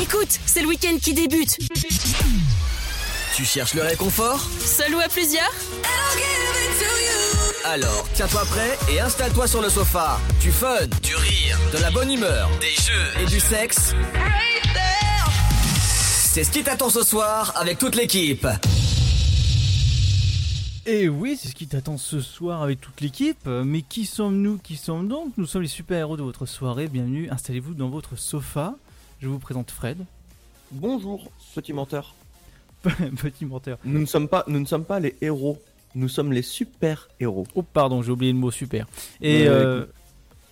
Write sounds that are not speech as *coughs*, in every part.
Écoute, c'est le week-end qui débute. Tu cherches le réconfort Seul ou à plusieurs Alors, tiens-toi prêt et installe-toi sur le sofa. Du fun, du rire, de la bonne humeur, des jeux et du sexe. C'est ce qui t'attend ce soir avec toute l'équipe. Et oui, c'est ce qui t'attend ce soir avec toute l'équipe. Mais qui sommes-nous Qui sommes donc? Nous sommes les super-héros de votre soirée. Bienvenue, installez-vous dans votre sofa. Je vous présente Fred. Bonjour, petit menteur. *laughs* Petit menteur. Nous ne sommes pas, nous ne sommes pas les héros. Nous sommes les super héros. Oh pardon, j'ai oublié le mot super. Et, Ouais, euh,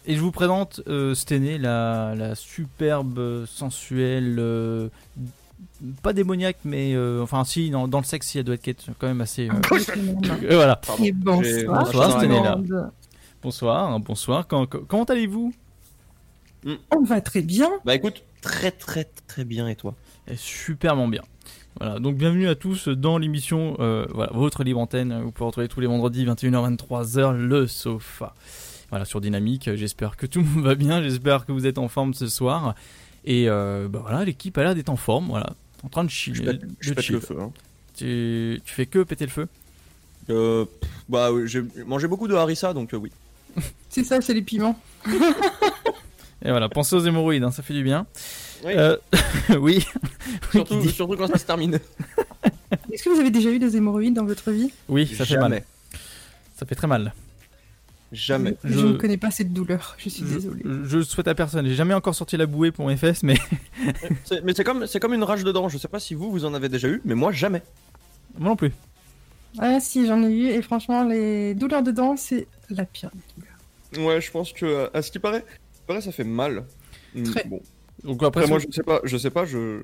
et je vous présente euh, Stené, la, la superbe, sensuelle, euh, pas démoniaque, mais euh, enfin si, dans, dans le sexe, si elle doit être quand même assez... euh, *laughs* euh, voilà. Et bonsoir. Bonsoir, monde. Bonsoir, hein, bonsoir. Quand- quand- comment allez-vous? On va très bien. Bah écoute, très très très bien et toi? Eh, Superment bien. Voilà, donc bienvenue à tous dans l'émission, euh, voilà, votre libre antenne. Vous pouvez retrouver tous les vendredis 21h 23h le sofa. Voilà, sur Dynamique. J'espère que tout le monde va bien. J'espère que vous êtes en forme ce soir. Et euh, bah voilà, l'équipe a l'air d'être en forme. Voilà, en train de chiller. Je pète, de je pète chill. le feu. Hein. Tu, tu fais que péter le feu? Euh, bah oui, j'ai mangé beaucoup de harissa donc euh, oui. *laughs* C'est ça, c'est les piments. *laughs* Et voilà, pensez aux hémorroïdes, hein, ça fait du bien. Oui, Euh, *laughs* oui, *laughs* surtout, qui dit- surtout quand ça se termine. *laughs* Est-ce que vous avez déjà eu des hémorroïdes dans votre vie? Oui, ça fait mal. Ça fait très mal. Jamais. Je, Je- ne connais pas cette douleur. Je suis Je, désolée. je le souhaite à personne. J'ai jamais encore sorti la bouée pour mes fesses, mais mais c'est comme, c'est comme une rage de dents. Je sais pas si vous, vous en avez déjà eu, mais moi jamais. moi non plus. Ah si, j'en ai eu. Et franchement, les douleurs de dents, c'est la pire. des douleurs. Ouais, je pense que euh, à ce qui paraît, à ce qui paraît, ça fait mal. Mm, Très. Bon. Donc après, Après, moi, je sais pas, je sais pas, je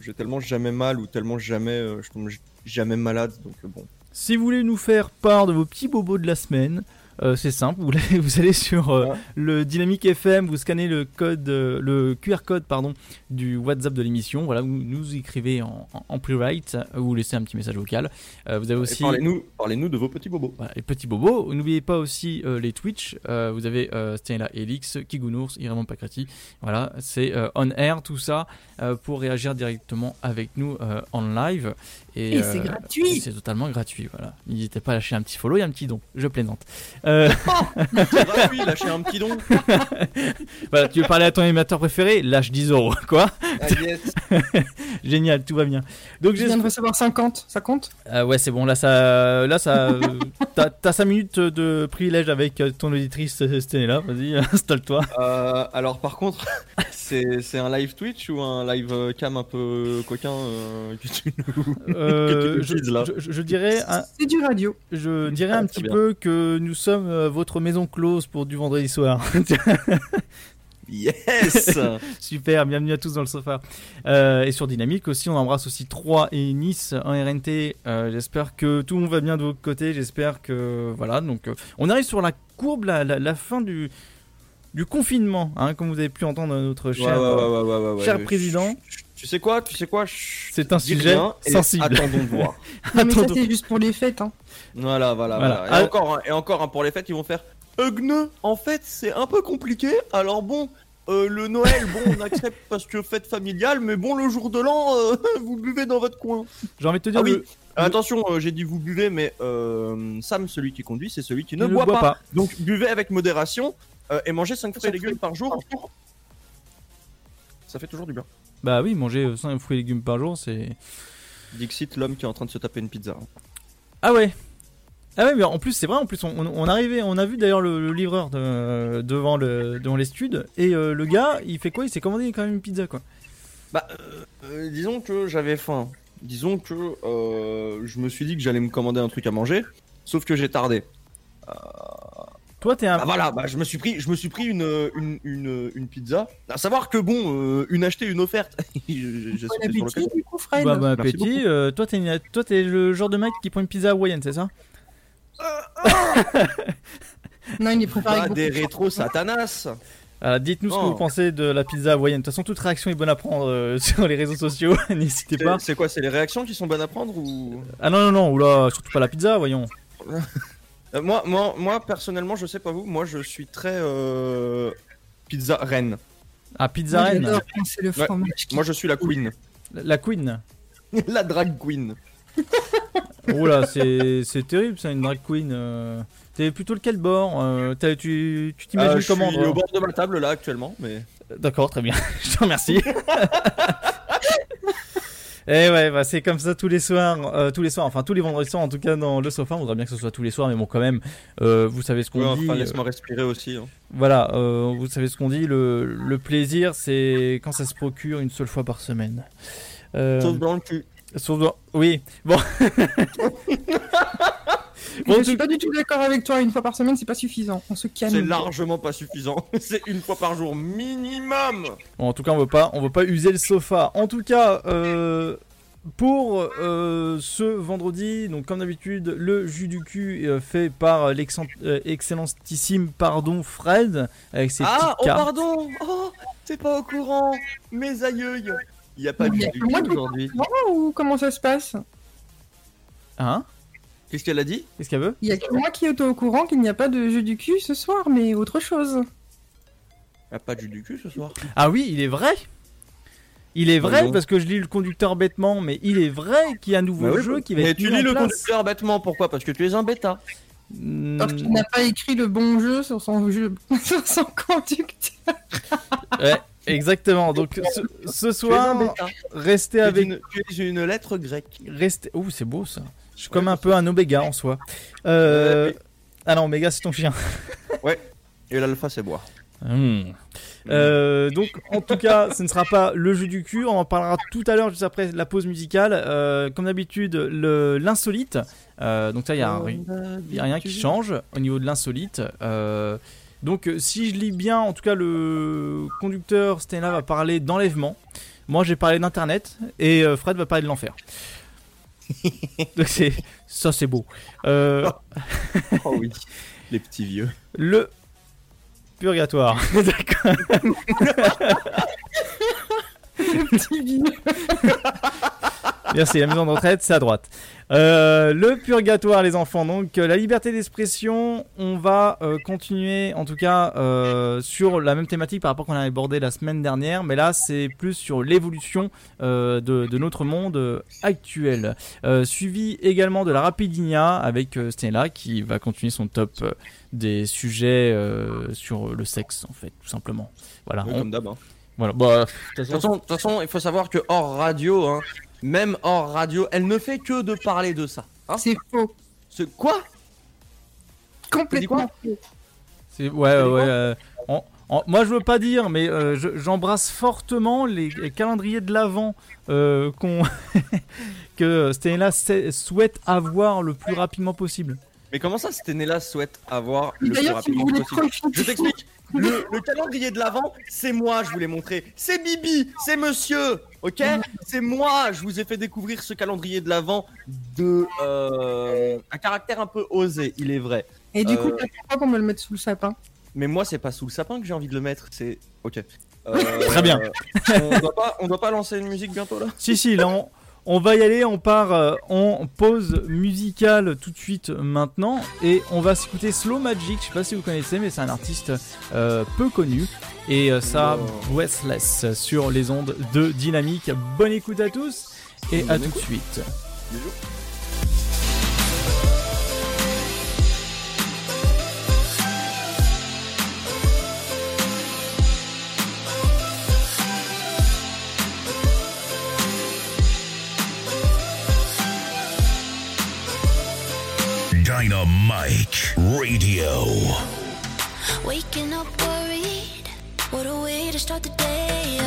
j'ai tellement jamais mal ou tellement jamais, euh, je tombe jamais malade, donc euh, bon. Si vous voulez nous faire part de vos petits bobos de la semaine, euh, c'est simple, vous allez, *laughs* vous allez sur euh, Ouais. le Dynamique FM, vous scannez le code, euh, le QR code pardon du WhatsApp de l'émission. Voilà, vous nous écrivez en, en, en pre-write, vous laissez un petit message vocal. Euh, vous avez aussi Parlez-nous, de vos petits bobos. voilà, les petits bobos. N'oubliez pas aussi euh, les Twitch. Euh, vous avez euh, Stella Elix, Kigounours, Iremont Pacrati. Voilà, c'est euh, on air tout ça euh, pour réagir directement avec nous euh, en live. Et c'est gratuit. C'est totalement gratuit. Voilà, n'hésitez pas à lâcher un petit follow et un petit don. Je plaisante. Euh, *laughs* C'est gratuit, lâchez un petit don. *laughs* voilà, tu veux parler à ton animateur préféré Lâche 10 euros. *laughs* Quoi Ah, yes. Génial, tout va bien. Donc Je viens de recevoir 50. Ça compte? Euh, ouais, c'est bon. Là, ça, là, ça, euh, t'as, t'as 5 minutes de privilège avec euh, ton auditrice euh, Stella. Vas-y, installe-toi. Euh, alors par contre, c'est c'est un live Twitch ou un live euh, cam un peu coquin euh, que tu nous... Euh, que tu je, utilises, là? je- je dirais, un, C'est du radio. je dirais Ah, un très petit bien. peu que nous sommes euh, votre maison close pour du vendredi soir. *laughs* Yes *laughs* Super, bienvenue à tous dans le sofa. Euh, et sur Dynamique aussi, on embrasse aussi 3 et Nice en RNT. Euh, j'espère que tout le monde va bien de votre côté. J'espère que voilà. Donc, euh, on arrive sur la courbe, la, la, la fin du du confinement, hein, comme vous avez pu entendre notre cher, ouais, ouais, ouais, cher président. Tu sais quoi Tu sais quoi C'est un sujet et sensible. Attendons de *laughs* voir. Non, mais ça, Attends, c'est juste pour les fêtes. Hein. Voilà, voilà, Voilà. voilà. Ah. Et encore, hein, et encore, hein, pour les fêtes, ils vont faire. Ugne, en fait, c'est un peu compliqué. Alors bon, euh, le Noël, bon, on accepte parce que fête familiale, mais bon, le jour de l'an, euh, *laughs* vous buvez dans votre coin. J'ai envie de te dire, Ah oui. le- Attention, euh, j'ai dit vous buvez, mais euh, Sam, celui qui conduit, c'est celui qui ne, ne boit, boit pas. pas. Donc buvez avec modération euh, et mangez 5 fruits et légumes par jour. Ça fait toujours du bien. Bah oui, manger 5 fruits et légumes par jour, c'est. Dixit, l'homme qui est en train de se taper une pizza. Ah ouais. Ah ouais, mais en plus c'est vrai. En plus, on, on, on arrivait, on a vu d'ailleurs le, le livreur de- devant le devant les studs et euh, le gars, il fait quoi? Il s'est commandé quand même une pizza quoi. Bah, euh, euh, disons que j'avais faim. Disons que euh, je me suis dit que j'allais me commander un truc à manger, sauf que j'ai tardé. Toi, t'es un. Ah voilà, bah, je me suis pris, je me suis pris une, une, une, une pizza. À savoir que bon, euh, une achetée, une offerte. *laughs* Je- je- j'ai Bon sauté sur appétit, l'occasion. du coup, Fred. Bah, appétit. beaucoup. euh, toi, t'es une- toi, t'es le genre de mec qui prend une pizza hawaïenne, c'est ça Non, il est préparé Pas avec des rétros satanas. Alors, dites-nous ce que Oh. vous pensez de la pizza hawaïenne. De toute façon, toute réaction est bonne à prendre euh, *laughs* sur les réseaux sociaux. *laughs* N'hésitez pas. c'est quoi C'est les réactions qui sont bonnes à prendre ou Ah non, non, non, oula, surtout pas la pizza, voyons. Euh, moi, moi, moi, personnellement, je sais pas vous. Moi, je suis très euh, pizza reine. Ah, Pizza Moi, Reine. j'adore quand c'est le Ouais. fromage qui Moi je suis la queen. La Queen. *laughs* la drag queen. *laughs* Oh là, c'est c'est terrible ça, une drag queen. euh. T'es plutôt lequel bord euh, t'as- Tu tu t'imagines Euh, je comment suis au bord de ma table là actuellement, mais. D'accord, très bien. *laughs* Je te remercie. Et ouais, bah, c'est comme ça tous les soirs, euh, tous les soirs, enfin tous les vendredis soirs en tout cas dans le sofa. On voudrait bien que ce soit tous les soirs, mais bon quand même, euh, vous savez ce qu'on Ouais, dit. enfin, euh, laisse-moi respirer aussi. hein. voilà, euh, vous savez ce qu'on dit. Le, le plaisir, c'est quand ça se procure une seule fois par semaine. Sauf dans le cul. sauf dans- Oui. Bon. *laughs* *laughs* Bon, Je tout- suis pas du tout d'accord avec toi. Une fois par semaine, c'est pas suffisant. On se calme. C'est largement pas suffisant. *laughs* c'est une fois par jour minimum. Bon, en tout cas, on veut pas, on veut pas user le sofa. En tout cas, euh, pour euh, ce vendredi, donc comme d'habitude, le jus du cul euh, fait par l'excellent- euh, excellentissime pardon Fred avec ses Ah, oh cartes. pardon. Oh, t'es pas au courant. Mes aïeux. Il y a pas de a du cul aujourd'hui. Ou comment ça se passe? Hein? Qu'est-ce qu'elle a dit Qu'est-ce qu'elle veut Il y a que moi qui est au courant qu'il n'y a pas de jeu du cul ce soir, mais autre chose. Il y a pas de jus du cul ce soir. Ah oui, il est vrai. Il est vrai Pardon parce que je lis le conducteur bêtement, mais il est vrai qu'il y a un nouveau Bah oui, jeu qui va Mais être tu mis lis en le place. conducteur bêtement, pourquoi? Parce que tu es un bêta. Parce qu'il n'a pas écrit le bon jeu sur son jeu, *laughs* sur son conducteur. Ouais, exactement. Donc ce, Tu soir, restez Tu es avec une- tu es une lettre grecque. Restez. Ouh, c'est beau ça. Je suis Ouais, comme un peu un Oméga en soi. Euh... Ouais, Ah non, Oméga, c'est ton chien. *laughs* Et l'alpha, c'est boire. Hmm. Euh, donc, en tout cas, ce ne sera pas le jeu du cul. On en parlera tout à l'heure, juste après la pause musicale. Euh, comme d'habitude, le- l'insolite. Euh, donc, ça, il n'y a, a rien qui change au niveau de l'insolite. Euh, donc, si je lis bien, en tout cas, le conducteur Stella va parler d'enlèvement. Moi, j'ai parlé d'internet. Et Fred va parler de l'enfer. *laughs* donc, c'est ça, c'est beau. Euh, *laughs* Oh oui, les petits vieux. le purgatoire. *laughs* D'accord. *laughs* Petit. *laughs* Merci, la maison de retraite, c'est à droite. Euh, le purgatoire, les enfants. Donc, euh, la liberté d'expression, on va euh, continuer, en tout cas, euh, sur la même thématique par rapport qu'on a abordé la semaine dernière. Mais là, c'est plus sur l'évolution euh, de, de notre monde actuel. Euh, suivi également de la Rapidinia avec euh, Stella qui va continuer son top euh, des sujets euh, sur le sexe, en fait, tout simplement. Voilà. On- Comme d'hab. hein. Voilà. Bah, de toute façon, toute façon, de toute façon, il faut savoir que hors radio, hein, même hors radio, elle ne fait que de parler de ça. Hein C'est faux. Ce quoi? Complètement faux. C'est ouais ouais. euh, moi je veux pas dire, mais euh, je- j'embrasse fortement les, les calendriers de l'avant euh, qu'on *laughs* que Stella sait- souhaite avoir le plus rapidement possible. Mais comment ça, Stenella souhaite avoir le plus rapidement possible? Je t'explique. Le, le calendrier de l'avant, c'est moi, je vous l'ai montré. C'est Bibi, c'est monsieur, ok? C'est moi, je vous ai fait découvrir ce calendrier de l'avant de euh, un caractère un peu osé, il est vrai. Et du coup, Euh, t'as pourquoi qu'on me le mette sous le sapin? Mais moi, c'est pas sous le sapin que j'ai envie de le mettre, c'est ok. Euh, Très bien. On doit pas, on doit pas lancer une musique bientôt là? Si si, là on, on va y aller, on part euh, en pause musicale tout de suite maintenant et on va s'écouter Slow Magic. Je sais pas si vous connaissez, mais c'est un artiste euh, peu connu et euh, ça Oh. Breathless sur les ondes de Dynamique. Bonne écoute à tous et à tout de suite. Dynamite Radio. Waking up worried, what a way to start the day.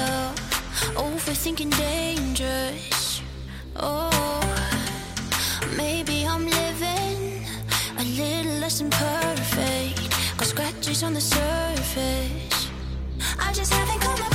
Overthinking dangerous. Oh, maybe I'm living a little less than perfect. Got scratches on the surface. I just haven't caught my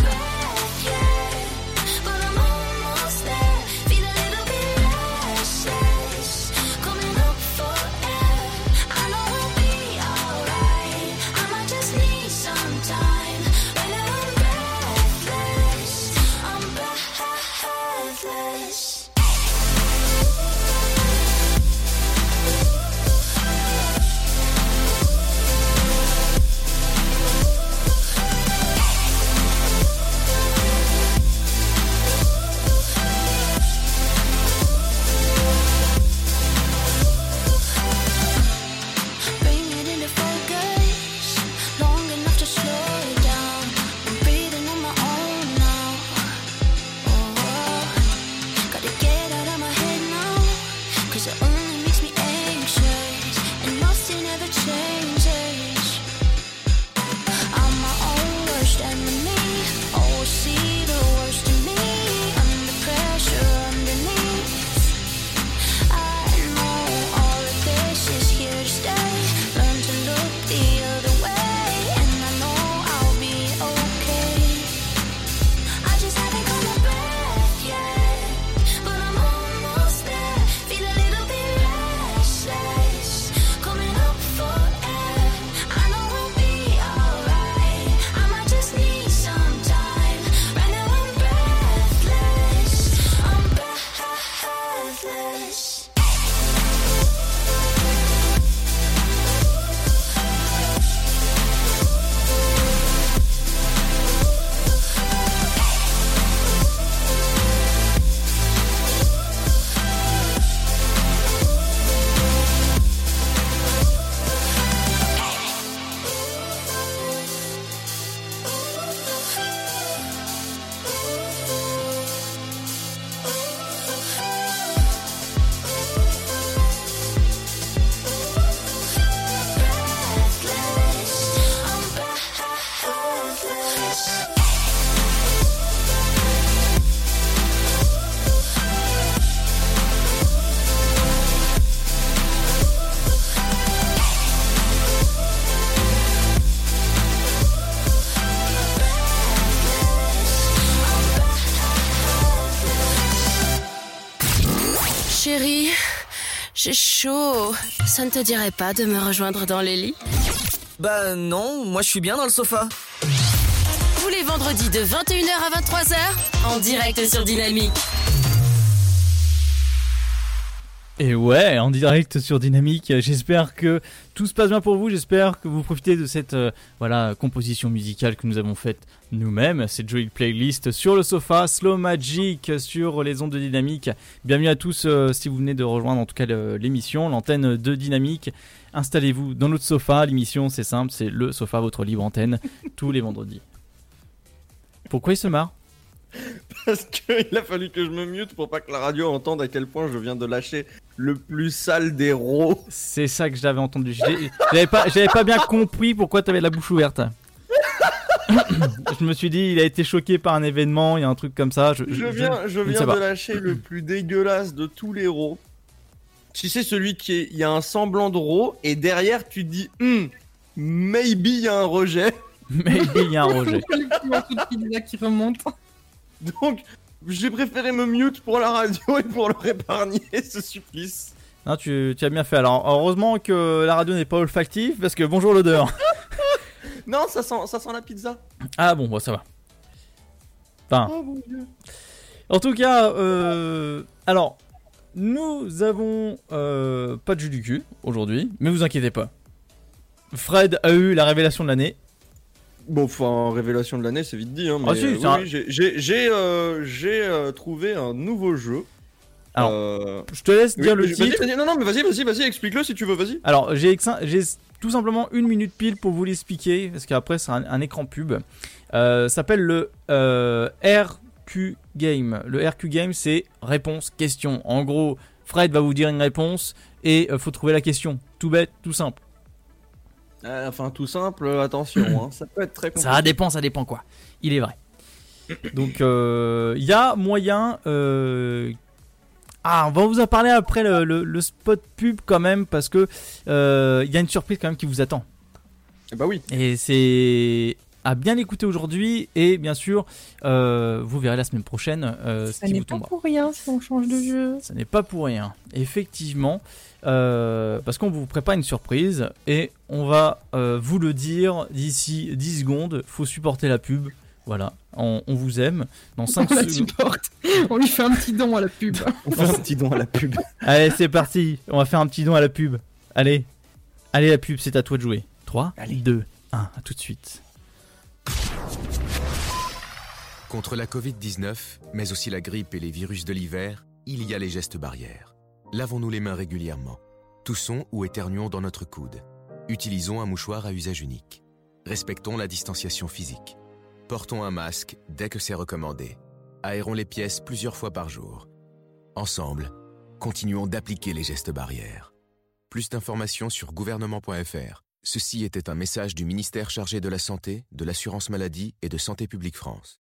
j'ai chaud. Ça ne te dirait pas de me rejoindre dans les lits Bah non, moi je suis bien dans le sofa. Tous les vendredis de 21h à 23h, en direct sur Dynamique. Et ouais, en direct sur Dynamique. J'espère que tout se passe bien pour vous. J'espère que vous profitez de cette euh, voilà composition musicale que nous avons faite nous-mêmes. Cette jolie playlist sur le sofa, Slow Magic sur les ondes de Dynamique. Bienvenue à tous euh, si vous venez de rejoindre en tout cas l'émission, l'antenne de Dynamique. Installez-vous dans notre sofa. L'émission c'est simple, c'est le sofa, votre libre antenne, tous les vendredis. Pourquoi il se marre? *laughs* Parce qu'il a fallu que je me mute pour pas que la radio entende à quel point je viens de lâcher le plus sale des rots. C'est ça que j'avais entendu. J'avais pas, j'avais pas bien compris pourquoi t'avais la bouche ouverte. *coughs* je me suis dit, il a été choqué par un événement, il y a un truc comme ça. Je, Je viens, je viens de lâcher le plus dégueulasse de tous les rots. Tu sais, celui qui est. Il y a un semblant de ro, et derrière, tu dis, Hmm, maybe il y a un rejet. Mais il y a un rejet. *laughs* Qui remonte. *laughs* Donc, j'ai préféré me mute pour la radio et pour leur épargner ce supplice. Non, tu, tu as bien fait. Alors, heureusement que la radio n'est pas olfactive, parce que bonjour l'odeur. *laughs* Non, ça sent, ça sent la pizza. Ah bon, bon, ça va. Enfin, Oh mon dieu. en tout cas, euh, alors, nous avons euh, pas de jus du cul aujourd'hui, mais vous inquiétez pas. Fred a eu la révélation de l'année. Bon, enfin, révélation de l'année, c'est vite dit. Hein, mais, Ah si, oui, un- oui, j'ai- euh, euh, trouvé un nouveau jeu. Alors, Euh, Je te laisse oui, dire le titre. non, non, mais vas-y, vas-y, vas-y, explique-le si tu veux, vas-y. Alors, j'ai tout simplement une minute pile pour vous l'expliquer, parce qu'après, c'est un, un écran pub. Euh, ça s'appelle le euh, RQ Game. Le RQ Game, c'est réponse, question. En gros, Fred va vous dire une réponse et faut trouver la question. Tout bête, tout simple. Euh, enfin, tout simple, euh, attention, hein, ça peut être très compliqué. Ça dépend, ça dépend quoi. Il est vrai. Donc, euh, il y a moyen. euh, Ah, on va vous en parler après le, le- le spot pub quand même, parce que euh, il y a une surprise quand même qui vous attend. Eh Bah oui. Et c'est à bien l'écouter aujourd'hui et bien sûr euh, vous verrez la semaine prochaine euh, ce Ça qui n'est vous pas tombera. pour rien si on change de jeu. Ça n'est pas pour rien, effectivement, euh, parce qu'on vous prépare une surprise et on va euh, vous le dire d'ici 10 secondes. Faut supporter la pub. Voilà, on, on vous aime. Dans 5 On la secondes. supporte. On lui fait un petit don à la pub. *laughs* On fait un petit don à la pub. Allez, c'est parti. On va faire un petit don à la pub. Allez, allez la pub, c'est à toi de jouer. 3, 2, 1, à tout de suite. Contre la Covid-19, mais aussi la grippe et les virus de l'hiver, il y a les gestes barrières. Lavons-nous les mains régulièrement. Toussons ou éternuons dans notre coude. Utilisons un mouchoir à usage unique. Respectons la distanciation physique. Portons un masque dès que c'est recommandé. Aérons les pièces plusieurs fois par jour. Ensemble, continuons d'appliquer les gestes barrières. Plus d'informations sur gouvernement.fr. Ceci était un message du ministère chargé de la Santé, de l'Assurance Maladie et de Santé publique France.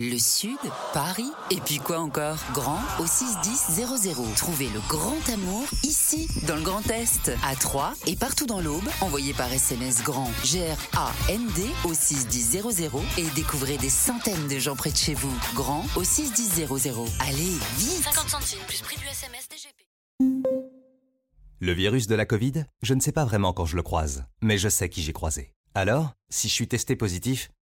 Le Sud, Paris, et puis quoi encore? Grand au 61000. Trouvez le grand amour ici, dans le Grand Est, à Troyes et partout dans l'Aube. Envoyez par SMS grand G-R-A-N-D au 61000 et découvrez des centaines de gens près de chez vous. Grand au 61000. Allez, vite 50 centimes plus prix du SMS DGP. Le virus de la Covid, je ne sais pas vraiment quand je le croise, mais je sais qui j'ai croisé. Alors, si je suis testé positif,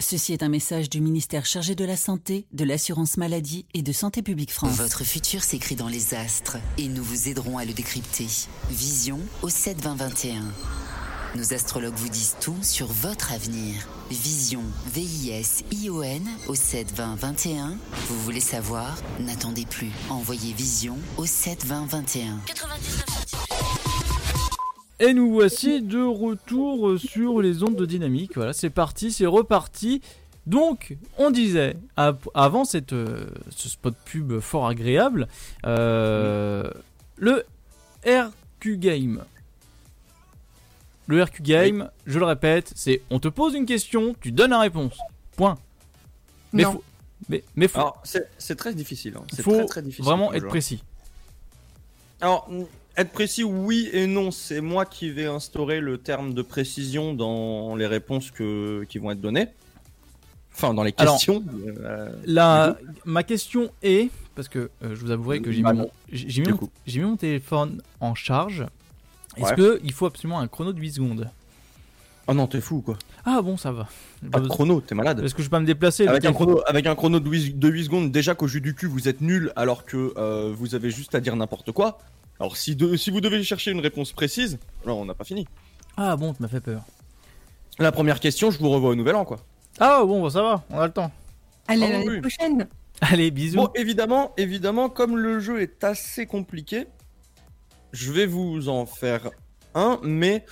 Ceci est un message du ministère chargé de la Santé, de l'Assurance Maladie et de Santé Publique France. Votre futur s'écrit dans les astres et nous vous aiderons à le décrypter. Vision au 7 20 21. Nos astrologues vous disent tout sur votre avenir. Vision, V-I-S-I-O-N au 7 20 21. Vous voulez savoir? N'attendez plus. Envoyez Vision au 7 20 21. Et nous voici de retour sur les ondes de dynamique. Voilà, c'est parti, c'est reparti. Donc, on disait, av- avant cette, euh, ce spot pub fort agréable, euh, le RQ Game. Le RQ Game, je le répète, c'est on te pose une question, tu donnes la réponse. Point. Mais Non. faut, mais, mais faut, Alors, c'est très difficile. hein. C'est faut très, très difficile. vraiment être précis. Alors, être précis, oui et non. C'est moi qui vais instaurer le terme de précision dans les réponses que, qui vont être données. Enfin, dans les Alors, questions. euh, La, ma question est, parce que euh, je vous avouerai que j'ai Bah mis, mon- mis, mon- coup. j'ai mis mon téléphone en charge. Est-ce Ouais. que il faut absolument un chrono de 8 secondes? Oh non, t'es fou quoi. Ah bon, ça va. Pas de chrono, t'es malade. Parce que je peux pas me déplacer. Avec un, chrono, avec un chrono de 8, de 8 secondes, déjà qu'au jus du cul vous êtes nul alors que euh, vous avez juste à dire n'importe quoi. Alors si, de- si vous devez chercher une réponse précise, alors on n'a pas fini. Ah bon, tu m'as fait peur. La première question, je vous revois au nouvel an quoi. Ah bon, bah, ça va, on a le temps. Allez, Ah l'année oui. prochaine. Allez, bisous. Bon, évidemment, évidemment, comme le jeu est assez compliqué, je vais vous en faire un, mais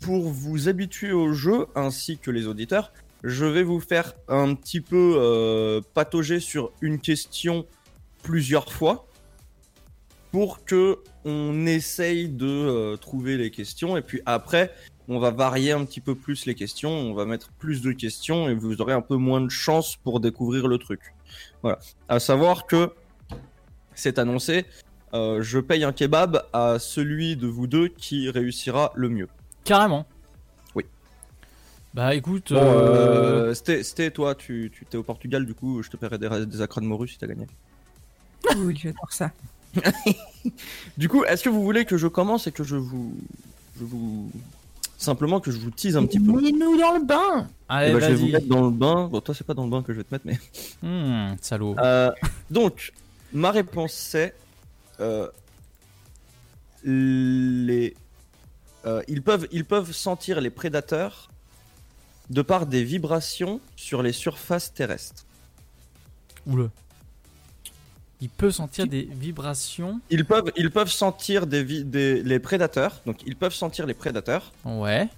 pour vous habituer au jeu, ainsi que les auditeurs, je vais vous faire un petit peu euh, patauger sur une question plusieurs fois pour que on essaye de euh, trouver les questions et puis après on va varier un petit peu plus les questions, on va mettre plus de questions et vous aurez un peu moins de chance pour découvrir le truc. Voilà. À savoir que c'est annoncé, euh, je paye un kebab à celui de vous deux qui réussira le mieux. Carrément. Oui. Bah écoute, Bon, euh, euh, c'était, c'était toi, tu, tu t'es au Portugal, du coup, je te paierai des, des acras de morue si t'as gagné. *laughs* Oui, j'adore ça. *laughs* Du coup, est-ce que vous voulez que je commence et que je vous, je vous, simplement que je vous tease un petit peu? Mets-nous dans le bain. allez, ben, je vais vous vas-y. mettre dans le bain. Bon, toi, c'est pas dans le bain que je vais te mettre, mais. *laughs* Hmm, salaud. Euh, donc, ma réponse c'est euh, les. euh, ils, peuvent, ils peuvent sentir les prédateurs de par des vibrations sur les surfaces terrestres. Oula. Il peut sentir des vibrations. Ils peuvent, ils peuvent sentir des, vi- des- les prédateurs, donc ils peuvent sentir les prédateurs Ouais.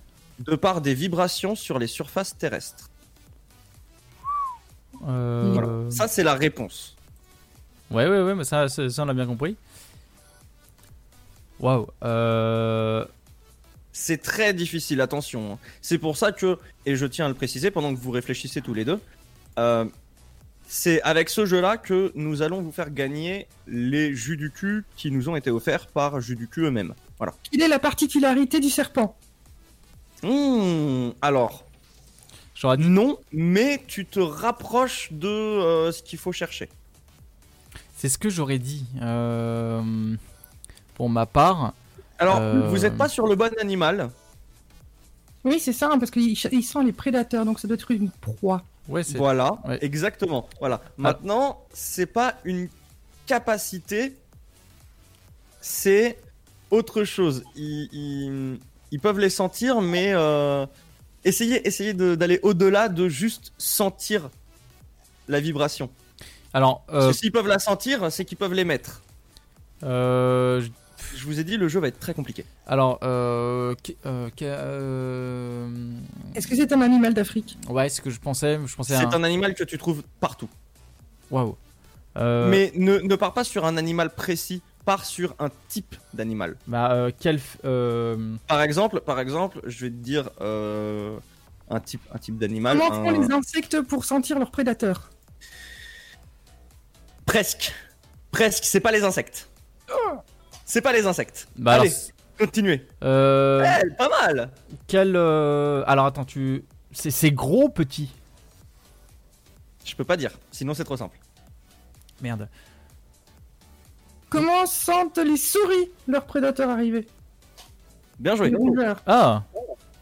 de par des vibrations sur les surfaces terrestres. Euh... Voilà. Ça, c'est la réponse. Ouais, ouais, ouais, mais ça, ça, ça, on l'a bien compris. Waouh. Euh... C'est très difficile, attention. hein. C'est pour ça que, et je tiens à le préciser pendant que vous réfléchissez tous les deux, euh, c'est avec ce jeu-là que nous allons vous faire gagner les jus du cul qui nous ont été offerts par jus du cul eux-mêmes. Voilà. Quelle est la particularité du serpent? Mmh, alors, J'aurais dit. non, mais tu te rapproches de euh, ce qu'il faut chercher. C'est ce que j'aurais dit. Euh... Pour ma part. Alors, Euh, vous n'êtes pas sur le bon animal. Oui, c'est ça, hein, parce qu'il ch- il sent les prédateurs, donc ça doit être une proie. Ouais. Voilà, Ouais. exactement. Voilà. Maintenant, c'est pas une capacité, c'est autre chose. Ils, ils- ils peuvent les sentir, mais euh, essayez, essayez d'aller au-delà de juste sentir la vibration. Alors, Parce euh, que s'ils peuvent la sentir, c'est qu'ils peuvent les mettre. euh, je- vous ai dit, le jeu va être très compliqué. alors, euh, euh, euh, Est-ce que c'est un animal d'Afrique? Ouais, c'est ce que je pensais. Je pensais C'est un animal que tu trouves partout. Waouh. Euh, Mais ne, ne pars pas sur un animal précis, pars sur un type d'animal. Bah, euh, quel. f- euh, Par exemple, par exemple, je vais te dire euh, un type, un type d'animal. Comment un- font les insectes pour sentir leurs prédateurs? Presque, presque. C'est pas les insectes. C'est pas les insectes. Bah Allez, alors, continuez. euh, Eh, pas mal. quel. euh, Alors, attends, tu. C'est c'est gros, petit? Je peux pas dire, sinon c'est trop simple. Merde. Comment sentent les souris leurs prédateurs arriver? Bien joué. Les rongeurs. Ah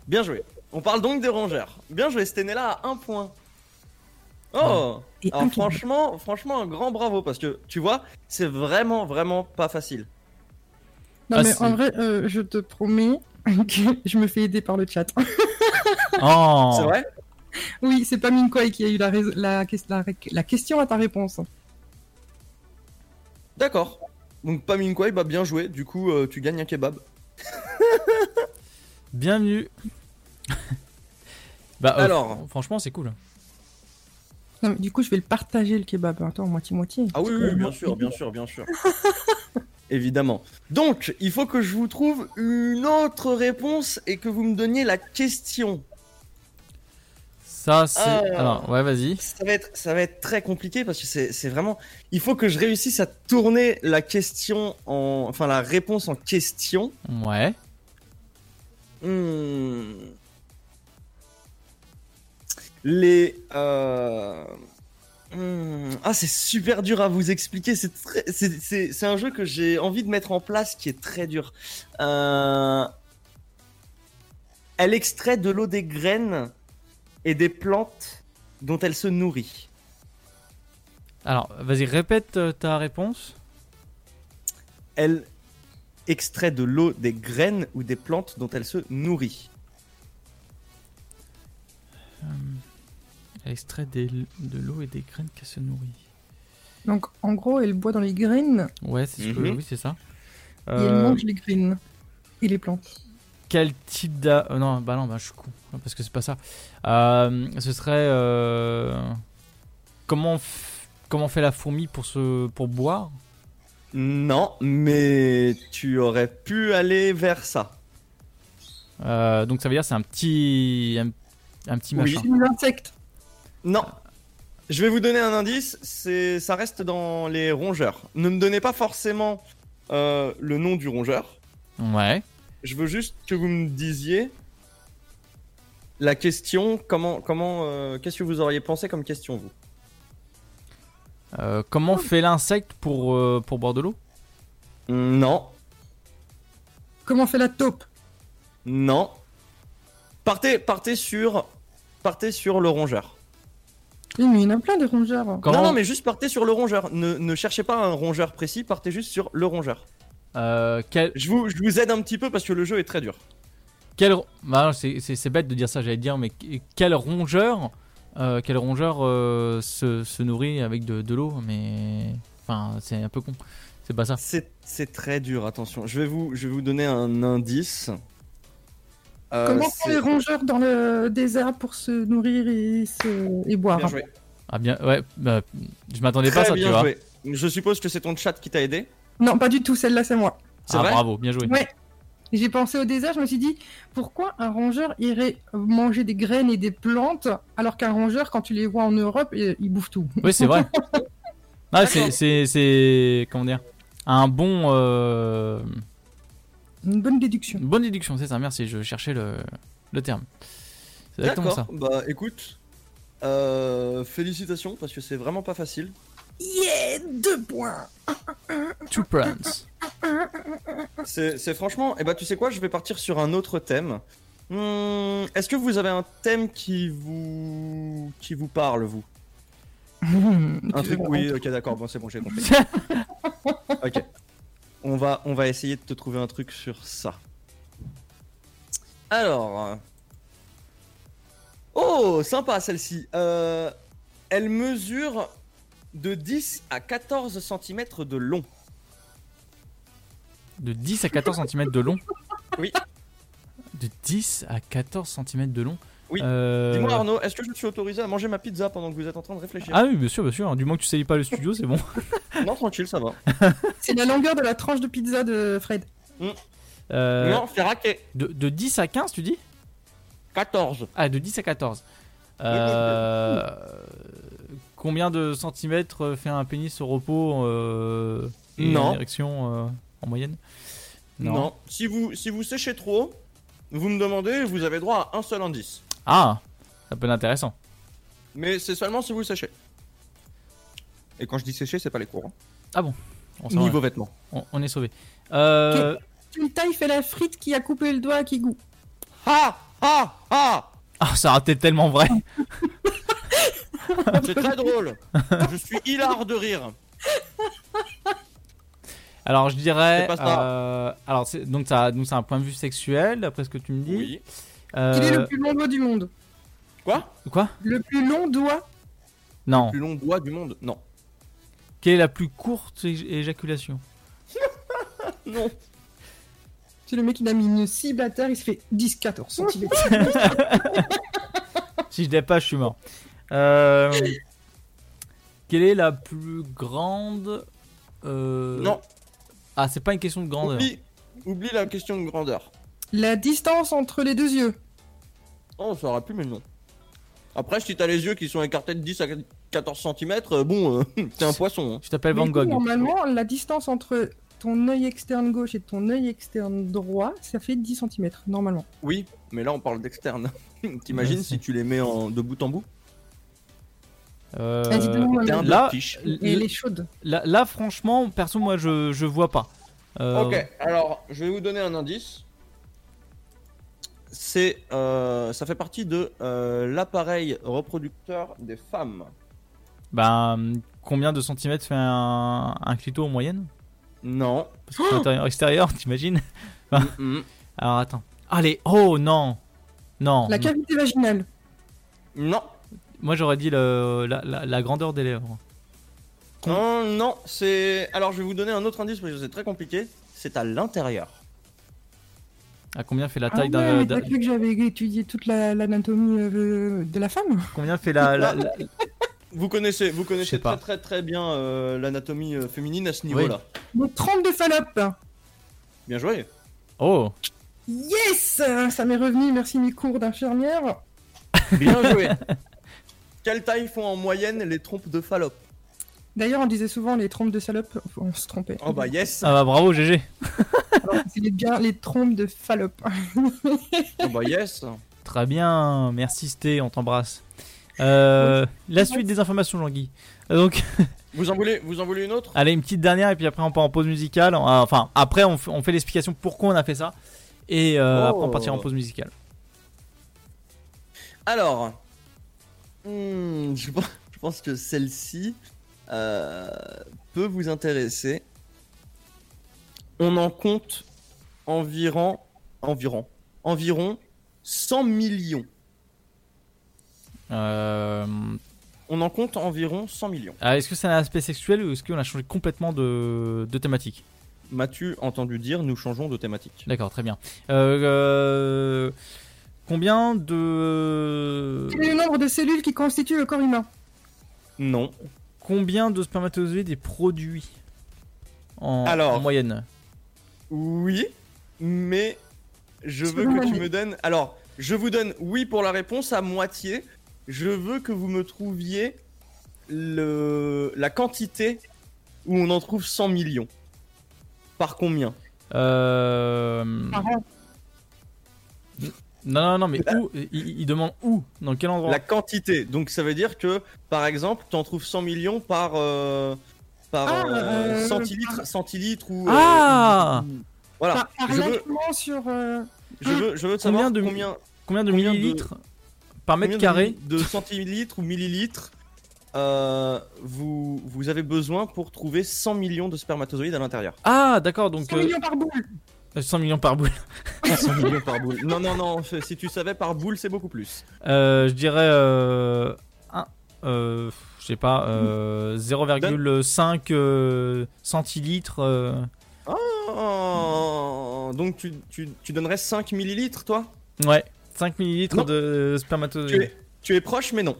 Bien joué. On parle donc des rongeurs. Bien joué, là à un point. Oh Et Alors franchement, franchement, un grand bravo parce que tu vois, c'est vraiment, vraiment pas facile. Non, Ah, mais en vrai, euh, je te promets *laughs* que je me fais aider par le chat. *laughs* Oh. C'est vrai? Oui, c'est pas qui a eu la, question à ta réponse. D'accord. Donc pas bah bien joué. Du coup, euh, tu gagnes un kebab. *laughs* Bienvenue. bah, euh, Alors. fr- franchement, c'est cool. Non, mais du coup, je vais le partager le kebab. Attends, moitié-moitié. Ah oui, oui, bien sûr, bien sûr, bien sûr. Évidemment. Donc, il faut que je vous trouve une autre réponse et que vous me donniez la question. Ça, c'est. Alors, ouais, vas-y. Ça va être, ça va être très compliqué parce que c'est c'est vraiment. Il faut que je réussisse à tourner la question en. Enfin, la réponse en question. Ouais. Hmm. Les. euh, hmm. Ah, c'est super dur à vous expliquer. C'est très- c'est- un jeu que j'ai envie de mettre en place qui est très dur. Euh, Elle extrait de l'eau des graines et des plantes dont elle se nourrit. Alors, vas-y, répète euh, ta réponse. Elle extrait de l'eau des graines ou des plantes dont elle se nourrit. Elle extrait des- de l'eau et des graines qu'elle se nourrit. Donc, en gros, elle boit dans les graines Ouais, c'est ce que- Mhm. oui, c'est ça. et elle Euh, mange les graines et les plantes. Quel type d'a... euh, non, bah non, bah je suis con. Parce que c'est pas ça. Euh, ce serait... euh, Comment, f- comment fait la fourmi pour, se... pour boire? Non, mais tu aurais pu aller vers ça. Euh, Donc ça veut dire c'est un petit... Un, un petit Oui. machin. C'est un insecte. Non. Je vais vous donner un indice, c'est ça reste dans les rongeurs. Ne me donnez pas forcément euh, le nom du rongeur. Ouais. Je veux juste que vous me disiez la question, comment, comment, euh, qu'est-ce que vous auriez pensé comme question vous? Euh, comment fait l'insecte pour, euh, pour boire de l'eau? Non, Comment fait la taupe? Non. Partez, partez sur, partez sur le rongeur. Oui, mais il y en a plein de rongeurs. Comment- Non, non, mais juste partez sur le rongeur. Ne, ne cherchez pas un rongeur précis, partez juste sur le rongeur. Euh, quel, Je vous, je vous aide un petit peu parce que le jeu est très dur. quel... Bah, c'est, bête de dire ça, j'allais dire, mais qu- quel rongeur, euh, quel rongeur euh, se, se nourrit avec de, de l'eau Mais... Enfin, c'est un peu con. C'est pas ça. C'est c'est très dur, attention. Je vais vous, je vais vous donner un indice. Euh, Comment font les rongeurs dans le désert pour se nourrir et, se... et boire? Bien joué. Ah bien, ouais, bah, je m'attendais pas à ça, tu bien vois. joué. Je suppose que c'est ton chat qui t'a aidé? Non, pas du tout, celle-là, c'est moi. C'est Ah vrai? bravo, bien joué. Ouais. J'ai pensé au désert, je me suis dit, pourquoi un rongeur irait manger des graines et des plantes, alors qu'un rongeur, quand tu les vois en Europe, il, il bouffe tout? Oui, c'est vrai. *laughs* Ah, c'est, c'est, comment dire, un bon, euh, Une bonne déduction. une bonne déduction, c'est ça. Merci, je cherchais le, le terme. C'est exactement D'accord. ça. Bah écoute, euh, félicitations parce que c'est vraiment pas facile. Yeah, deux points *laughs* Two points. C'est franchement, et bah tu sais quoi, je vais partir sur un autre thème. Hmm, Est-ce que vous avez un thème qui vous qui vous parle vous? *laughs* Un truc oui, ok d'accord, bon c'est bon j'ai compris. *laughs* ok, on va on va essayer de te trouver un truc sur ça. Alors, euh, oh sympa celle-ci. Euh, elle mesure de 10 à 14 cm de long. De 10 à 14 cm de long? Oui. De 10 à 14 cm de long? Oui. Euh, Dis-moi Arnaud, est-ce que je suis autorisé à manger ma pizza pendant que vous êtes en train de réfléchir Ah oui, bien sûr, bien sûr. Du moins que tu salis pas le studio, c'est bon. *laughs* *laughs* Non, tranquille, ça va. *laughs* C'est la longueur de la tranche de pizza de Fred. Euh, Non, c'est raqué. de, de 10 à 15, tu dis? 14. Ah, de 10 à 14. Euh, combien de centimètres fait un pénis au repos euh, et Non. en érection euh, en moyenne? Non. Si vous, si vous séchez trop, vous me demandez, vous avez droit à un seul indice. Ah, ça peut être intéressant. Mais c'est seulement si vous séchez. Et quand je dis sécher, c'est pas les hein. Ah bon on, s'en Niveau va. vêtements. on, on est sauvé. Euh, Une taille fait la frite qui a coupé le doigt à Kigou. Ah Ah Ah Ah, ça a été tellement vrai. C'est très drôle. Je suis hilar de rire. Alors je dirais. C'est pas ça. euh, alors c'est- donc ça, donc c'est un point de vue sexuel d'après ce que tu me dis. Oui. Euh, Quel est le plus long doigt du monde Quoi? Quoi? Le plus long doigt Non. Plus long doigt du monde Non. Quelle est la plus courte éjaculation? *laughs* Non. C'est le mec, il a mis une cible à terre, il se fait 10-14 cm. *laughs* Si je dépasse, je suis mort. Euh, quelle est la plus grande euh, Non. Ah, c'est pas une question de grandeur. Oublie, oublie la question de grandeur. La distance entre les deux yeux. Oh, ça aurait pu, mais non. Après, si t'as les yeux qui sont écartés de 10 à 14 cm, bon, euh, *laughs* t'es un poisson. hein. Je t'appelle Van coup, Gogh. Normalement, la distance entre ton œil externe gauche et ton œil externe droit, ça fait 10 cm, normalement. Oui, mais là, on parle d'externe. *laughs* T'imagines si tu les mets en, de bout en bout? Euh, le- là, peu quiche. l- Et elle est chaude. là, là, franchement, perso, moi, je, je vois pas. Euh, Ok, alors je vais vous donner un indice. C'est, euh, ça fait partie de euh, l'appareil reproducteur des femmes. Ben, combien de centimètres fait un, un clito en moyenne? Non. Parce que intérieur extérieur, t'imagines? *laughs* Mm, *laughs* Alors attends. Allez, oh non Non. La non. cavité vaginale. Non. Moi j'aurais dit le, la, la- la grandeur des lèvres. Non, non, c'est. Alors je vais vous donner un autre indice parce que c'est très compliqué. C'est à l'intérieur. À combien fait la Ah taille ouais, d'un. t'as cru que j'avais étudié toute la- l'anatomie euh, de la femme? Combien fait la. la- la- *laughs* Vous connaissez, vous connaissez très très très bien euh, l'anatomie euh, féminine à ce niveau-là. Donc 32 Fallope. Bien joué. Oh Yes Ça m'est revenu, merci mes cours d'infirmière. Bien *laughs* joué. Quelle taille font en moyenne les trompes de Fallope? D'ailleurs, on disait souvent les trompes de salope, on se trompait. Oh bah yes. Ah bah bravo GG *laughs* c'est bien les trompes de Fallope. Oh bah yes. Très bien, merci Sté, on t'embrasse. Euh, la suite des informations, Jean-Guy. Donc, *laughs* Vous en voulez, vous en voulez une autre? Allez, une petite dernière et puis après on part en pause musicale. Euh, Enfin, après on, fait- on fait l'explication pourquoi on a fait ça. Et euh, Oh. après on partira en pause musicale. Alors, hmm, je, pense, je pense que celle-ci peut vous intéresser. On en compte environ, environ, environ 100 millions. Euh, On en compte environ 100 millions. ah, est-ce que c'est un aspect sexuel ou est-ce qu'on a changé complètement de, de thématique? M'as-tu entendu dire nous changeons de thématique D'accord, très bien. Euh, euh, combien de Quel est le nombre de cellules qui constituent le corps humain? Non. Combien de spermatozoïdes est produit en, Alors. en moyenne Oui, mais je veux que tu me donnes. Alors, je vous donne oui pour la réponse à moitié. Je veux que vous me trouviez le... la quantité où on en trouve 100 millions. Par combien? Euh, Par an. Non, non, non, mais où il, il demande où Dans quel endroit La quantité. Donc ça veut dire que, par exemple, tu en trouves 100 millions par, euh, par Ah, euh, euh, centilitre, centilitre ou. euh, Ah ou- Voilà. Par, par je, veux, sur. euh, je, veux, je veux Combien savoir de- combien, Combien de combien de- millilitres par mètre combien de carré milli- de, centilitres ou millilitres euh, vous, vous avez besoin pour trouver 100 millions de spermatozoïdes à l'intérieur. Ah, d'accord, donc 100 euh, millions par boule 100 millions par boule. 100 millions par boule. Non, non, non, si tu savais par boule, c'est beaucoup plus. Euh, je dirais euh, un, euh, je sais pas, euh, 0,5 euh, centilitres. euh. Oh, donc tu, tu, tu donnerais 5 millilitres, toi? Ouais, 5 millilitres Non. de tu spermatozoïdes. es, tu es proche, mais non.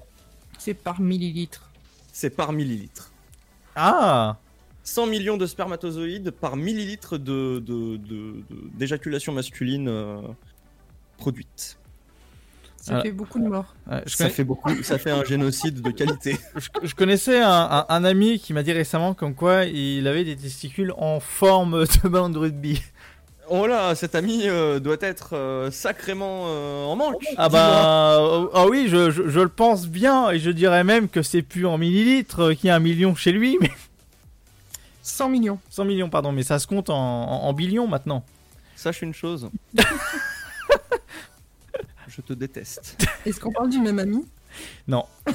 C'est par millilitre. C'est par millilitre. Ah 100 millions de spermatozoïdes par millilitre de, de, de- de- d'éjaculation masculine euh, produite. Ça fait beaucoup de morts. Ouais, Ça connais- fait beaucoup, ça fait un génocide de qualité. *laughs* je- je connaissais un, un- un ami qui m'a dit récemment comme quoi il avait des testicules en forme de ballon de rugby. Oh là, cet ami euh, doit être euh, sacrément euh, en manque. Ah bah euh, ah oui, je, je- je le pense bien et je dirais même que c'est plus en millilitres qu'il y a un million chez lui, mais 100 millions. 100 millions pardon, mais ça se compte en, en, en billions maintenant. Sache une chose. *laughs* Je te déteste. Est-ce qu'on parle du même ami? Non. *laughs*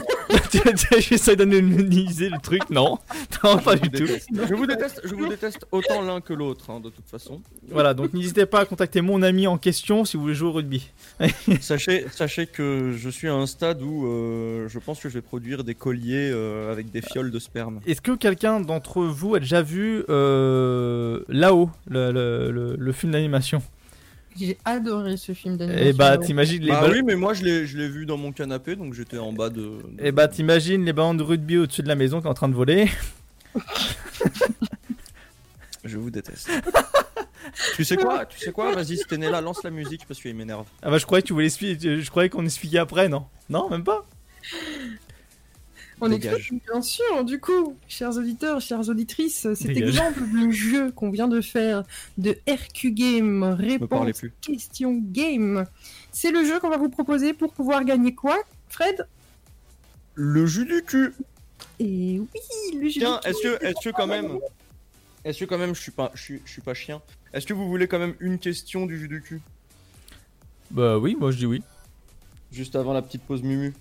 J'essaie d'anonymiser le truc, non. Non, pas du tout. Je vous déteste, je vous déteste autant l'un que l'autre, hein, de toute façon. Voilà, donc n'hésitez pas à contacter mon ami en question si vous voulez jouer au rugby. *laughs* Sachez, sachez que je suis à un stade où euh, je pense que je vais produire des colliers euh, avec des fioles de sperme. Est-ce que quelqu'un d'entre vous a déjà vu euh, là-haut le, le- le- le film d'animation? J'ai adoré ce film d'animation. Et bah t'imagines les Bah ballons- oui, mais moi je l'ai, je l'ai vu dans mon canapé, donc j'étais en bas de. de- Et bah t'imagines les ballons de rugby au-dessus de la maison qui est en train de voler. *laughs* Je vous déteste. tu sais quoi Tu sais quoi Vas-y, si t'es né là, lance la musique parce qu'il m'énerve. Ah bah je croyais que tu voulais expliquer, je croyais qu'on expliquait après, non? Non, même pas? On Dégage. explique bien sûr, du coup, chers auditeurs, chères auditrices, cet Dégage. exemple du jeu qu'on vient de faire de RQ Game, réponse question game, c'est le jeu qu'on va vous proposer pour pouvoir gagner quoi, Fred? Le jus du cul Et oui, le jeu Tiens, du est-ce cul, que, est-ce que quand même. Est-ce que quand même je suis pas, je suis, je suis pas chien Est-ce que vous voulez quand même une question du jus du cul? Bah oui, moi je dis oui. Juste avant la petite pause mumu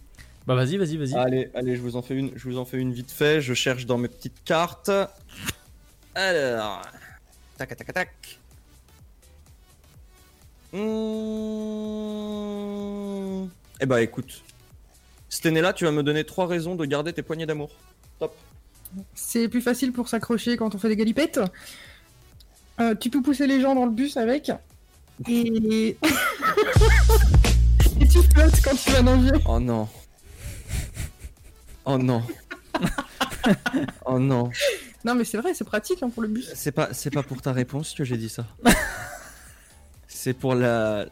Bah vas-y, vas-y, vas-y. Allez, allez, je vous en fais une, je vous en fais une vite fait. Je cherche dans mes petites cartes. Alors, tac, tac, tac. Mmh. Eh bah écoute, cette année-là, tu vas me donner trois raisons de garder tes poignées d'amour. Top. C'est plus facile pour s'accrocher quand on fait des galipettes. Euh, tu peux pousser les gens dans le bus avec. Et. *laughs* Et tu flottes quand tu vas nager. Oh non. Oh non. *laughs* oh non. Non, mais c'est vrai, c'est pratique hein, pour le bus. C'est pas, c'est pas pour ta réponse que j'ai dit ça. *laughs* c'est pour la,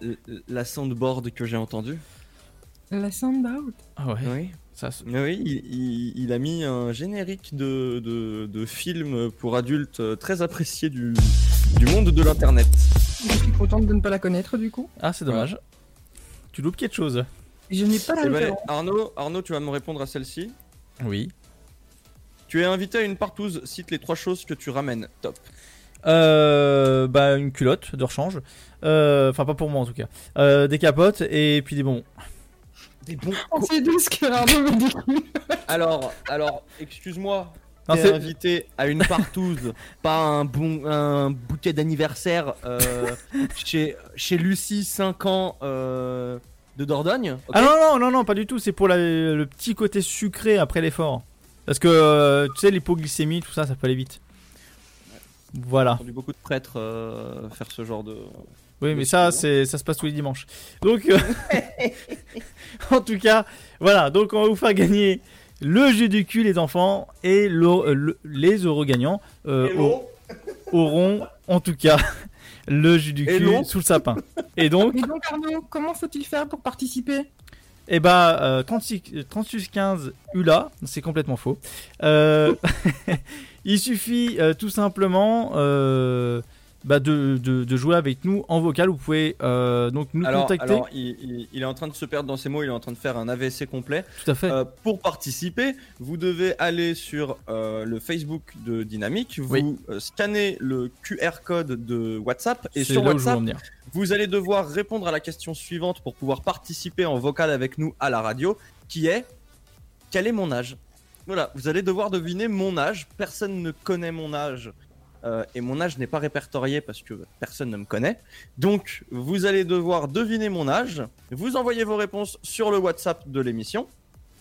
la soundboard que j'ai entendue. La soundboard. Ah ouais. Oui. Ça, Oui, il, il- il a mis un générique de, de, de film pour adultes très apprécié du, du monde de l'internet. Je suis contente de ne pas la connaître du coup. Ah c'est dommage. Tu loupes quelque chose. Je n'ai pas la Eh ben. Arnaud, Arnaud, tu vas me répondre à celle-ci. Oui. Tu es invité à une partouze, cite les trois choses que tu ramènes. Top. Euh, bah une culotte de rechange. Euh, Enfin pas pour moi en tout cas. Euh, des capotes et puis des bonbons. Des bons. Oh, c'est douce que Arnaud me dit. *laughs* Alors, alors, excuse-moi. Non, T'es invité à une partouze, *laughs* pas un bon un bouquet d'anniversaire euh, *laughs* chez chez Lucie 5 ans euh, de Dordogne. Ah non non non non pas du tout. C'est pour la- le petit côté sucré après l'effort. Parce que euh, tu sais l'hypoglycémie tout ça ça peut aller vite. Voilà. J'ai entendu beaucoup de prêtres euh, faire ce genre de. Oui, mais ça, c'est, ça se passe tous les dimanches. Donc, euh, *laughs* en tout cas, voilà. Donc, on va vous faire gagner le jeu du cul, les enfants, et le- euh, le- les heureux gagnants euh, au- auront, en tout cas, le jus du cul sous le sapin. Et donc, Et donc Arnaud, comment faut-il faire pour participer? eh ben, euh, 36, euh, 3615 ULA, c'est complètement faux. Euh, *laughs* il suffit euh, tout simplement euh, bah, de, de- de jouer avec nous en vocal. Vous pouvez euh, donc nous alors, contacter. alors, il, il- il est en train de se perdre dans ses mots, il est en train de faire un AVC complet. Tout à fait. Euh, pour participer, vous devez aller sur euh, le Facebook de Dynamique, vous Oui. scannez le QR code de WhatsApp et sur WhatsApp, vous allez devoir répondre à la question suivante pour pouvoir participer en vocal avec nous à la radio, qui est quel est mon âge? Voilà, vous allez devoir deviner mon âge. Personne ne connaît mon âge. Euh, et mon âge n'est pas répertorié parce que personne ne me connaît. Donc, vous allez devoir deviner mon âge. Vous envoyez vos réponses sur le WhatsApp de l'émission.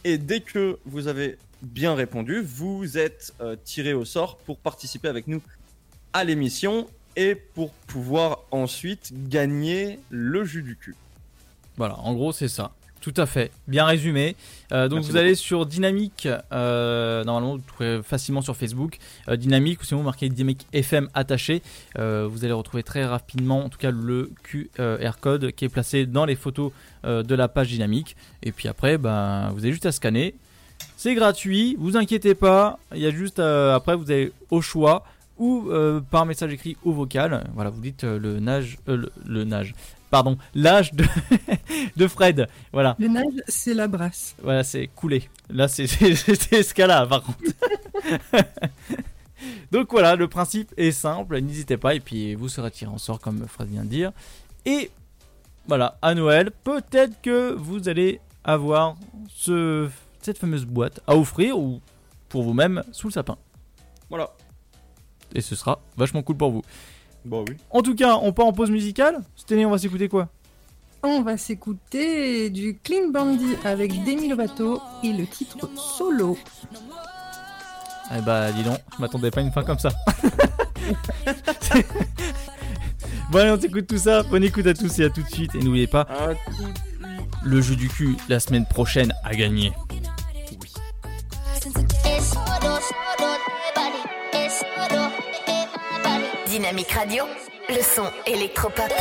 Et dès que vous avez bien répondu, vous êtes euh, tiré au sort pour participer avec nous à l'émission et pour pouvoir ensuite gagner le jus du cul. Voilà, en gros, c'est ça. Tout à fait, bien résumé. Euh, donc Merci vous allez sur Dynamique, euh, normalement vous trouvez facilement sur Facebook, euh, Dynamique ou sinon vous marquez Dynamique FM attaché. Vous allez retrouver très rapidement, en tout cas le QR code qui est placé dans les photos de la page Dynamique. Et puis après, ben, vous avez juste à scanner. C'est gratuit, vous inquiétez pas. Il y a juste après vous avez au choix ou euh, par message écrit ou vocal. Voilà, vous dites euh, le nage, euh, le, le nage pardon, l'âge de, *laughs* de Fred. Voilà. Le nage, c'est la brasse. Voilà, c'est couler. Là, *laughs* c'est ce cas-là, par contre. *laughs* Donc voilà, le principe est simple, n'hésitez pas, et puis vous serez tiré en sort, comme Fred vient de dire. Et voilà, à Noël, peut-être que vous allez avoir ce, cette fameuse boîte à offrir, ou pour vous-même, sous le sapin. Voilà. Et ce sera vachement cool pour vous. En tout cas, on part en pause musicale. Stanley, on va s'écouter quoi? On va s'écouter du Clean Bandit avec Demi Lovato et le titre solo. Eh bah, dis donc, je m'attendais pas à une fin comme ça. *laughs* bon, allez, on t'écoute tout ça. Bonne écoute à tous et à tout de suite. Et n'oubliez pas, le jeu du cul la semaine prochaine à gagner. Dynamique Radio, le son électropop.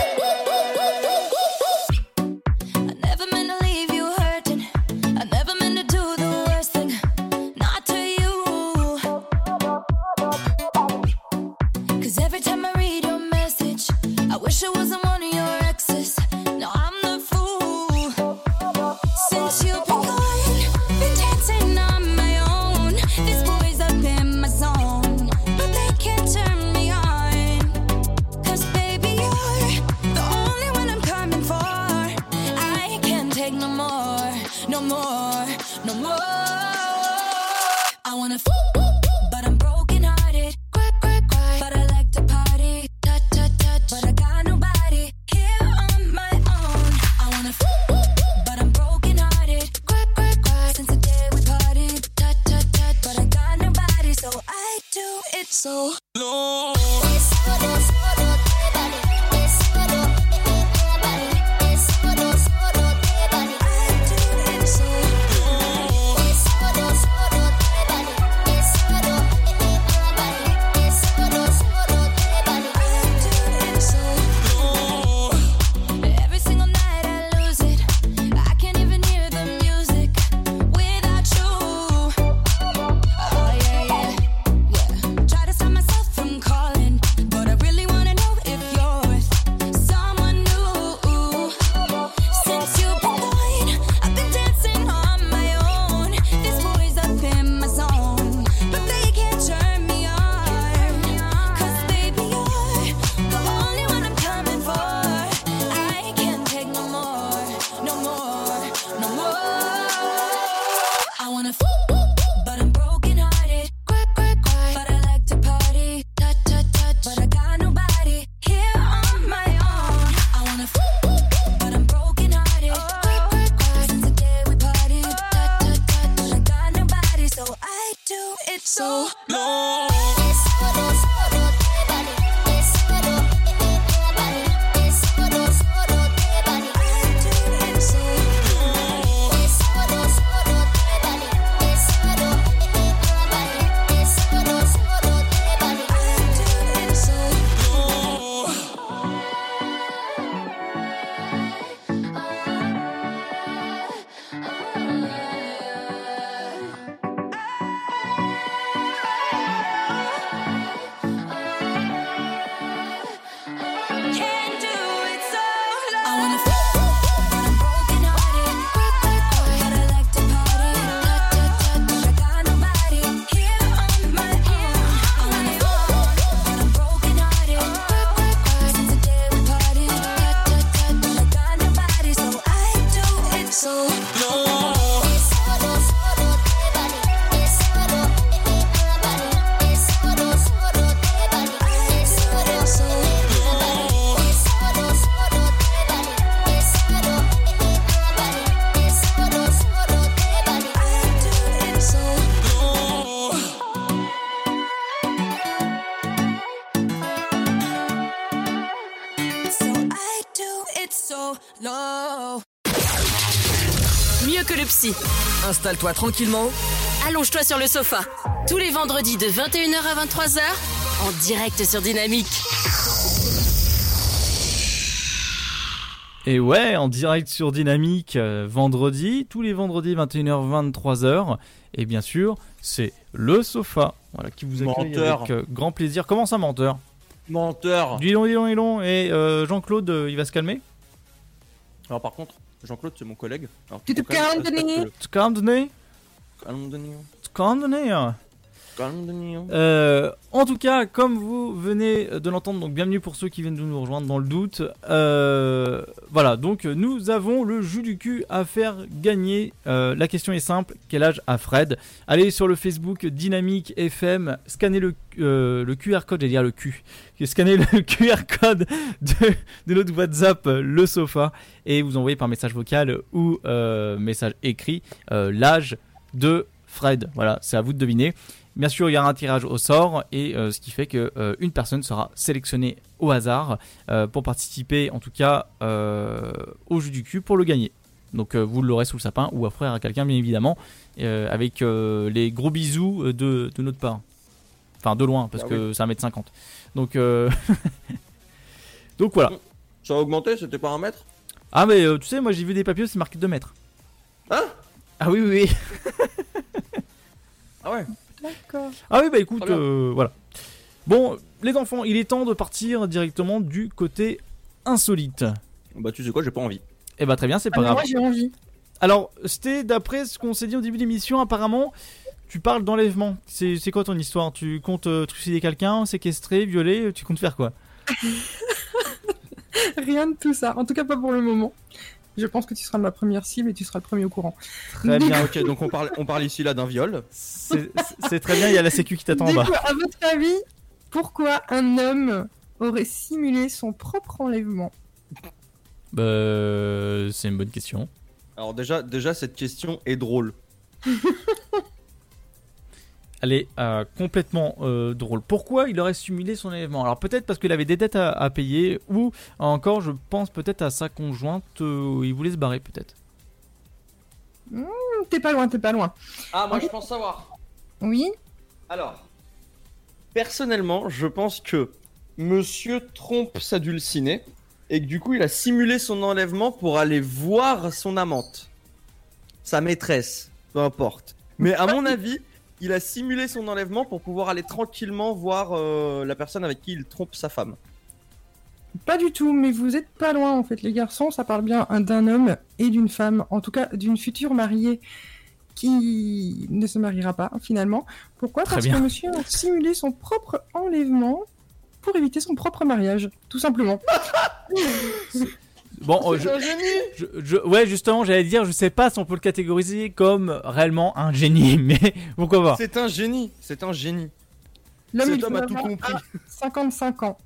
so long. Installe-toi tranquillement. Allonge-toi sur le sofa. Tous les vendredis de 21h à 23h, en direct sur Dynamique. Et ouais, en direct sur Dynamique, euh, vendredi, tous les vendredis 21h 23h. Et bien sûr, c'est le sofa voilà, qui vous accueille menteur. avec euh, grand plaisir. Comment ça, menteur? Menteur Dis donc, dis donc, dis donc. Et euh, Jean-Claude, il va se calmer? Alors par contre Jean-Claude, c'est mon collègue. Alors, tu te calmes, Denis. Tu calmes, Denis hein. Tu calmes, Denis hein. Euh, en tout cas, comme vous venez de l'entendre, donc bienvenue pour ceux qui viennent de nous rejoindre dans le doute. Euh, voilà, donc nous avons le jus du cul à faire gagner. Euh, la question est simple quel âge a Fred? Allez sur le Facebook Dynamique FM, scannez le, le QR code, j'allais dire le cul, scannez le *laughs* QR code de, de notre WhatsApp, le sofa, et vous envoyez par message vocal ou message écrit l'âge de Fred. Voilà, c'est à vous de deviner. Bien sûr, il y aura un tirage au sort et euh, ce qui fait que euh, une personne sera sélectionnée au hasard euh, pour participer, en tout cas, au jeu du cul pour le gagner. Donc vous l'aurez sous le sapin ou offrir à quelqu'un, bien évidemment, avec les gros bisous de, de notre part. Enfin, de loin, parce Ah que c'est 1m50. Donc, euh, *laughs* donc voilà. Ça a augmenté, c'était pas un mètre? Ah, mais tu sais, moi j'ai vu des papiers, c'est marqué 2 mètres. Hein? Ah oui, oui, oui. *laughs* Ah ouais? D'accord. Ah oui, bah écoute, euh, voilà. Bon, les enfants, il est temps de partir directement du côté insolite. Bah tu sais quoi, j'ai pas envie. Eh bah très bien, c'est Ah, pas grave. moi j'ai envie. Alors, c'était d'après ce qu'on s'est dit au début de l'émission, apparemment, tu parles d'enlèvement. C'est c'est quoi ton histoire? Tu comptes euh, trucider quelqu'un, séquestrer, violer Tu comptes faire quoi? *laughs* Rien de tout ça. En tout cas, pas pour le moment. Je pense que tu seras ma première cible et tu seras le premier au courant. Très *laughs* bien. ok, donc on parle, on parle ici là d'un viol. C'est très bien, il y a la sécu qui t'attend en bas. coup, à votre avis, pourquoi un homme aurait simulé son propre enlèvement? Bah, c'est une bonne question. Alors déjà, déjà cette question est drôle. *laughs* Elle est euh, complètement euh, drôle. Pourquoi il aurait simulé son enlèvement Alors peut-être parce qu'il avait des dettes à, à payer, ou encore je pense peut-être à sa conjointe, euh, il voulait se barrer peut-être. Hmm, T'es pas loin, t'es pas loin. Ah moi je pense savoir. Oui Alors, personnellement, je pense que Monsieur trompe sa dulcinée et que du coup il a simulé son enlèvement pour aller voir son amante, sa maîtresse, peu importe. Mais à mon *laughs* avis, il a simulé son enlèvement pour pouvoir aller tranquillement voir euh, la personne avec qui il trompe sa femme. Pas du tout, mais vous êtes pas loin en fait, les garçons. Ça parle bien d'un homme et d'une femme, en tout cas d'une future mariée qui ne se mariera pas finalement. Pourquoi? Très Parce bien. que monsieur a simulé son propre enlèvement pour éviter son propre mariage, tout simplement. *laughs* Bon, euh, C'est je, un génie je- je- ouais, justement, j'allais dire, je sais pas si on peut le catégoriser comme réellement un génie, *laughs* mais pourquoi pas C'est un génie, c'est un génie. L'homme, Cet il homme a tout compris. 55 ans.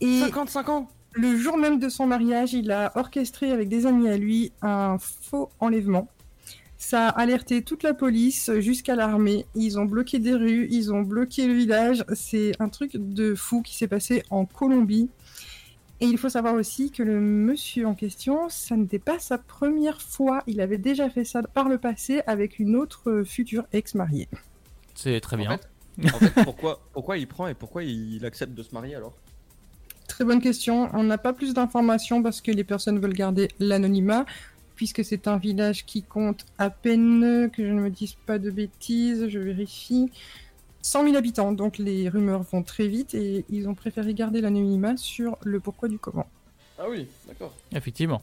Et 55 ans le jour même de son mariage, il a orchestré avec des amis à lui un faux enlèvement. Ça a alerté toute la police jusqu'à l'armée. Ils ont bloqué des rues, ils ont bloqué le village. C'est un truc de fou qui s'est passé en Colombie. Et il faut savoir aussi que le monsieur en question, ça n'était pas sa première fois. Il avait déjà fait ça par le passé avec une autre future ex-mariée. C'est très bien. En fait, pourquoi, pourquoi il prend et pourquoi il accepte de se marier alors? Très bonne question. On n'a pas plus d'informations parce que les personnes veulent garder l'anonymat, puisque c'est un village qui compte à peine, que je ne me dise pas de bêtises, je vérifie, 100 000 habitants. Donc les rumeurs vont très vite et ils ont préféré garder l'anonymat sur le pourquoi du comment. Ah oui, d'accord. Effectivement.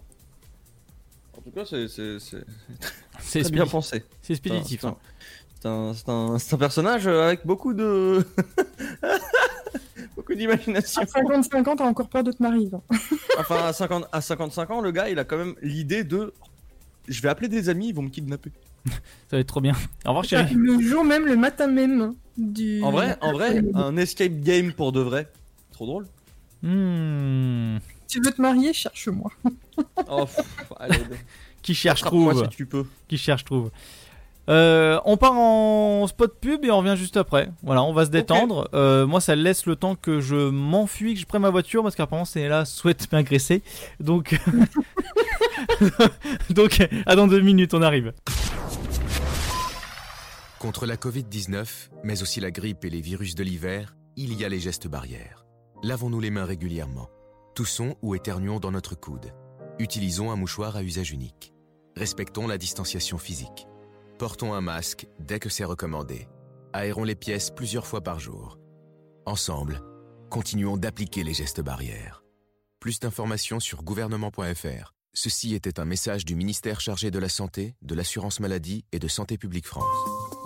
En tout cas, c'est c'est- *laughs* bien pensé. C'est expéditif. C'est un- hein. C'est un, c'est un- un personnage avec beaucoup de. *laughs* beaucoup d'imagination. À 55 ans, t'as encore peur de te marier. Enfin, à, 50, à 55 ans, le gars, il a quand même l'idée de. Je vais appeler des amis, ils vont me kidnapper. *laughs* Ça va être trop bien. Au revoir, chérie. Le jour même, le matin même du. En vrai, en vrai, un escape game pour de vrai. Trop drôle. Hmm. Tu veux te marier, cherche-moi. Oh, *laughs* Qui cherche trouve. si tu peux. Qui cherche trouve. Euh, on part en spot pub et on revient juste après. Voilà, on va se détendre. Euh, moi, ça laisse le temps que je m'enfuis, que je prenne ma voiture parce qu'apparemment c'est là souhaite m'agresser. Donc, *laughs* donc, à dans deux minutes, on arrive. Contre la Covid-19, mais aussi la grippe et les virus de l'hiver, il y a les gestes barrières. Lavons-nous les mains régulièrement. Toussons ou éternuons dans notre coude. Utilisons un mouchoir à usage unique. Respectons la distanciation physique. Portons un masque dès que c'est recommandé. Aérons les pièces plusieurs fois par jour. Ensemble, continuons d'appliquer les gestes barrières. Plus d'informations sur gouvernement.fr Ceci était un message du ministère chargé de la Santé, de l'Assurance Maladie et de Santé Publique France.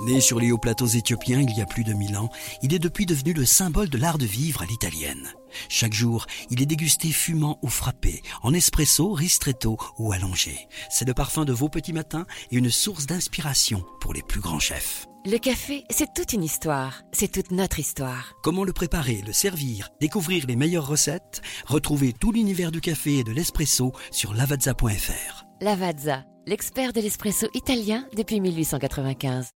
Né sur les hauts plateaux éthiopiens il y a plus de 1000 ans, il est depuis devenu le symbole de l'art de vivre à l'italienne. Chaque jour, il est dégusté fumant ou frappé, en espresso, ristretto ou allongé. C'est le parfum de vos petits matins et une source d'inspiration pour les plus grands chefs. Le café, c'est toute une histoire. C'est toute notre histoire. Comment le préparer, le servir, découvrir les meilleures recettes? Retrouvez tout l'univers du café et de l'espresso sur lavazza.fr. Lavazza, l'expert de l'espresso italien depuis 1895.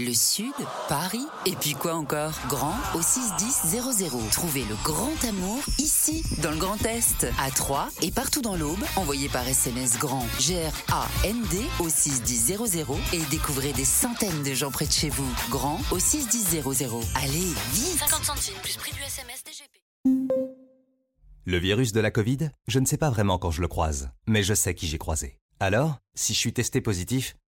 Le Sud, Paris, et puis quoi encore? Grand au 61000. Trouvez le grand amour ici, dans le Grand Est, à Troyes et partout dans l'Aube. Envoyez par SMS grand G-R-A-N-D au 61000 et découvrez des centaines de gens près de chez vous. Grand au 61000. Allez, vite 50 centimes plus prix du SMS DGP. Le virus de la Covid, je ne sais pas vraiment quand je le croise, mais je sais qui j'ai croisé. Alors, si je suis testé positif,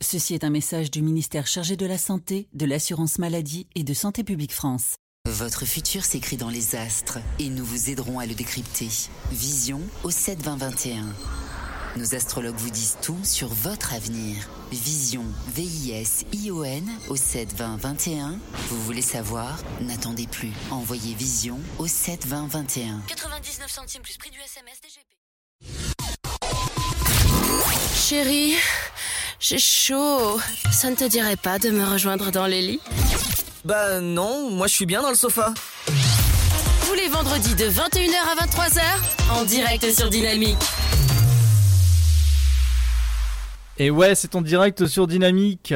Ceci est un message du ministère chargé de la Santé, de l'Assurance Maladie et de Santé Publique France. Votre futur s'écrit dans les astres et nous vous aiderons à le décrypter. Vision au 72021. Nos astrologues vous disent tout sur votre avenir. Vision, V-I-S-I-O-N au 72021. Vous voulez savoir? N'attendez plus. Envoyez Vision au 72021. 99 centimes plus prix du SMS DGP. Chérie, j'ai chaud. Ça ne te dirait pas de me rejoindre dans les lits Bah non, moi je suis bien dans le sofa. Tous les vendredis de 21h à 23h, en direct sur Dynamique. Et ouais, c'est en direct sur Dynamique.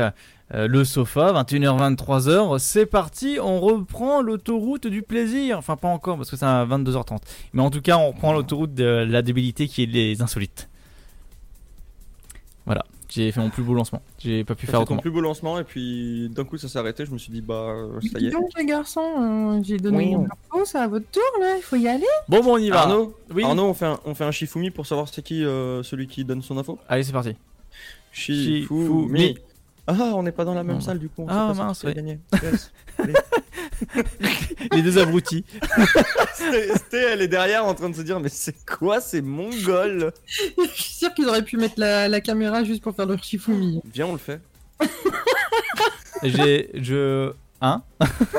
Euh, le sofa, 21h, 23h. C'est parti, on reprend l'autoroute du plaisir. Enfin, pas encore parce que c'est à 22h30. Mais en tout cas, on reprend l'autoroute de la débilité qui est les insolites. Voilà, j'ai fait mon plus beau lancement. J'ai pas pu faire autrement. plus beau lancement et puis d'un coup ça s'est arrêté. Je me suis dit bah ça y est. donc les garçons, euh, j'ai donné Oui. mon info, c'est à votre tour là, il faut y aller. Bon, bon, on y va. Arnaud, Oui. Arnaud, on fait un, on fait un Shifumi pour savoir c'est qui euh, celui qui donne son info. Allez, c'est parti. Shifumi. Ah, on n'est pas dans la même Non. salle du coup. on Ah, mince, ouais. gagné. Les deux abrutis. Sté, elle est derrière en train de se dire mais c'est quoi ces mongols? *laughs* Je suis sûr qu'ils auraient pu mettre la, la caméra juste pour faire leur Shifumi. Viens, on le fait. *laughs* J'ai. Je. Hein?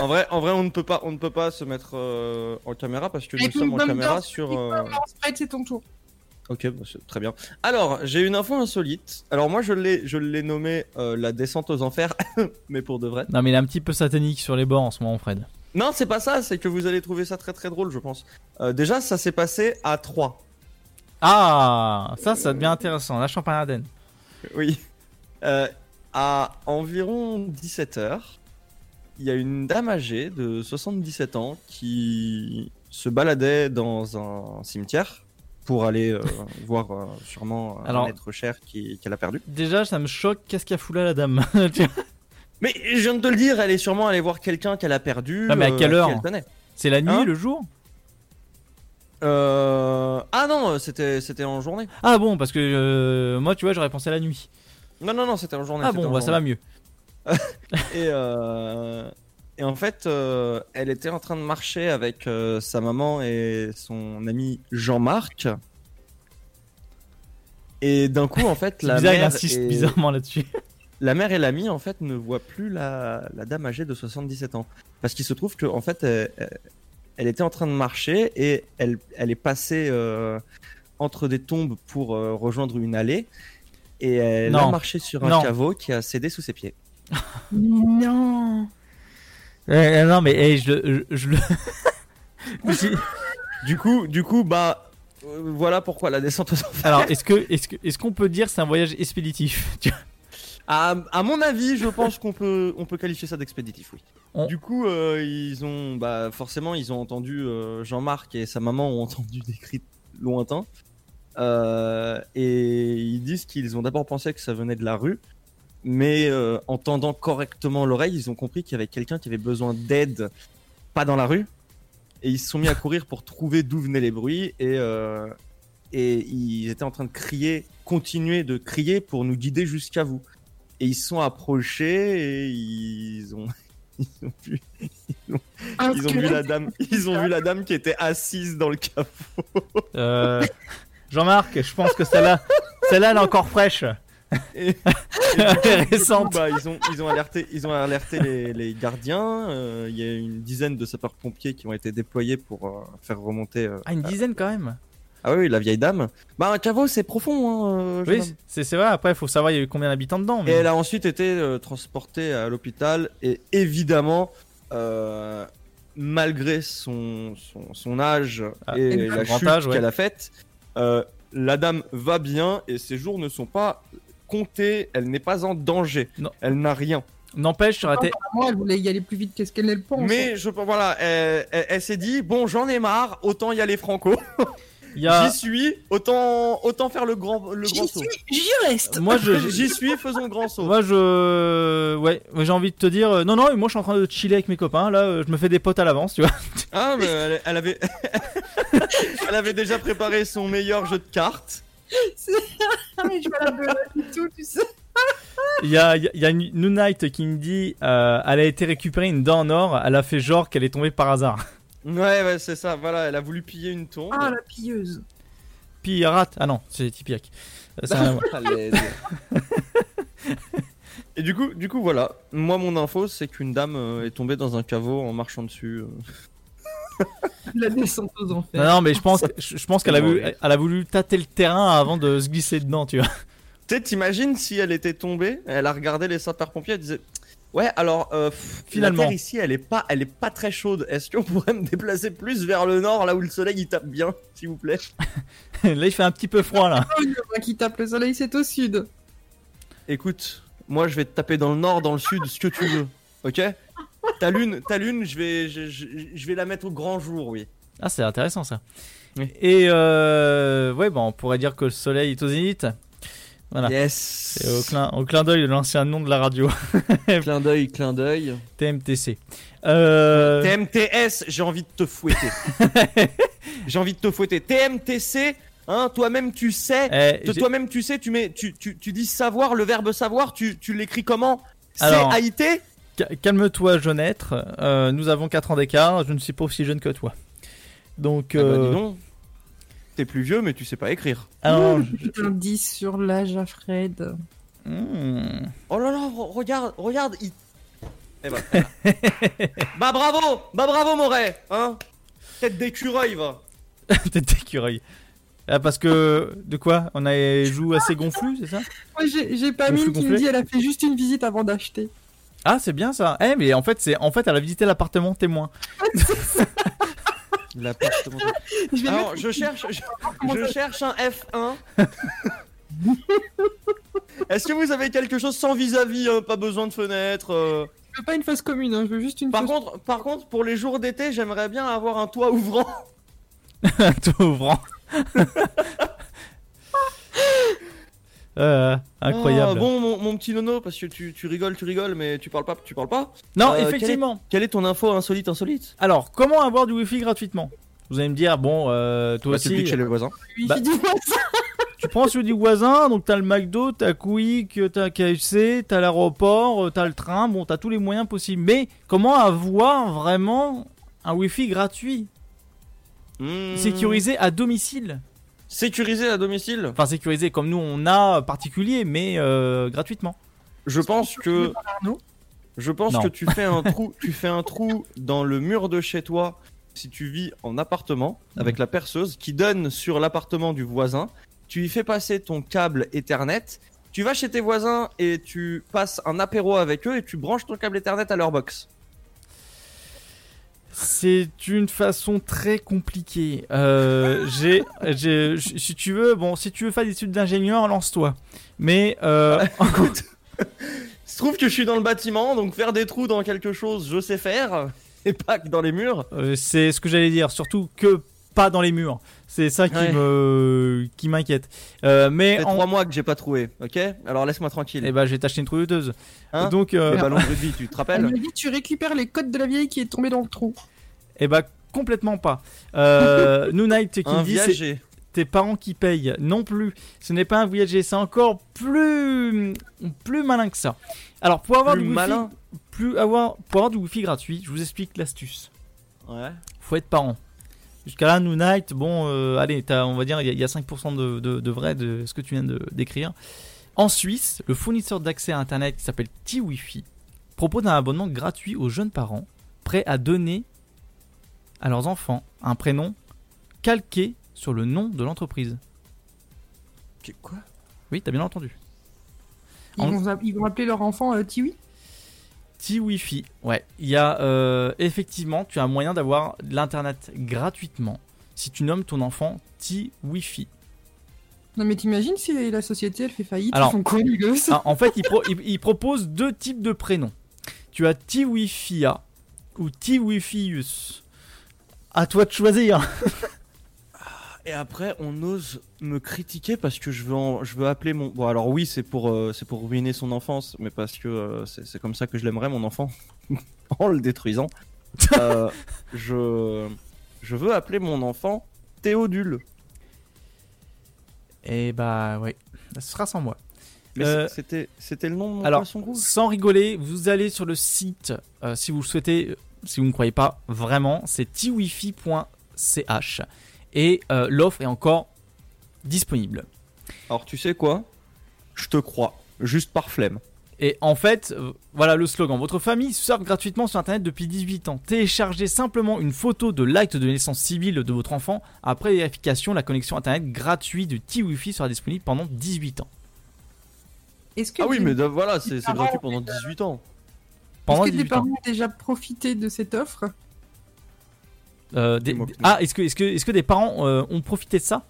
En vrai, en vrai, on ne peut pas, on ne peut pas se mettre euh, en caméra parce que nous sommes en caméra sur. euh, c'est ton tour. Ok, bah, très bien. Alors, j'ai une info insolite. Alors moi, je l'ai, je l'ai nommé euh, la descente aux enfers, *laughs* mais pour de vrai. Non, mais il est un petit peu satanique sur les bords en ce moment, Fred. Non, c'est pas ça. C'est que vous allez trouver ça très très drôle, je pense. Euh, déjà, ça s'est passé à 3 Ah Ça, ça devient intéressant. La champagne Ardenne. Oui. Euh, à environ 17 heures, il y a une dame âgée de 77 ans qui se baladait dans un cimetière pour aller euh, *laughs* voir euh, sûrement un Alors- être cher qui- qu'elle a perdu. Déjà, ça me choque. Qu'est-ce qu'a foutu là la dame? *laughs* Mais je viens de te le dire, elle est sûrement allée voir quelqu'un qu'elle a perdu. Ah, mais à euh, quelle qui heure? elle. C'est la nuit, Hein? le jour? Euh... Ah non, c'était c'était en journée. Ah bon, parce que euh, moi, tu vois, j'aurais pensé à la nuit. Non, non, non, c'était en journée. Ah bon, bah ça va mieux. *laughs* Et, euh, et en fait, euh, elle était en train de marcher avec euh, sa maman et son ami Jean-Marc. Et d'un coup, en fait, *laughs* la bizarre, il mère, insiste et... bizarrement là-dessus. *laughs* la mère et l'ami, en fait, ne voient plus la, la dame âgée de 77 ans. Parce qu'il se trouve que, en fait, elle, elle était en train de marcher et elle, elle est passée euh, entre des tombes pour euh, rejoindre une allée. Et elle a Non. marché sur un Non. caveau qui a cédé sous ses pieds. Non. Non, mais eh, je, le- je, je le. *laughs* Si- Du coup, du coup, bah, euh, voilà pourquoi la descente aux enfers. Alors, est-ce que, est-ce que, est-ce qu'on peut dire que c'est un voyage expéditif *laughs* À, à mon avis, je pense qu'on peut, on peut qualifier ça d'expéditif, oui. On- Du coup, euh, ils ont, bah, forcément, ils ont entendu euh, Jean-Marc et sa maman ont entendu des cris lointains. Et ils disent qu'ils ont d'abord pensé que ça venait de la rue, mais euh, en tendant correctement l'oreille, ils ont compris qu'il y avait quelqu'un qui avait besoin d'aide, pas dans la rue, et ils se sont mis à courir pour trouver d'où venaient les bruits et euh, et ils étaient en train de crier, continuer de crier pour nous guider jusqu'à vous. Et ils se sont approchés et ils ont *laughs* ils ont vu, ils ont, Un ils ont vu squelette. la dame, ils ont vu la dame qui était assise dans le caveau. Euh, Jean-Marc, je pense que celle-là, celle-là, elle est encore fraîche. Et, coup, bah, ils ont ils ont alerté ils ont alerté les, les gardiens. euh, Il y a une dizaine de sapeurs-pompiers qui ont été déployés pour euh, faire remonter. euh, Ah, une dizaine quand même. Ah oui, la vieille dame. Bah un caveau c'est profond. Hein, euh, jeune Oui, homme. c'est c'est vrai. Après, il faut savoir il y a eu combien d'habitants dedans. Et Mais... elle a ensuite été euh, transportée à l'hôpital et évidemment, euh, malgré son, son, son âge Ah, et et la grand chute âge, ouais. qu'elle a faite, euh, la dame va bien et ses jours ne sont pas Elle n'est pas en danger. Non. Elle n'a rien. N'empêche, aurait été. Moi, elle voulait y aller plus vite qu'est-ce qu'elle ne le pense. Mais je voilà, elle, elle- elle s'est dit bon, j'en ai marre, autant y aller franco. *laughs* A... J'y suis, autant autant faire le grand le grand saut. j'y reste. Moi, je, *laughs* J'y suis, faisons le grand saut. Moi, je, ouais, j'ai envie de te dire, euh, non, non, moi, je suis en train de chiller avec mes copains. Là, euh, je me fais des potes à l'avance, tu vois. Ah, mais elle, elle avait, *laughs* elle avait déjà préparé son meilleur jeu de cartes. Ah, *laughs* mais je vais la tout, tu sais. Il y a, il y a- il y a une Knight qui me dit, euh, elle a été récupérée une dent en or. Elle a fait genre qu'elle est tombée par hasard. Ouais, ouais, c'est ça. Voilà, elle a voulu piller une tombe. Ah, la pilleuse. Pirate. Ah non, c'est Tipiak. Euh, ça. *laughs* *laughs* Et du coup, du coup, voilà. Moi, mon info, c'est qu'une dame euh, est tombée dans un caveau en marchant dessus. *laughs* La descente aux enfers. Non, non, mais je pense, je, je pense qu'elle a, voulu, elle a voulu tâter le terrain avant de se glisser dedans, tu vois. Tu sais, t'imagines si elle était tombée, elle a regardé les sapeurs-pompiers, elle disait Ouais, alors euh, pff, Finalement. la terre ici, elle est pas, elle est pas très chaude. Est-ce qu'on pourrait me déplacer plus vers le nord, là où le soleil il tape bien, s'il vous plaît? *laughs* Là, il fait un petit peu froid, là. Oh, il y en a qui tape le soleil, c'est au sud. Écoute, moi je vais te taper dans le nord, dans le sud, ce que tu veux, ok? Ta lune, ta lune, je vais, je, je- je vais la mettre au grand jour, oui. Ah, c'est intéressant, ça. Oui. Et, euh, ouais, bon, on pourrait dire que le soleil est au zénith. Voilà. Yes. C'est au clin, au clin d'œil de l'ancien nom de la radio, *laughs* Clin d'œil, clin d'œil. TMTC. Euh, TMTS, j'ai envie de te fouetter. *laughs* j'ai envie de te fouetter. TMTC, hein, toi-même tu sais. eh, Toi-même, tu sais, tu, mets, tu, tu, tu dis savoir, le verbe savoir, tu, tu l'écris comment? C-A-I-T Ca- Calme-toi, jeune être. Euh, nous avons 4 ans d'écart. Je ne suis pas aussi jeune que toi. Donc, Ah bah, euh, dis donc. T'es plus vieux, mais tu sais pas écrire. Ouh, je- Putain, 10 sur l'âge à Fred. Hmm. Oh là là, re- regarde, regarde. Il... Eh ben, voilà. *laughs* bah bravo, bah bravo Moret, hein Tête d'écureuil, va. *laughs* Tête d'écureuil. Ah, parce que. De quoi? On a joué assez gonflu, c'est ça? Moi, j'ai pas Gonflé, mis qui me gonflé dit elle a fait juste une visite avant d'acheter. Ah, c'est bien ça. Eh, mais en fait, c'est en fait, elle a visité l'appartement témoin. *laughs* L'appartement. Je vais Alors, mettre- je cherche, je, Comment je ça- cherche un F1. *laughs* Est-ce que vous avez quelque chose sans vis-à-vis, hein, pas besoin de fenêtre euh? Je veux pas une fosse commune, hein, je veux juste une Par fosse. contre, par contre, pour les jours d'été, j'aimerais bien avoir un toit ouvrant. *laughs* Tout ouvrant. Euh, incroyable. Ah, bon, mon, mon petit nono, parce que tu, tu rigoles, tu rigoles, mais tu parles pas, tu parles pas. non, Euh, effectivement. Quelle est ton info insolite, insolite? Alors, comment avoir du wifi gratuitement? Vous allez me dire, bon, euh, toi Bah, le aussi, chez les voisins. Lui, bah- *laughs* tu prends celui du voisin, donc t'as le McDo, t'as Quick, t'as KFC, t'as l'aéroport, euh, t'as le train, bon, t'as tous les moyens possibles. Mais comment avoir vraiment un wifi gratuit, Hmm. sécurisé à domicile Sécurisé à domicile. Enfin, sécurisé comme nous on a particulier, mais euh, gratuitement. Je pense que. Je pense Non. que tu fais un trou, tu fais un trou dans le mur de chez toi si tu vis en appartement avec la perceuse qui donne sur l'appartement du voisin. Tu y fais passer ton câble Ethernet. Tu vas chez tes voisins et tu passes un apéro avec eux et tu branches ton câble Ethernet à leur box. C'est une façon très compliquée. Euh, j'ai, j'ai, si tu veux, bon, si tu veux faire des études d'ingénieur, lance-toi. Mais euh, Écoute, il *laughs* se trouve que je suis dans le bâtiment, donc faire des trous dans quelque chose, je sais faire, *laughs* et pas que dans les murs. Euh, c'est ce que j'allais dire. Surtout que pas dans les murs. C'est ça qui Ouais. me qui m'inquiète. Euh, mais Ça fait en... trois mois que j'ai pas trouvé, ok? Alors laisse-moi tranquille. eh ben, j'ai acheté une trouilleuse. Hein? Donc, euh, Le ballon de *laughs* rugby, tu te Elle rappelles? dit tu récupères les codes de la vieille qui est tombée dans le trou. eh ben, complètement pas. Euh, *laughs* Noonite qui Un me dit c'est tes parents qui payent. Non plus. Ce n'est pas un voyager. C'est encore plus plus malin que ça. Alors, pour avoir Plus du wifi, malin? plus avoir pour avoir du wifi gratuit, je vous explique l'astuce. Ouais. faut être parent. Jusqu'à là, New Night, bon, euh, allez, t'as- on va dire, il y, a- il y a 5% de, de, de vrai de ce que tu viens de décrire. En Suisse, le fournisseur d'accès à Internet qui s'appelle T-Wifi propose un abonnement gratuit aux jeunes parents prêts à donner à leurs enfants un prénom calqué sur le nom de l'entreprise. Quoi? Oui, t'as bien entendu. Ils, En- vont, ils vont appeler leur enfant euh, Tiwi? T-Wifi, ouais. Il y a euh, effectivement, tu as un moyen d'avoir l'internet gratuitement si tu nommes ton enfant T-Wifi. Non mais t'imagines si la société elle fait faillite, Alors- ils font quoi les gosses Ah, en fait, il, pro- il- il propose deux types de prénoms. Tu as Tiwifia ou Tiwifius. À toi de choisir. Et après, on ose me critiquer parce que je veux, en- je veux appeler mon. Bon, alors oui, c'est pour, euh, c'est pour ruiner son enfance, mais parce que euh, c'est comme ça que je l'aimerais, mon enfant, *laughs* en le détruisant. *laughs* Euh, je, je veux appeler mon enfant Théodule. Et bah ouais, ce sera sans moi. Euh, c'était, c'était le nom de mon Alors, poisson rouge. sans rigoler, vous allez sur le site, euh, si vous le souhaitez, si vous ne croyez pas vraiment, c'est tiwifi.ch. Et euh, l'offre est encore disponible. Alors tu sais quoi? Je te crois, juste par flemme. Et en fait, euh, voilà le slogan. Votre famille surfe gratuitement sur Internet depuis 18 ans. Téléchargez simplement une photo de l'acte de naissance civile de votre enfant. Après vérification, la connexion Internet gratuite de T-Wi-Fi sera disponible pendant 18 ans. Est-ce que Ah oui, mais de- voilà, c'est, gratuit pendant 18 ans. Est-ce que des 18 ans. parents ont déjà profité de cette offre? Euh, des-. Ah, est-ce que, est que, est que des parents euh, ont profité de ça?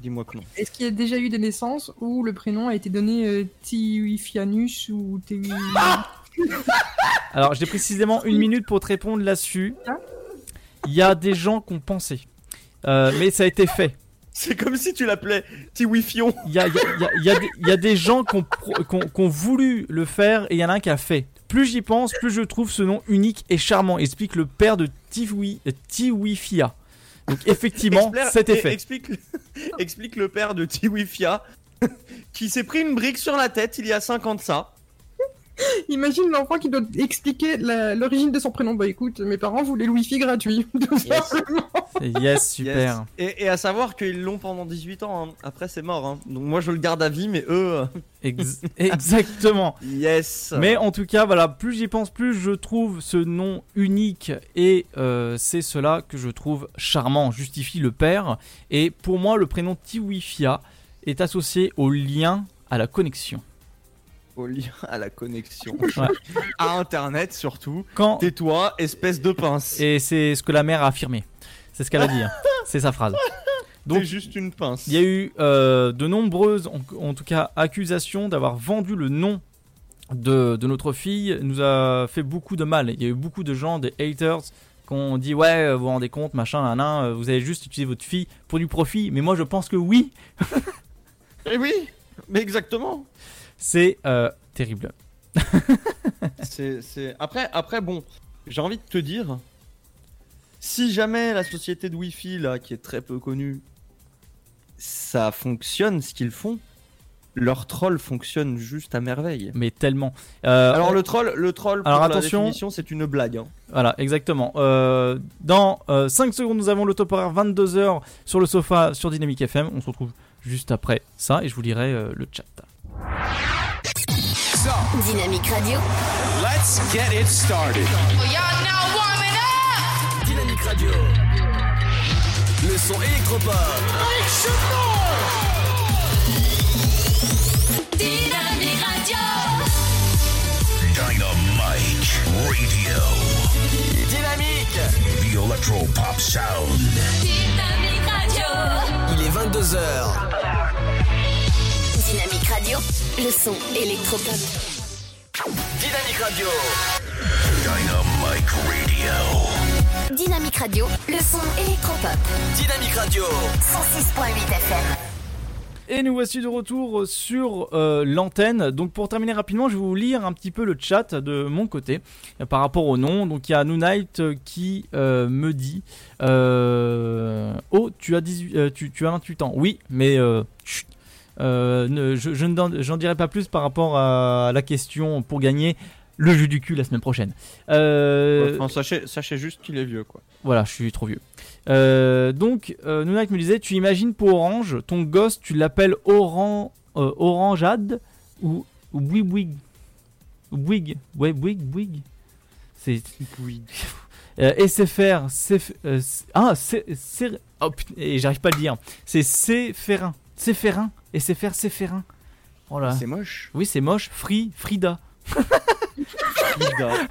Dis-moi que non. Est-ce qu'il y a déjà eu des naissances où le prénom a été donné euh, Tiwifianus ou Tiwi... *laughs* Alors, j'ai précisément une minute pour te répondre là-dessus. Il y a des gens qui ont pensé. Euh, mais ça a été fait. C'est comme si tu l'appelais Tiwifion. Il y a, il y a- il y a- il y a des- il y a des gens qui ont, pro- qui ont- qui ont voulu le faire et il y en a un qui a fait. Plus j'y pense, plus je trouve ce nom unique et charmant, explique le père de Tiwi, euh, Tiwifia. Donc effectivement, Expler- c'était et- fait. Explique, *laughs* explique le père de Tiwifia *laughs* qui s'est pris une brique sur la tête il y a 5 ans de ça. *laughs* Imagine l'enfant qui doit expliquer la- l'origine de son prénom. Bah écoute, mes parents voulaient le wifi gratuit. *laughs* tout simplement. Yes, super. Yes. Et, et à savoir qu'ils l'ont pendant 18 ans. hein. Après, c'est mort. hein. Donc moi, je le garde à vie, mais eux. euh, *laughs* Ex- exactement. Yes. Mais en tout cas, voilà, plus j'y pense, plus je trouve ce nom unique et euh, c'est cela que je trouve charmant, justifie le père. Et pour moi, le prénom Tiwifia est associé au lien à la connexion. Au lien *laughs* à la connexion. Ouais. *laughs* À Internet surtout. Quand Tais-toi, espèce de pince. et c'est ce que la mère a affirmé. C'est ce qu'elle a dit. hein. *laughs* C'est sa phrase. Donc juste une pince. il y a eu euh, de nombreuses, en, en tout cas, accusations d'avoir vendu le nom de, de notre fille. Nous a fait beaucoup de mal. Il y a eu beaucoup de gens, des haters, qui ont dit ouais, euh, vous vous rendez compte, machin, nan, nan, euh, vous avez juste utilisé votre fille pour du profit. Mais moi, je pense que oui, Eh oui, mais exactement. C'est euh, terrible. *laughs* C'est, c'est... Après, après, bon, j'ai envie de te dire, si jamais la société de Wi-Fi, là, qui est très peu connue, ça fonctionne ce qu'ils font, leur troll fonctionne juste à merveille. Mais tellement. Euh, Alors le troll, le troll, pour Alors, la attention. définition, c'est une blague. hein. Voilà, exactement. Euh, dans 5 secondes, nous avons le top horaire 22h sur le sofa sur Dynamic FM. On se retrouve juste après ça et je vous lirai le chat. Dynamique Radio. Let's get it started. Dynamique Radio. Le son électropop. Dynamique Radio. Dynamite Radio. Dynamique. The Electro Pop Sound. Dynamique Radio. Il est 22h. Dynamique Radio. Le son électropop. Dynamique Radio. Dynamic Radio. Dynamique Radio, le son électropop. Dynamique Radio. 106.8 FM. Et nous voici de retour sur euh, l'antenne. Donc pour terminer rapidement, je vais vous lire un petit peu le chat de mon côté euh, par rapport au nom. Donc il y a Noonite euh, qui euh, me dit euh, Oh, tu as, 18, euh, tu, tu as 28 ans. Oui, mais euh, chut. Euh, ne- je, je ne n'en- dirai pas plus par rapport à la question pour gagner le jeu du cul la semaine prochaine. Euh, Enfin, sachez, sachez juste qu'il est vieux, quoi. voilà, je suis trop vieux. Euh, donc, euh, Nounak me disait, tu imagines pour Orange, ton gosse, tu l'appelles Oran, euh, Orangeade ou, ou Bouyguig Bouygues Ouais, Bouygues, Bouygues. C'est... *laughs* Euh, SFR, CF, c- ah, c'est, oh putain, et j'arrive pas à le dire. C'est Céferin, Céferin, SFR, Céferin. Oh là. C'est moche. Oui, c'est moche. Free, Frida. Frida. *laughs*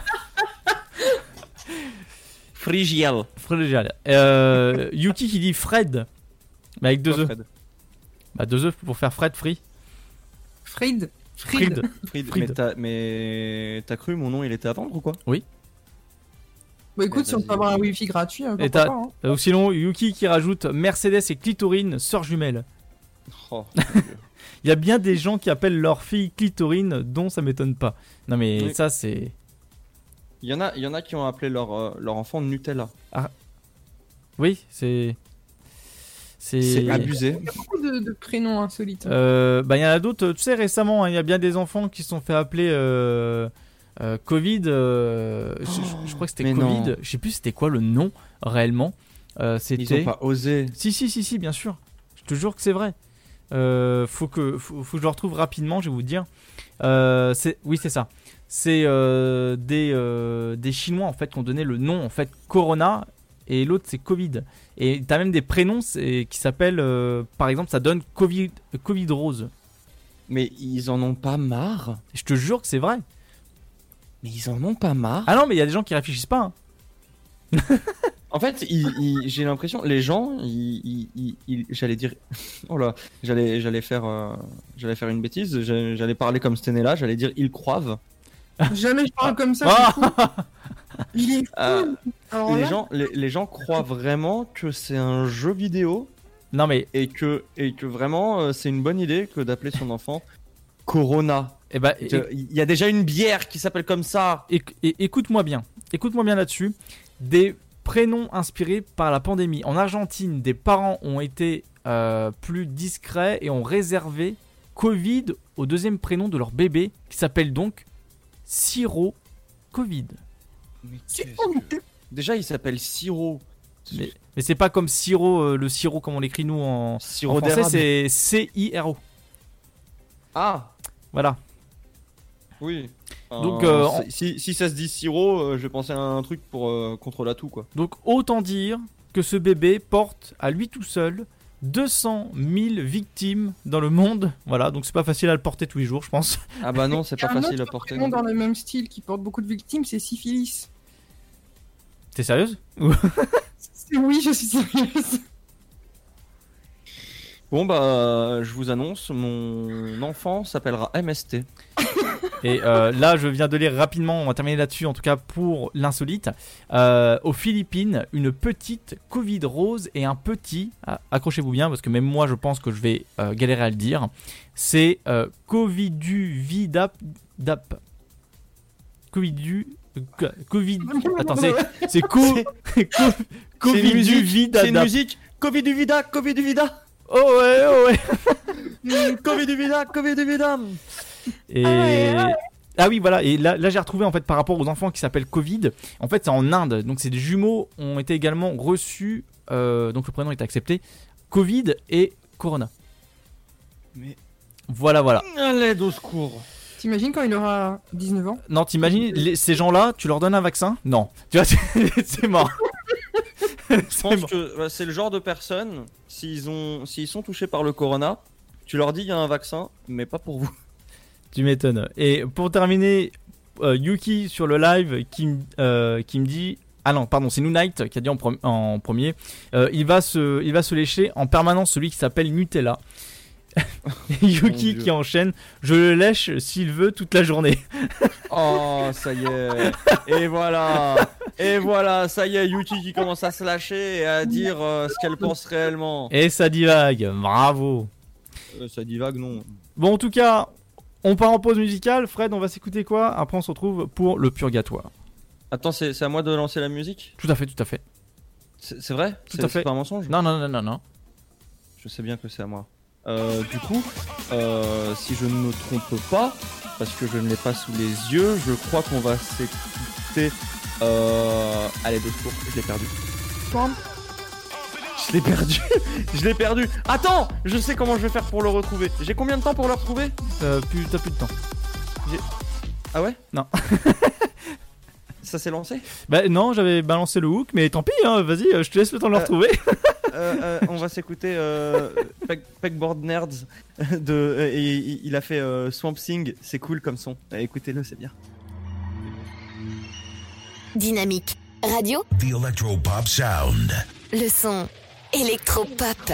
Frigiel. Frigiel. Euh, Yuki qui dit Fred. Mais avec deux Quoi, E. Bah deux E pour faire Fred Free. Fried. Fried. Fried, Fried. Mais t'as- Mais t'as cru mon nom il était à vendre ou quoi? Oui. Bon, écoute, si on peut avoir un wifi gratuit, hein, Et pas, hein. ou sinon Yuki qui rajoute Mercedes et Clitorine, sœurs jumelles. Oh. *laughs* Il y a bien des gens qui appellent leur fille Clitorine, dont ça m'étonne pas. Non mais Oui. ça c'est. Il y en a, il y en a qui ont appelé leur, euh, leur enfant Nutella. Oui, c'est. C'est abusé. Il y a beaucoup de, de prénoms insolites. Euh, bah il y en a d'autres. Tu sais récemment, hein, il y a bien des enfants qui se sont fait appeler euh, euh, Covid. euh, je, je- je crois que c'était Covid. non. Je sais plus c'était quoi le nom réellement. Euh, c'était. Ils ont pas osé. Si, si, si, si, bien sûr. Je te jure que c'est vrai. Euh, faut, que, faut, faut que je le retrouve rapidement, je vais vous dire. Euh, c'est, oui, c'est ça. C'est euh, des, euh, des Chinois en fait qui ont donné le nom en fait Corona et l'autre c'est Covid. Et t'as même des prénoms qui s'appellent, par exemple, ça donne Covid, Covid Rose. Mais ils en ont pas marre? Je te jure que c'est vrai. Mais ils en ont pas marre? Ah non, mais il y a des gens qui réfléchissent pas. hein. *laughs* En fait, j'ai l'impression, les gens, j'allais dire, *laughs* oh là, j'allais, j'allais faire, euh, j'allais faire une bêtise, j'allais parler comme Stenella, j'allais dire ils croivent. Jamais je parle comme ça. Ah. *laughs* Il est fou. Euh, Alors les là, gens, les, les gens croient vraiment que c'est un jeu vidéo Non mais, et que, et que vraiment euh, c'est une bonne idée que d'appeler son enfant Corona. eh ben, Il y a déjà une bière qui s'appelle comme ça. Écoute-moi bien, écoute-moi bien là-dessus. Des prénoms inspirés par la pandémie. En Argentine, des parents ont été euh, plus discrets et ont réservé Covid au deuxième prénom de leur bébé, qui s'appelle donc Siro Covid. Mais qu'est-ce que- Déjà, il s'appelle Siro. Mais, mais c'est pas comme sirop, euh, le sirop comme on l'écrit nous en, en français, c'est C-I-R-O. Ah, Voilà. Oui. Donc, Euh, euh, si, si ça se dit sirop, euh, je vais penser à un truc pour euh, contre la toux quoi. Donc autant dire que ce bébé porte à lui tout seul 200 000 victimes dans le monde. Voilà, donc c'est pas facile à le porter tous les jours, je pense. Ah bah non, c'est il y a pas un facile à autre porter. prénom dans le même style qui porte beaucoup de victimes, c'est syphilis. T'es sérieuse *laughs* Oui, je suis sérieuse. Bon bah, je vous annonce, mon enfant s'appellera MST. *laughs* Et euh, là, je viens de lire rapidement, on va terminer là-dessus, en tout cas pour l'insolite. Euh, aux Philippines, une petite Covid rose et un petit, ah, accrochez-vous bien parce que même moi je pense que je vais euh, galérer à le dire, c'est Coviduvidap. Dap. Covidu. Covid. Attends, c'est, co, co- C'est une musique, c'est une Coviduvidadap. musique. Covid du vida, Covid du vida. Oh ouais, oh ouais. *laughs* Mm, Covid du vida, Covid du vida. Et ah oui, voilà. Et là, là j'ai retrouvé en fait par rapport aux enfants qui s'appellent Covid. En fait, c'est en Inde. Donc, c'est des jumeaux ont été également reçus. euh, donc, le prénom est accepté. Covid et Corona. Mais Voilà, voilà. à l'aide au secours. T'imagines quand il aura 19 ans? Non, t'imagines les- ces gens-là, tu leur donnes un vaccin? Non. *laughs* Tu vois, c'est mort. Je *laughs* C'est pense mort. que bah, c'est le genre de personnes, s'ils ont, s'ils sont touchés par le corona, tu leur dis il y a un vaccin, mais pas pour vous. Tu m'étonnes. Et pour terminer, euh, Yuki sur le live qui, euh, qui me dit. Ah non, pardon, c'est Noonite qui a dit en, pre- en premier. Euh, il, va se, il va se lécher en permanence celui qui s'appelle Nutella. *laughs* *laughs* Yuki qui enchaîne. Je le lèche s'il veut toute la journée. *laughs* Oh, ça y est. Et voilà. Et voilà, ça y est, Yuki qui commence à se lâcher et à dire euh, ce qu'elle pense réellement. Et ça divague, bravo. Euh, ça divague, non. Bon, en tout cas, on part en pause musicale. Fred, on va s'écouter quoi? Après, on se retrouve pour le purgatoire. Attends, c'est c'est à moi de lancer la musique? Tout à fait, tout à fait. C'est c'est vrai? Tout C'est- à fait. C'est pas un mensonge? Non, non, non, non, non. Je sais bien que c'est à moi. Euh, du coup, euh, si je ne me trompe pas, parce que je ne l'ai pas sous les yeux, je crois qu'on va s'écouter. Euh... Allez, deux tours, je l'ai perdu. Je l'ai perdu Je l'ai perdu Attends Je sais comment je vais faire pour le retrouver. J'ai combien de temps pour le retrouver Euh, plus, t'as plus de temps. Ah ouais Non. *laughs* Ça s'est lancé Bah non, j'avais balancé le hook, mais tant pis, hein, vas-y, euh, je te laisse le temps de le Euh, retrouver. *laughs* Euh, euh, on va s'écouter euh, Peg- Pegboard Nerds *laughs* de euh, et il- a fait euh, Swamp Thing, c'est cool comme son. Écoutez-le, c'est bien. Dynamique. Radio, The Electropop Sound. le son électropop.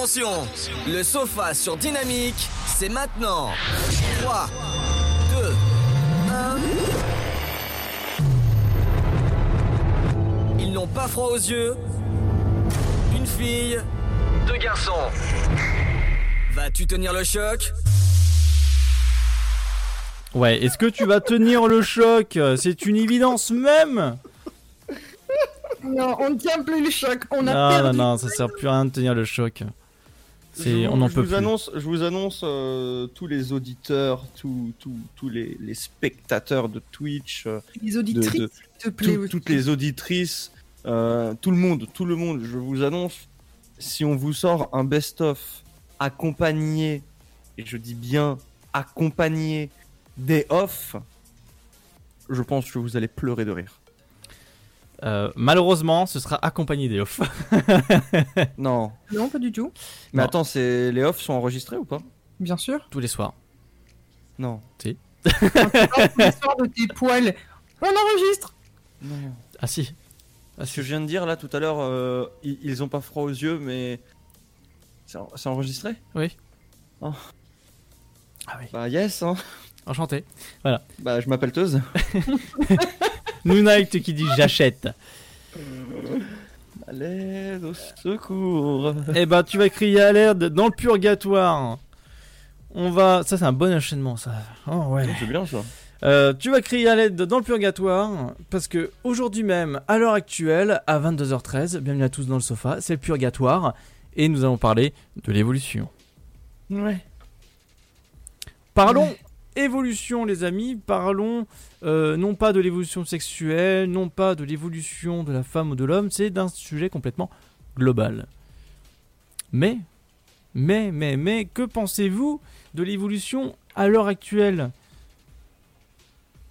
Attention, Le sofa sur Dynamique, c'est maintenant 3, 2, 1... Ils n'ont pas froid aux yeux. Une fille, deux garçons. Vas-tu tenir le choc? Ouais, est-ce que tu vas tenir le choc? C'est une évidence même Non, on ne tient plus le choc. On a Non, non, non, ça sert plus à rien de tenir le choc. Je- on n'en je peut vous plus. Annonce, je vous annonce euh, tous les auditeurs, tous, tous, tous les, les spectateurs de Twitch, euh, Les auditrices, de- s'il te plaît. tout- aussi. toutes les auditrices, euh, tout le monde, tout le monde, je vous annonce, si on vous sort un best-of accompagné, et je dis bien accompagné des off, je pense que vous allez pleurer de rire. Euh, malheureusement, ce sera accompagné des off. *laughs* Non. Non, pas du tout. Mais Non. attends, c'est les offs sont enregistrés ou pas? Bien sûr. Tous les soirs. Non. Si. L'histoire *laughs* de tes poils. On enregistre. Non. Ah si. Ce que je viens de dire là tout à l'heure, euh, ils, ils ont pas froid aux yeux, mais c'est en- c'est enregistré? Oui. Oh. Ah oui. Bah yes. Hein. Enchanté. Voilà. Bah je m'appelle Teuse. *laughs* Noonite qui dit j'achète. À l'aide, au secours. Eh ben, tu vas crier à l'aide dans le purgatoire. On va. Ça, c'est un bon enchaînement, ça. Oh, ouais. C'est bien ça. Euh, tu vas crier à l'aide dans le purgatoire parce que aujourd'hui même, à l'heure actuelle, à 22h13, bienvenue à tous dans le sofa, c'est le purgatoire et nous allons parler de l'évolution. Ouais. Parlons évolution, les amis. Parlons euh, non pas de l'évolution sexuelle, non pas de l'évolution de la femme ou de l'homme, c'est d'un sujet complètement global. Mais, mais, mais, mais, que pensez-vous de l'évolution à l'heure actuelle?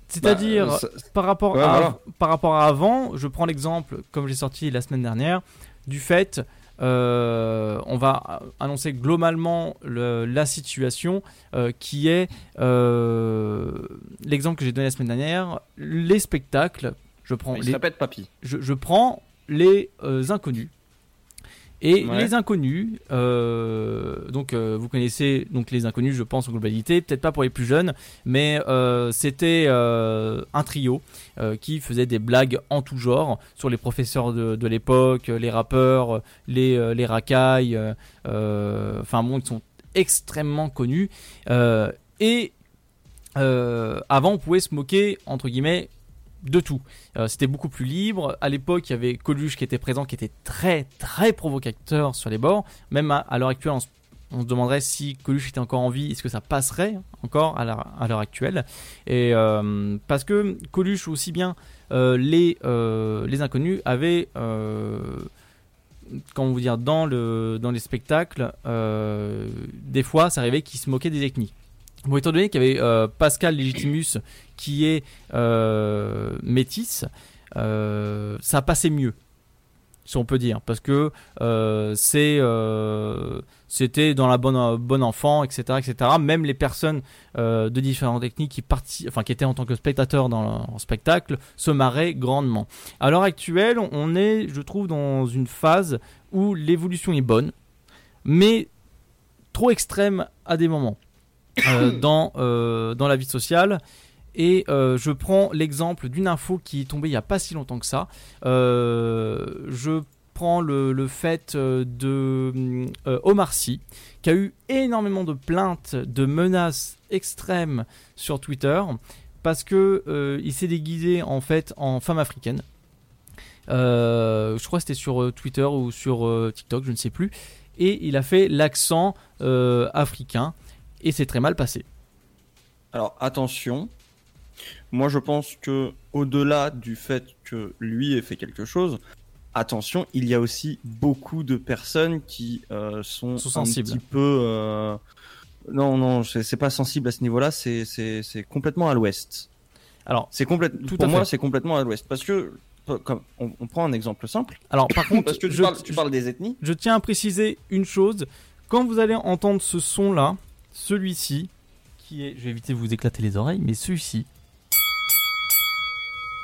C'est-à-dire, Bah, ça- par, rapport Ouais, à, voilà. par rapport à avant, je prends l'exemple, comme j'ai sorti la semaine dernière, du fait, euh, on va annoncer globalement le- la situation euh, qui est euh, l'exemple que j'ai donné la semaine dernière, les spectacles. Je prends Il les, papy. je, je prends les euh, inconnus. Et Ouais. les inconnus, euh, donc euh, vous connaissez donc les inconnus, je pense en globalité, peut-être pas pour les plus jeunes, mais euh, c'était un trio qui faisait des blagues en tout genre sur les professeurs de, de l'époque, les rappeurs, les, les racailles, enfin bon, ils sont extrêmement connus. Et avant, on pouvait se moquer entre guillemets de tout. Euh, C'était beaucoup plus libre. À l'époque, il y avait Coluche qui était présent, qui était très très provocateur sur les bords. Même à, l'heure actuelle, on se, demanderait si Coluche était encore en vie, est-ce que ça passerait encore à l'heure actuelle? Et euh, parce que Coluche aussi bien euh, les inconnus avaient comment vous dire dans dans les spectacles des fois ça arrivait qu'ils se moquaient des ethnies Bon, étant donné qu'il y avait euh, Pascal Legitimus qui est euh, métisse, euh, ça passait mieux, si on peut dire, parce que euh, c'était dans la bonne bonne enfant, etc., etc. Même les personnes de différentes techniques qui étaient en tant que spectateurs dans le spectacle se marraient grandement. À l'heure actuelle, on est, je trouve, dans une phase où l'évolution est bonne, mais trop extrême à des moments dans, euh, dans la vie sociale. Et euh, je prends l'exemple d'une info qui est tombée il n'y a pas si longtemps que ça. Euh, je prends le, le fait euh, de euh, Omar Sy, qui a eu énormément de plaintes, de menaces extrêmes sur Twitter, parce que euh, il s'est déguisé en fait en femme africaine. Euh, je crois que c'était sur euh, Twitter ou sur euh, TikTok, je ne sais plus. Et il a fait l'accent euh, africain et c'est très mal passé. Alors attention, moi je pense que au-delà du fait que lui ait fait quelque chose, attention, il y a aussi beaucoup de personnes qui euh, sont, Sont un sensibles. petit peu. euh, Non, non, c'est pas sensible à ce niveau-là, c'est complètement à l'ouest. Alors, c'est complète. tout Pour à moi, c'est complètement à l'ouest parce que comme on, on prend un exemple simple. Alors par contre, *laughs* parce que tu, je- parles, tu parles des ethnies. Je tiens à préciser une chose. Quand vous allez entendre ce son-là, celui-ci, qui est, je vais éviter de vous éclater les oreilles, mais celui-ci,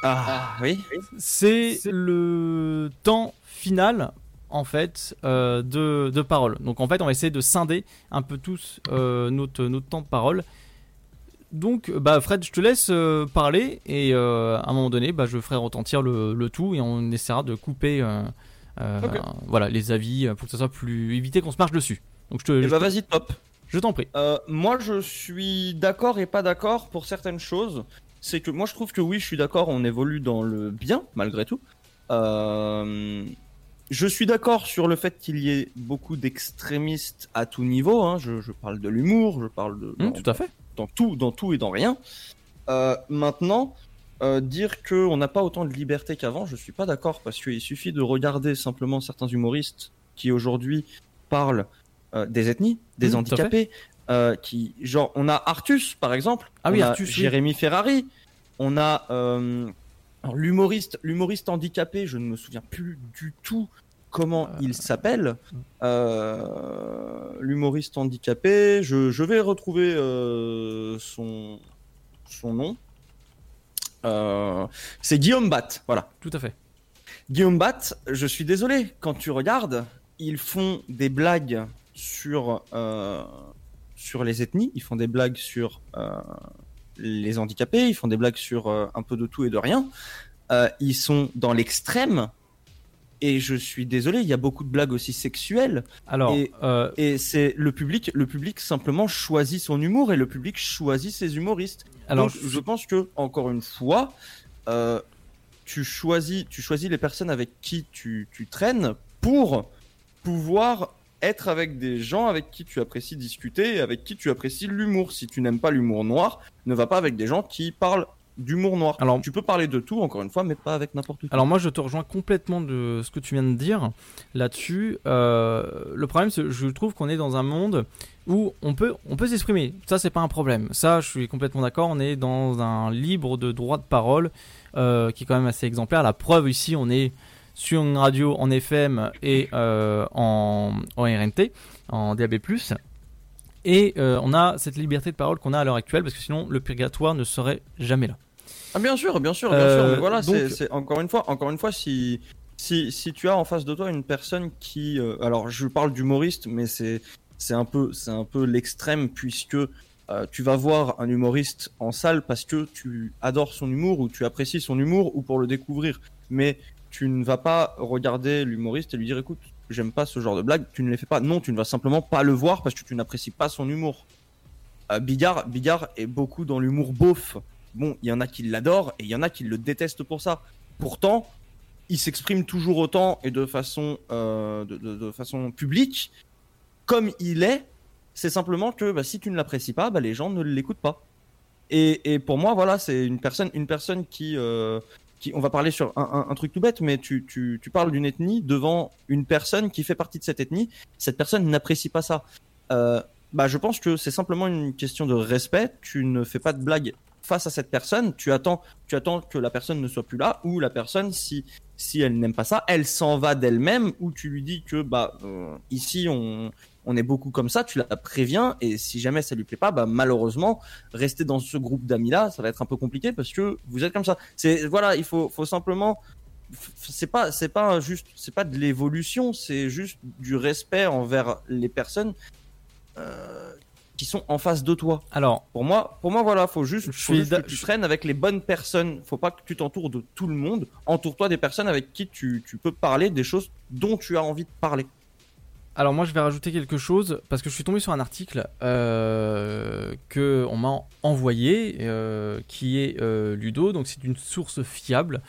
Ah, oui. c'est le temps final en fait euh, de, de parole. Donc en fait, on va essayer de scinder un peu tous euh, notre, notre temps de parole. Donc, bah Fred, je te laisse euh, parler et euh, à un moment donné, bah, je ferai retentir le, le tout et on essaiera de couper euh, euh, voilà, les avis pour que ça soit plus éviter qu'on se marche dessus. Donc je te, Et je bah te- vas-y, top. Je t'en prie. Euh, moi, je suis d'accord et pas d'accord pour certaines choses. C'est que moi, je trouve que oui, je suis d'accord, on évolue dans le bien, malgré tout. Euh, je suis d'accord sur le fait qu'il y ait beaucoup d'extrémistes à tout niveau. hein. Je, je parle de l'humour, je parle de. Dans- tout à fait. Dans tout, dans tout et dans rien. Euh, maintenant, euh, dire qu'on n'a pas autant de liberté qu'avant, je suis pas d'accord parce qu'il suffit de regarder simplement certains humoristes qui aujourd'hui parlent euh, des ethnies, des Mmh, handicapés, euh, qui genre on a Artus par exemple, Ah oui, on a Artus, oui. Jérémy Ferrari, on a euh, l'humoriste, l'humoriste handicapé, je ne me souviens plus du tout comment il s'appelle. Euh, l'humoriste handicapé, je, je vais retrouver son son nom. Euh, c'est Guillaume Bat, voilà. Tout à fait. Guillaume Bat, je suis désolé, quand tu regardes, ils font des blagues sur, euh, sur les ethnies, ils font des blagues sur euh, les handicapés, ils font des blagues sur euh, un peu de tout et de rien. Ils sont dans l'extrême. Et je suis désolé, il y a beaucoup de blagues aussi sexuelles. Alors, et, et c'est le public, le public simplement choisit son humour et le public choisit ses humoristes. Alors, Donc, je pense que encore une fois, tu choisis, tu choisis les personnes avec qui tu, tu traînes pour pouvoir être avec des gens avec qui tu apprécies discuter et avec qui tu apprécies l'humour. Si tu n'aimes pas l'humour noir, ne va pas avec des gens qui parlent d'humour noir. Alors, tu peux parler de tout, encore une fois, mais pas avec n'importe qui. Alors moi je te rejoins complètement de ce que tu viens de dire là-dessus. Euh, le problème c'est je trouve qu'on est dans un monde où on peut, on peut s'exprimer. Ça c'est pas un problème. Ça je suis complètement d'accord. On est dans un libre de droit de parole euh, qui est quand même assez exemplaire. La preuve ici on est sur une radio en FM et euh, en, en RNT, en DAB+. Et euh, on a cette liberté de parole qu'on a à l'heure actuelle parce que sinon le purgatoire ne serait jamais là. Ah bien sûr, bien sûr, bien Euh, sûr. Mais voilà, c'est encore une fois, encore une fois, si si si tu as en face de toi une personne qui, euh, alors je parle d'humoriste, mais c'est c'est un peu c'est un peu l'extrême puisque euh, tu vas voir un humoriste en salle parce que tu adores son humour ou tu apprécies son humour ou pour le découvrir, mais tu ne vas pas regarder l'humoriste et lui dire écoute j'aime pas ce genre de blague, tu ne les fais pas. Non, tu ne vas simplement pas le voir parce que tu n'apprécies pas son humour. Euh, Bigard, Bigard est beaucoup dans l'humour beauf. Bon, il y en a qui l'adorent et il y en a qui le détestent pour ça. Pourtant, il s'exprime toujours autant et de façon, euh, publique comme il est. C'est simplement que bah, si tu ne l'apprécies pas, bah, les gens ne l'écoutent pas. Et, et pour moi, voilà, c'est une personne, une personne qui, euh, on va parler sur un, truc tout bête, mais tu parles d'une ethnie devant une personne qui fait partie de cette ethnie. Cette personne n'apprécie pas ça. Euh, bah, je pense que c'est simplement une question de respect. Tu ne fais pas de blague face à cette personne. Tu attends, tu attends que la personne ne soit plus là ou la personne, si si elle n'aime pas ça, elle s'en va d'elle-même ou tu lui dis que bah euh, ici on on est beaucoup comme ça, tu la préviens et si jamais ça lui plaît pas, bah malheureusement rester dans ce groupe d'amis là, ça va être un peu compliqué parce que vous êtes comme ça. C'est voilà, il faut faut simplement c'est pas c'est pas juste c'est pas de l'évolution, c'est juste du respect envers les personnes euh, qui sont en face de toi. Alors, pour moi, pour moi voilà, faut juste, faut suis juste que tu traînes avec les bonnes personnes. Faut pas que tu t'entoures de tout le monde. Entoure-toi des personnes avec qui tu, tu peux parler des choses dont tu as envie de parler. Alors moi je vais rajouter quelque chose parce que je suis tombé sur un article euh, que on m'a envoyé euh, qui est euh, Ludo donc c'est une source fiable.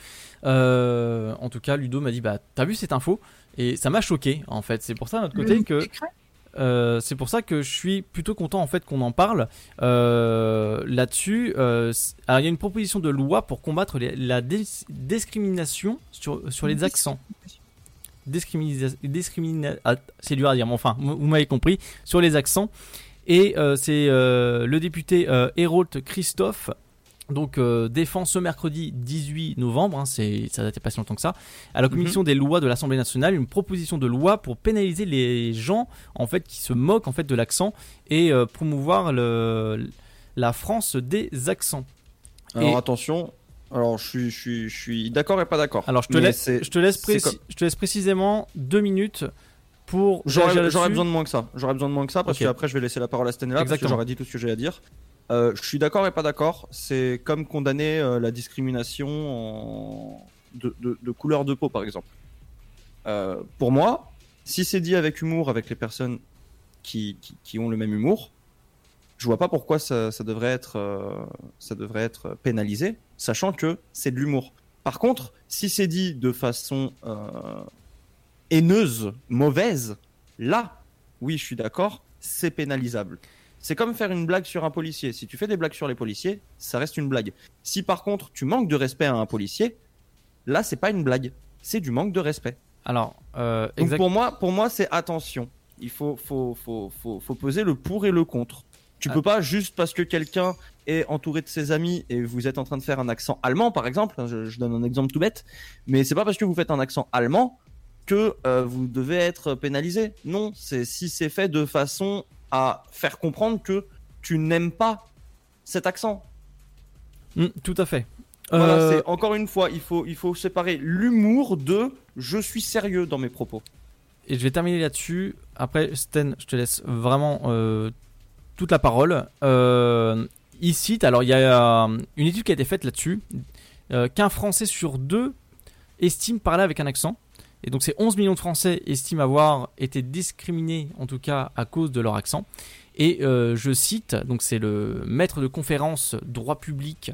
Euh, en tout cas Ludo m'a dit bah t'as vu cette info? Et ça m'a choqué en fait c'est pour ça de notre côté que c'est pour ça que je suis plutôt content en fait qu'on en parle là-dessus. Alors il y a une proposition de loi pour combattre les- la discrimination sur, sur les accents. Discrimina, discrimina- ah, c'est dur à dire, mais enfin, vous m'avez compris, sur les accents. Et euh, c'est euh, le député euh, Hérault Christophe, donc euh, défend ce mercredi 18 novembre, hein, c'est, ça date pas si longtemps que ça, à la commission des lois de l'Assemblée nationale, une proposition de loi pour pénaliser les gens en fait qui se moquent en fait de l'accent et euh, promouvoir le, la France des accents. Alors Et- attention, Alors, je suis, je suis, je suis d'accord et pas d'accord. Alors, je te, laisse, je, te laisse je te précisément deux minutes pour. J'aurais besoin de moins que ça. J'aurais besoin de moins que ça parce Ok. qu'après je vais laisser la parole à Stenella parce que j'aurais dit tout ce que j'ai à dire. Euh, je suis d'accord et pas d'accord. C'est comme condamner euh, la discrimination en- de, de- de couleur de peau, par exemple. Euh, pour moi, si c'est dit avec humour avec les personnes qui, qui, qui ont le même humour, je vois pas pourquoi ça, ça devrait être ça devrait être pénalisé, sachant que c'est de l'humour. Par contre, si c'est dit de façon euh, haineuse, mauvaise, là, oui, je suis d'accord, c'est pénalisable. C'est comme faire une blague sur un policier. Si tu fais des blagues sur les policiers, ça reste une blague. Si par contre tu manques de respect à un policier, là, c'est pas une blague, c'est du manque de respect. Alors, euh, Donc pour moi, pour moi, c'est attention. Il faut, faut, faut, faut, faut peser le pour et le contre. Tu Ah. peux pas juste parce que quelqu'un est entouré de ses amis et vous êtes en train de faire un accent allemand, par exemple. hein, Je, je donne un exemple tout bête, mais c'est pas parce que vous faites un accent allemand que euh, vous devez être pénalisé. Non, c'est si c'est fait de façon à faire comprendre que tu n'aimes pas cet accent. Mm, tout à fait. Voilà, Euh, encore une fois, il faut, il faut séparer l'humour de je suis sérieux dans mes propos. Et je vais terminer là-dessus. Après, Sten, je te laisse vraiment euh, toute la parole. Euh, il cite, alors il y a euh, une étude qui a été faite là-dessus, euh, qu'un Français sur deux estime parler avec un accent. Et donc, ces 11 millions de Français estiment avoir été discriminés, en tout cas à cause de leur accent. Et je cite, donc c'est le maître de conférence droit public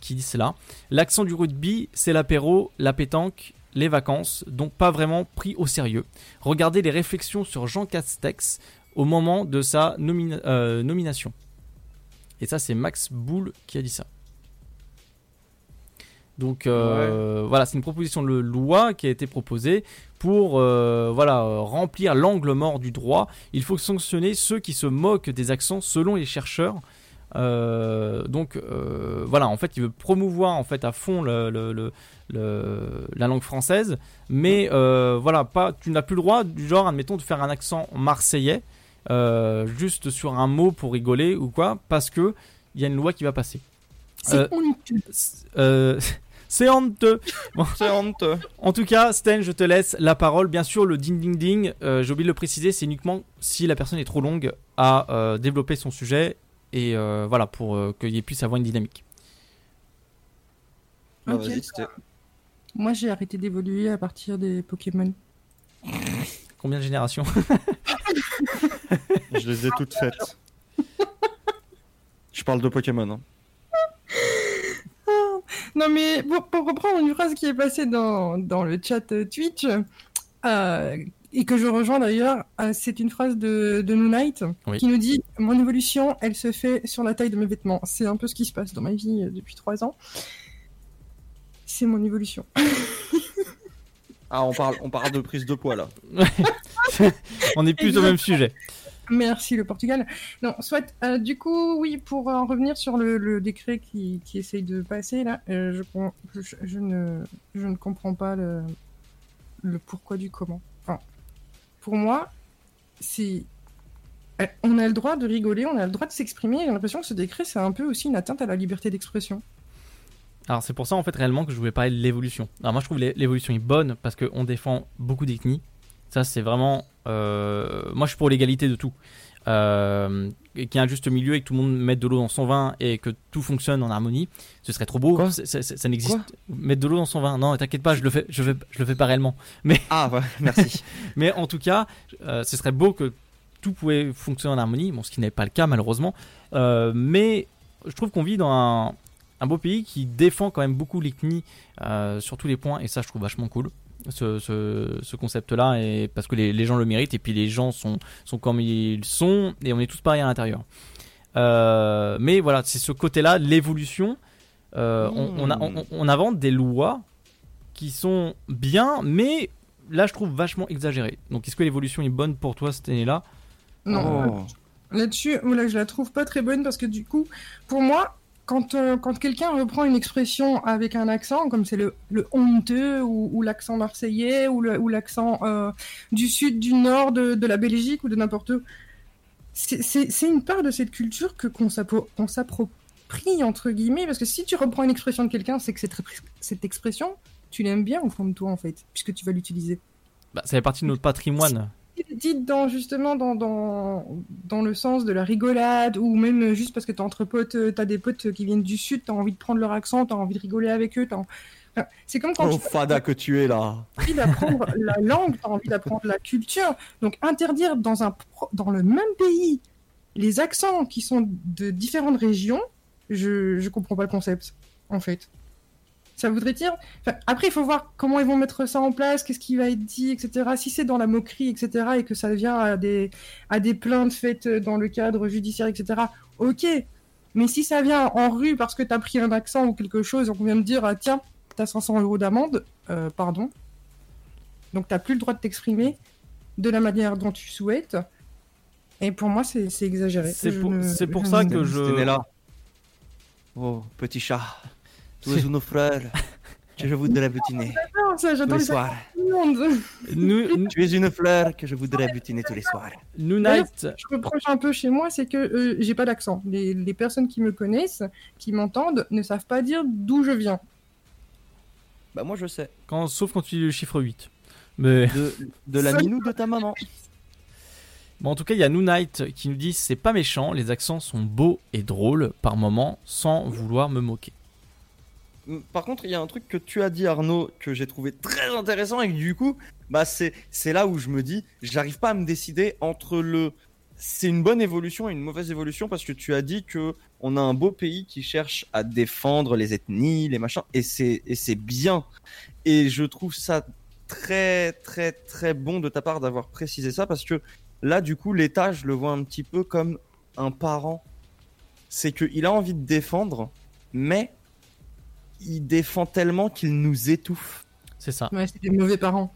qui dit cela. L'accent du rugby, c'est l'apéro, la pétanque, les vacances, donc pas vraiment pris au sérieux. Regardez les réflexions sur Jean Castex au moment de sa nomina- euh, nomination. Et ça, c'est Max Boulle qui a dit ça. Donc euh, voilà, c'est une proposition de loi qui a été proposée pour euh, voilà, remplir l'angle mort du droit. Il faut sanctionner ceux qui se moquent des accents selon les chercheurs. Euh, donc voilà, en fait, il veut promouvoir en fait à fond le, le- le- le- la langue française, mais voilà, pas, tu n'as plus le droit du genre, admettons, de faire un accent marseillais euh, juste sur un mot pour rigoler ou quoi, parce que il y a une loi qui va passer. C'est Euh, honteux. *laughs* euh, c'est honteux. Bon. C'est honteux. En tout cas, Sten, je te laisse la parole. Bien sûr, le ding ding ding, euh, j'ai oublié de le préciser, c'est uniquement si la personne est trop longue à euh, développer son sujet et euh, voilà pour euh, qu'il puisse avoir une dynamique. Ok. vas-y, c'était- Moi, j'ai arrêté d'évoluer à partir des Pokémon. Combien de générations? *laughs* *laughs* Je les ai toutes faites. Je parle de Pokémon. hein. Non, mais pour, pour reprendre une phrase qui est passée dans, dans le chat Twitch, euh, et que je rejoins d'ailleurs, euh, c'est une phrase de, de New Knight Oui. qui nous dit Mon évolution, elle se fait sur la taille de mes vêtements. C'est un peu ce qui se passe dans ma vie euh, depuis trois ans. C'est mon évolution. Ah, on parle, on parle de prise de poids là. *laughs* On est plus au même sujet. Merci le Portugal. Non, soit. euh, du coup, oui, pour en revenir sur le, décret qui, qui essaye de passer là, euh, je, ne, je ne comprends pas le, pourquoi du comment. Enfin, pour moi, c'est. euh, On a le droit de rigoler, on a le droit de s'exprimer. J'ai l'impression que ce décret, c'est un peu aussi une atteinte à la liberté d'expression. Alors c'est pour ça en fait réellement que je voulais parler de l'évolution. Alors moi je trouve l'é- l'évolution est bonne parce qu'on défend beaucoup d'ethnies. Ça c'est vraiment... euh, moi je suis pour l'égalité de tout. Euh, et qu'il y ait un juste milieu et que tout le monde mette de l'eau dans son vin et que tout fonctionne en harmonie. Ce serait trop beau. C'est- c'est- ça n'existe. Mettre de l'eau dans son vin. Non, t'inquiète pas, je le fais, je fais, je le fais pas réellement. Mais ah ouais, merci. *laughs* Mais en tout cas, euh, ce serait beau que tout pouvait fonctionner en harmonie. Bon, ce qui n'est pas le cas malheureusement. Euh, mais je trouve qu'on vit dans un, un beau pays qui défend quand même beaucoup l'ethnie sur tous les points et ça je trouve vachement cool ce, ce, ce concept-là, et parce que les, les gens le méritent, et puis les gens sont, sont comme ils sont, et on est tous pareils à l'intérieur. Euh, mais voilà, c'est ce côté-là, l'évolution. Euh, on, on, a- on- on invente des lois qui sont bien, mais là je trouve vachement exagéré. Donc est-ce que l'évolution est bonne pour toi cette année-là? Non. Oh. Là-dessus, là, je la trouve pas très bonne parce que du coup, pour moi, quand, quand quelqu'un reprend une expression avec un accent, comme c'est le, le honteux ou, l'accent marseillais ou l'accent euh, du sud, du nord de, de la Belgique ou de n'importe où, c'est- une part de cette culture que qu'on s'appro- qu'on s'approprie entre guillemets parce que si tu reprends une expression de quelqu'un, c'est que cette, cette expression, tu l'aimes bien au fond de toi en fait, puisque tu vas l'utiliser. Bah, ça fait partie de notre patrimoine. Dites dans justement dans, dans, dans le sens de la rigolade ou même juste parce que t'es entre potes, euh, t'as des potes qui viennent du sud, t'as envie de prendre leur accent, t'as envie de rigoler avec eux, t'as Enfin, c'est comme quand Oh, tu fada que tu es là. as envie d'apprendre *laughs* la langue, t'as envie d'apprendre la culture. Donc interdire dans un dans le même pays les accents qui sont de différentes régions, je je comprends pas le concept en fait. Ça voudrait dire. enfin, après, il faut voir comment ils vont mettre ça en place, qu'est-ce qui va être dit, etc. Si c'est dans la moquerie, etc., et que ça vient à des, à des plaintes faites dans le cadre judiciaire, etc., ok. Mais si ça vient en rue parce que t'as pris un accent ou quelque chose, et qu'on vient de dire, ah, tiens, t'as 500 euros d'amende, euh, pardon. Donc t'as plus le droit de t'exprimer de la manière dont tu souhaites. Et pour moi, c'est exagéré. C'est pour- ne- ça que je- là. Oh, petit chat. Tu es une fleur que je voudrais butiner J'adore *laughs* ça, tous j'adore les soirs. *laughs* Nous, Tu es une fleur que je voudrais butiner tous les soirs. nous Night, je reproche un peu chez moi, c'est que euh, j'ai pas d'accent. Les, les personnes qui me connaissent, qui m'entendent, ne savent pas dire d'où je viens. Bah moi je sais. quand, sauf quand tu dis le chiffre 8. Mais De, de la Ça- minou de ta maman. bon, en tout cas, il y a New Night qui nous dit c'est pas méchant, les accents sont beaux et drôles par moments sans vouloir me moquer. Par contre, il y a un truc que tu as dit, Arnaud, que j'ai trouvé très intéressant et que du coup, bah c'est là où je me dis, j'arrive pas à me décider entre le c'est une bonne évolution et une mauvaise évolution parce que tu as dit que on a un beau pays qui cherche à défendre les ethnies, les machins et c'est et c'est bien. Et je trouve ça très très très bon de ta part d'avoir précisé ça parce que là du coup l'État je le vois un petit peu comme un parent, c'est que il a envie de défendre mais il défend tellement qu'il nous étouffe. C'est ça. Ouais, c'est des mauvais parents.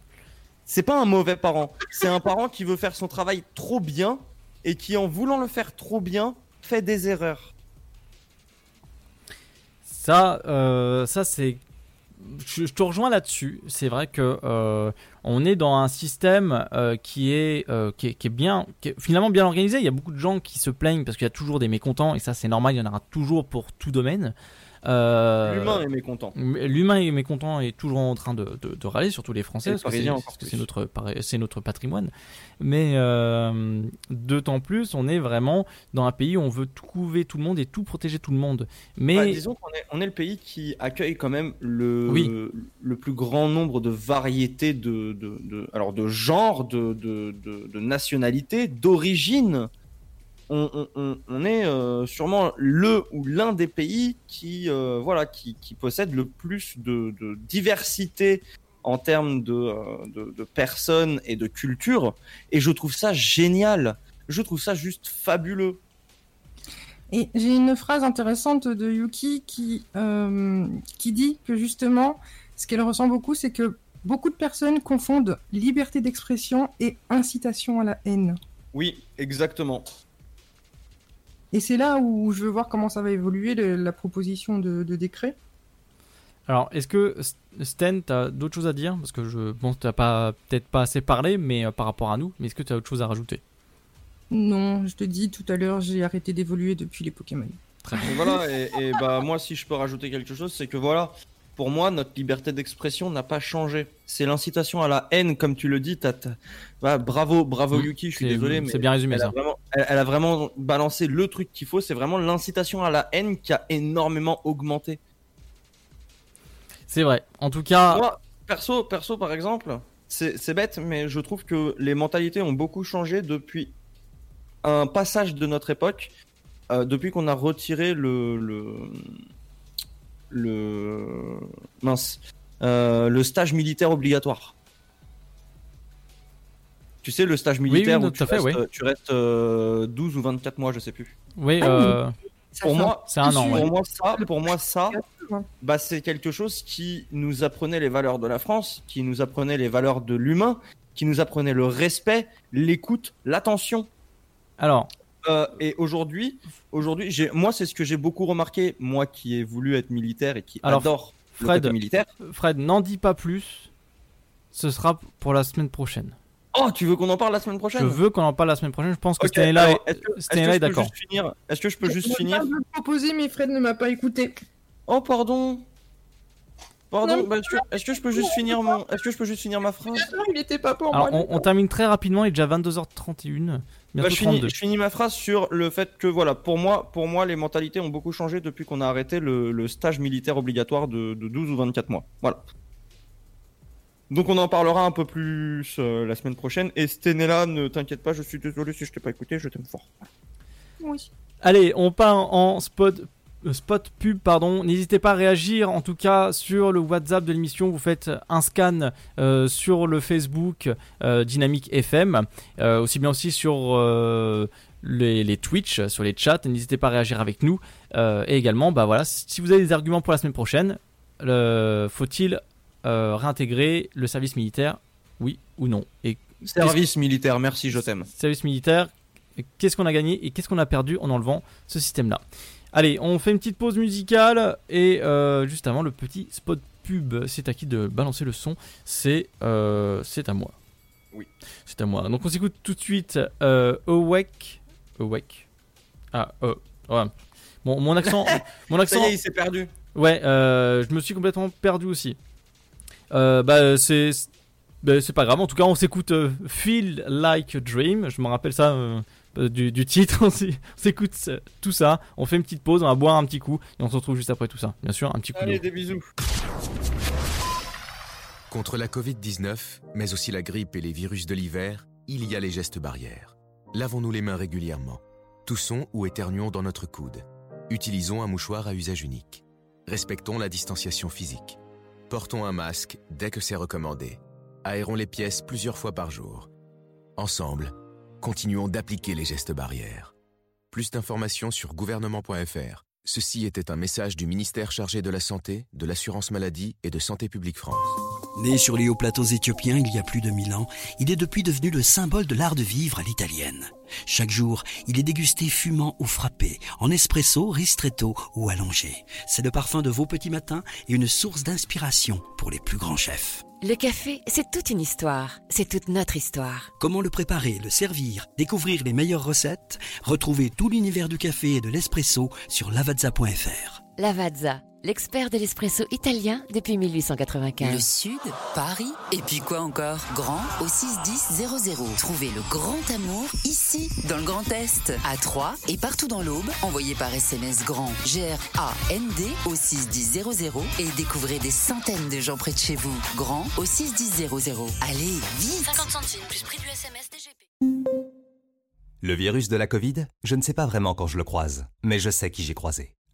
C'est pas un mauvais parent, c'est un parent qui veut faire son travail trop bien et qui, en voulant le faire trop bien, fait des erreurs. Ça, euh, ça c'est. Je, je te rejoins là-dessus. C'est vrai que euh, on est dans un système euh, qui, est, euh, qui est qui est bien, qui est finalement bien organisé. Il y a beaucoup de gens qui se plaignent parce qu'il y a toujours des mécontents et ça c'est normal. Il y en aura toujours pour tout domaine. Euh, L'humain est mécontent. L'humain est mécontent et toujours en train de, de, de râler, surtout les Français, parce que c'est notre, notre patrimoine. Mais euh, d'autant plus, on est vraiment dans un pays où on veut tout couver tout le monde et tout protéger tout le monde. Mais Bah, disons qu'on est, on est le pays qui accueille quand même le, Oui. le plus grand nombre de variétés de, de, de- alors de genres, de, de, nationalités, d'origines. On, on- on- on est euh, sûrement le ou l'un des pays qui, euh, voilà, qui, qui possède le plus de, de diversité en termes de, euh, de, de personnes et de culture. Et je trouve ça génial. Je trouve ça juste fabuleux. Et j'ai une phrase intéressante de Yuki qui, euh, qui dit que justement, ce qu'elle ressent beaucoup, c'est que beaucoup de personnes confondent liberté d'expression et incitation à la haine. Oui, exactement. Et c'est là où je veux voir comment ça va évoluer le- la proposition de, de décret. alors, est-ce que Sten, t'as d'autres choses à dire? Parce que je bon, t'as pas peut-être pas assez parlé, mais euh, par rapport à nous. Mais est-ce que tu as autre chose à rajouter? Non, je te dis tout à l'heure, j'ai arrêté d'évoluer depuis les Pokémon. Et voilà, et, et bah moi si je peux rajouter quelque chose, c'est que voilà, pour moi notre liberté d'expression n'a pas changé. C'est l'incitation à la haine, comme tu le dis. t'as- bah, bravo, bravo Yuki, je suis désolé, mais c'est bien résumé, elle a ça. vraiment- elle, elle a vraiment balancé le truc qu'il faut. C'est vraiment l'incitation à la haine qui a énormément augmenté. C'est vrai. En tout cas, Moi, perso, perso par exemple, c'est c'est bête, mais je trouve que les mentalités ont beaucoup changé depuis un passage de notre époque, euh, depuis qu'on a retiré le le le mince euh, le stage militaire obligatoire. Tu sais, le stage oui, militaire où tu fait, restes, oui. tu restes euh, 12 ou 24 mois, je sais plus. oui, euh, Pour moi, c'est un an. pour ouais. moi, ça, pour moi, ça, bah, c'est quelque chose qui nous apprenait les valeurs de la France, qui nous apprenait les valeurs de l'humain, qui nous apprenait le respect, l'écoute, l'attention. Alors, Euh, et aujourd'hui, aujourd'hui, j'ai, moi, c'est ce que j'ai beaucoup remarqué, moi qui ai voulu être militaire et qui Alors, adore le Fred, côté militaire. Fred, n'en dis pas plus. Ce sera pour la semaine prochaine. Oh, tu veux qu'on en parle la semaine prochaine? Je veux qu'on en parle la semaine prochaine. Je pense que Ok, Stanley je est peux d'accord. juste finir? Est-ce que je peux juste Je finir? le proposer, mais Fred ne m'a pas écouté. Oh, pardon. Pardon, bah, est-ce que, je peux juste finir mon, est-ce que je peux juste finir ma phrase? Il était pas pour Alors, moi. on, on termine très rapidement. Il est déjà 22h31. Bah, je, finis, 32. je finis ma phrase sur le fait que voilà, pour moi, pour moi, les mentalités ont beaucoup changé depuis qu'on a arrêté le, le stage militaire obligatoire de, de 12 ou 24 mois. Voilà. Donc on en parlera un peu plus euh, la semaine prochaine. Et Stenella, ne t'inquiète pas, je suis désolé si je t'ai pas écouté, je t'aime fort. Oui. Allez, on part en spot, spot pub, pardon. N'hésitez pas à réagir, en tout cas sur le WhatsApp de l'émission. Vous faites un scan euh, sur le Facebook euh, Dynamique FM, euh, aussi bien aussi sur euh, les, les Twitch, sur les chats. N'hésitez pas à réagir avec nous. Euh, et également, bah voilà, si vous avez des arguments pour la semaine prochaine, faut-il euh, réintégrer le service militaire, oui ou non? Et Service militaire, merci, je t'aime. service militaire, qu'est-ce qu'on a gagné et qu'est-ce qu'on a perdu en enlevant ce système-là? Allez, on fait une petite pause musicale et euh, juste avant le petit spot pub, c'est à qui de balancer le son C'est euh, c'est à moi. Oui. C'est à moi. Donc on s'écoute tout de suite euh, Awake. Awake. Ah, euh, ouais. Bon, mon accent. *laughs* mon accent. Ça y est, il s'est perdu. Ouais, euh, je me suis complètement perdu aussi. Bah, c'est. Bah, c'est pas grave, en tout cas, on s'écoute euh, Feel Like a Dream. Je me rappelle ça euh, du, du titre. *laughs* On s'é- on s'écoute euh, tout ça. On fait une petite pause, on va boire un petit coup et on se retrouve juste après tout ça. Bien sûr, un petit coup Allez, des bisous. Contre la Covid-19, mais aussi la grippe et les virus de l'hiver, il y a les gestes barrières. Lavons-nous les mains régulièrement. Toussons ou éternuons dans notre coude. Utilisons un mouchoir à usage unique. Respectons la distanciation physique. Portons un masque dès que c'est recommandé. Aérons les pièces plusieurs fois par jour. Ensemble, continuons d'appliquer les gestes barrières. Plus d'informations sur gouvernement.fr. Ceci était un message du ministère chargé de la Santé, de l'Assurance Maladie et de Santé Publique France. Né sur les hauts plateaux éthiopiens il y a plus de mille ans, il est depuis devenu le symbole de l'art de vivre à l'italienne. Chaque jour, il est dégusté fumant ou frappé, en espresso, ristretto ou allongé. C'est le parfum de vos petits matins et une source d'inspiration pour les plus grands chefs. Le café, c'est toute une histoire. C'est toute notre histoire. Comment le préparer, le servir, découvrir les meilleures recettes? Retrouvez tout l'univers du café et de l'espresso sur lavazza.fr. Lavazza, l'expert de l'espresso italien depuis 1895. Le Sud, Paris, et puis quoi encore? Grand au 61000. Trouvez le grand amour ici, dans le Grand Est, à Troyes et partout dans l'Aube. Envoyez par SMS grand G-R-A-N-D au 61000 et découvrez des centaines de gens près de chez vous. Grand au 61000. Allez, vite 50 centimes plus prix du SMS DGP. Le virus de la Covid, je ne sais pas vraiment quand je le croise, mais je sais qui j'ai croisé.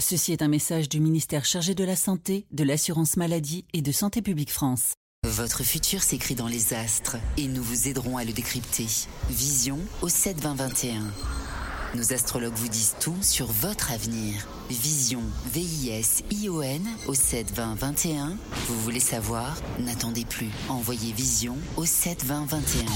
Ceci est un message du ministère chargé de la Santé, de l'Assurance Maladie et de Santé Publique France. Votre futur s'écrit dans les astres et nous vous aiderons à le décrypter. Vision au 72021. Nos astrologues vous disent tout sur votre avenir. Vision, V-I-S-I-O-N au 72021. Vous voulez savoir? N'attendez plus. Envoyez Vision au 72021.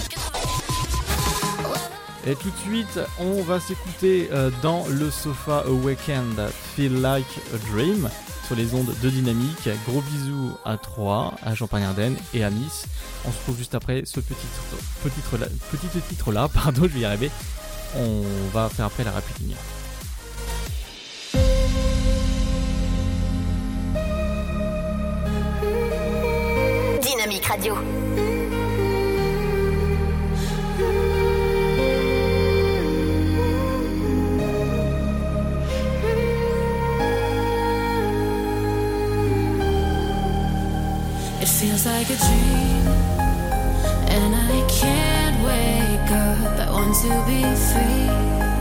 Et tout de suite, on va s'écouter euh, dans le sofa Weekend Feel Like a Dream sur les ondes de Dynamique. Gros bisous à Troyes, à Champagne-Ardenne et à Nice. On se retrouve juste après ce petit, petit, petit titre-là. *laughs* Pardon, je vais y arriver. On va faire après la rapide ligne. Dynamique Radio. Feels like a dream, and I can't wake up. I want to be free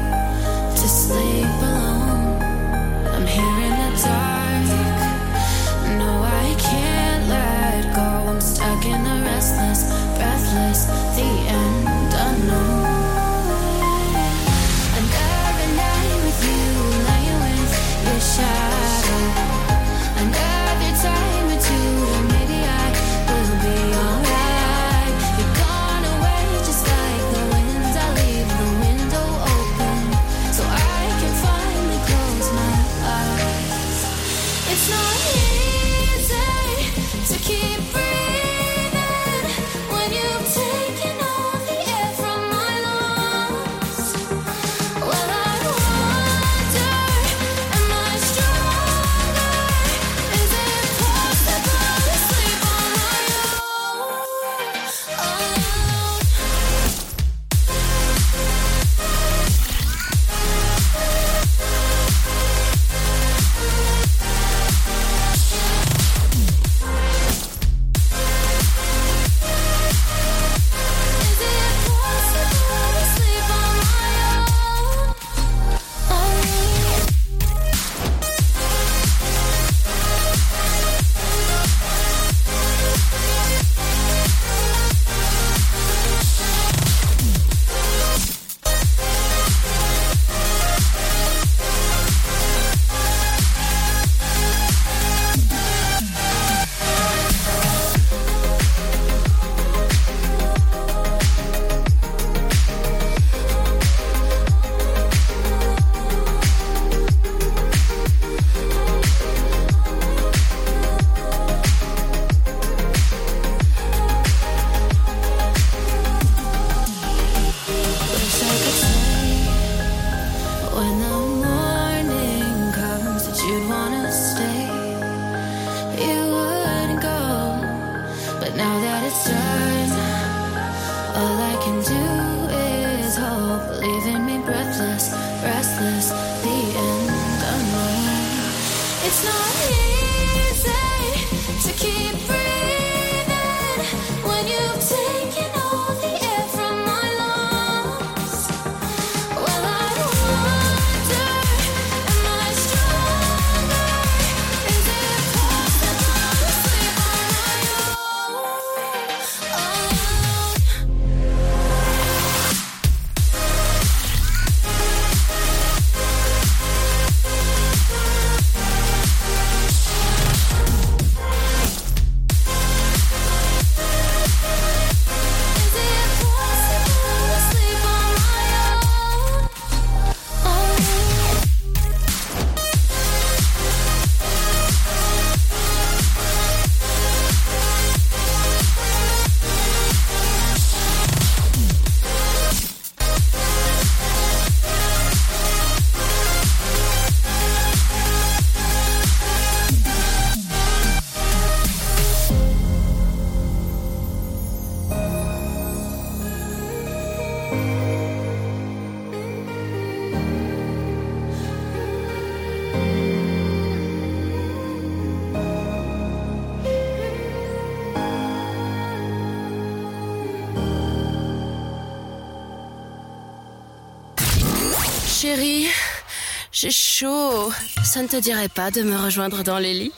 Ça ne te dirait pas de me rejoindre dans les lits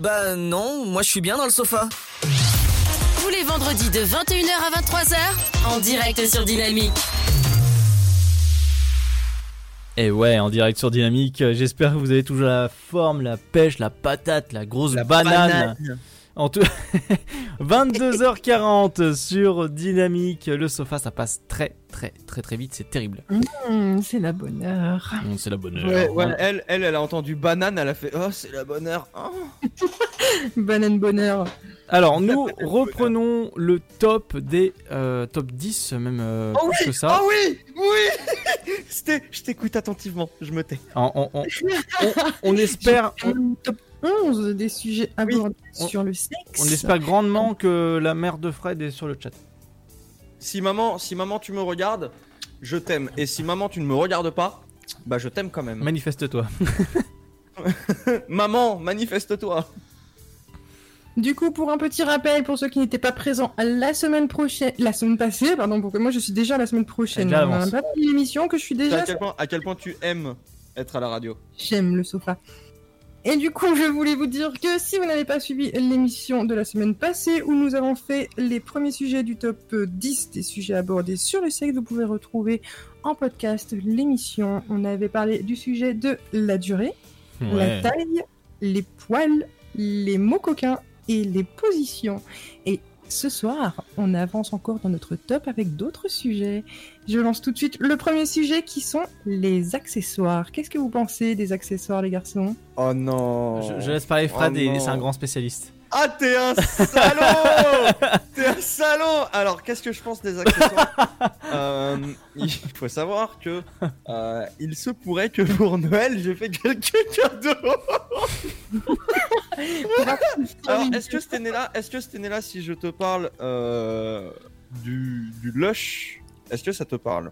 Bah non, moi je suis bien dans le sofa. Tous les vendredis de 21h à 23h, en direct sur Dynamique. Et ouais, en direct sur Dynamique, j'espère que vous avez toujours la forme, la pêche, la patate, la grosse La banane. banane. En tout *laughs* 22h40 sur Dynamique, le sofa ça passe très très très très vite, c'est terrible. Mmh, c'est la bonne heure. Mmh, C'est la bonne heure. Ouais, ouais, elle, elle, elle a entendu banane, elle a fait Oh, c'est la bonne heure. Oh. *laughs* Banane bonheur. Alors nous *laughs* reprenons le top des euh, top 10 même euh, Oh plus oui, que ça. oh oui, oui. Je t'écoute attentivement, je me tais. On, on- on- on- on espère Top 11 des sujets abordés on- sur le sexe. on espère grandement que la mère de Fred est sur le chat. Si maman, si maman tu me regardes, je t'aime. Et si maman tu ne me regardes pas, bah je t'aime quand même. Manifeste-toi. *laughs* maman, manifeste-toi. Du coup, pour un petit rappel, pour ceux qui n'étaient pas présents la semaine prochaine, la semaine passée, pardon, pour que moi je suis déjà la semaine prochaine. Déjà On a pas fini l'émission que je suis À déjà. quel, point, à quel point tu aimes être à la radio? J'aime le sofa. Et du coup, je voulais vous dire que si vous n'avez pas suivi l'émission de la semaine passée où nous avons fait les premiers sujets du top 10 des sujets abordés sur le sexe, vous pouvez retrouver en podcast l'émission. On avait parlé du sujet de la durée, la taille, les poils, les mots coquins et les positions. Et ce soir, on avance encore dans notre top avec d'autres sujets. Je lance tout de suite le premier sujet qui sont les accessoires. Qu'est-ce que vous pensez des accessoires, les garçons? Oh non. Je, je laisse parler Fred Oh c'est un grand spécialiste. Ah, t'es un salaud *laughs* T'es un salaud Alors, qu'est-ce que je pense des accessoires? *laughs* Euh, Il faut savoir que euh, il se pourrait que pour Noël, j'ai fait quelques *laughs* cadeaux. Alors, est-ce que cette année-là, est-ce que cette année-là, si je te parle euh, du, du lush, est-ce que ça te parle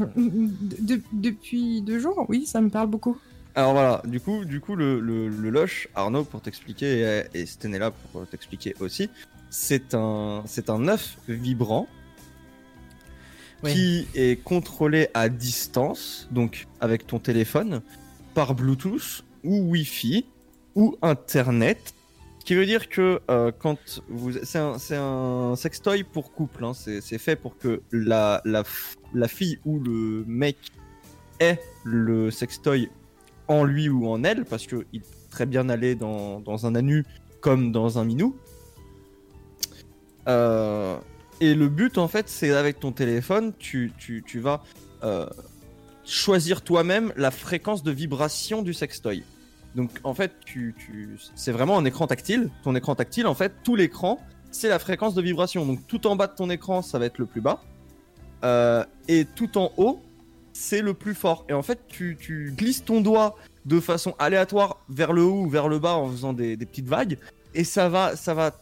De- Depuis deux jours, oui, ça me parle beaucoup. Alors voilà, du coup, du coup le, le, le Lush, Arnaud, pour t'expliquer, et, et Sten est là pour t'expliquer aussi, c'est un, c'est un œuf vibrant Oui. qui est contrôlé à distance, donc avec ton téléphone, par Bluetooth ou Wi-Fi ou Internet. Ce qui veut dire que euh, quand vous. C'est un, un sextoy pour couple, hein, c'est fait pour que la, la, la fille ou le mec ait le sextoy en lui ou en elle, parce qu'il peut très bien aller dans, dans un anu comme dans un minou. Euh, et le but, en fait, c'est avec ton téléphone, tu, tu, tu vas euh, choisir toi-même la fréquence de vibration du sextoy. Donc, en fait, tu, c'est vraiment un écran tactile. Ton écran tactile, en fait, tout l'écran, c'est la fréquence de vibration. Donc, tout en bas de ton écran, ça va être le plus bas. Euh, et tout en haut, c'est le plus fort. Et en fait, tu, glisses ton doigt de façon aléatoire vers le haut ou vers le bas en faisant des, petites vagues, et ça va, ça va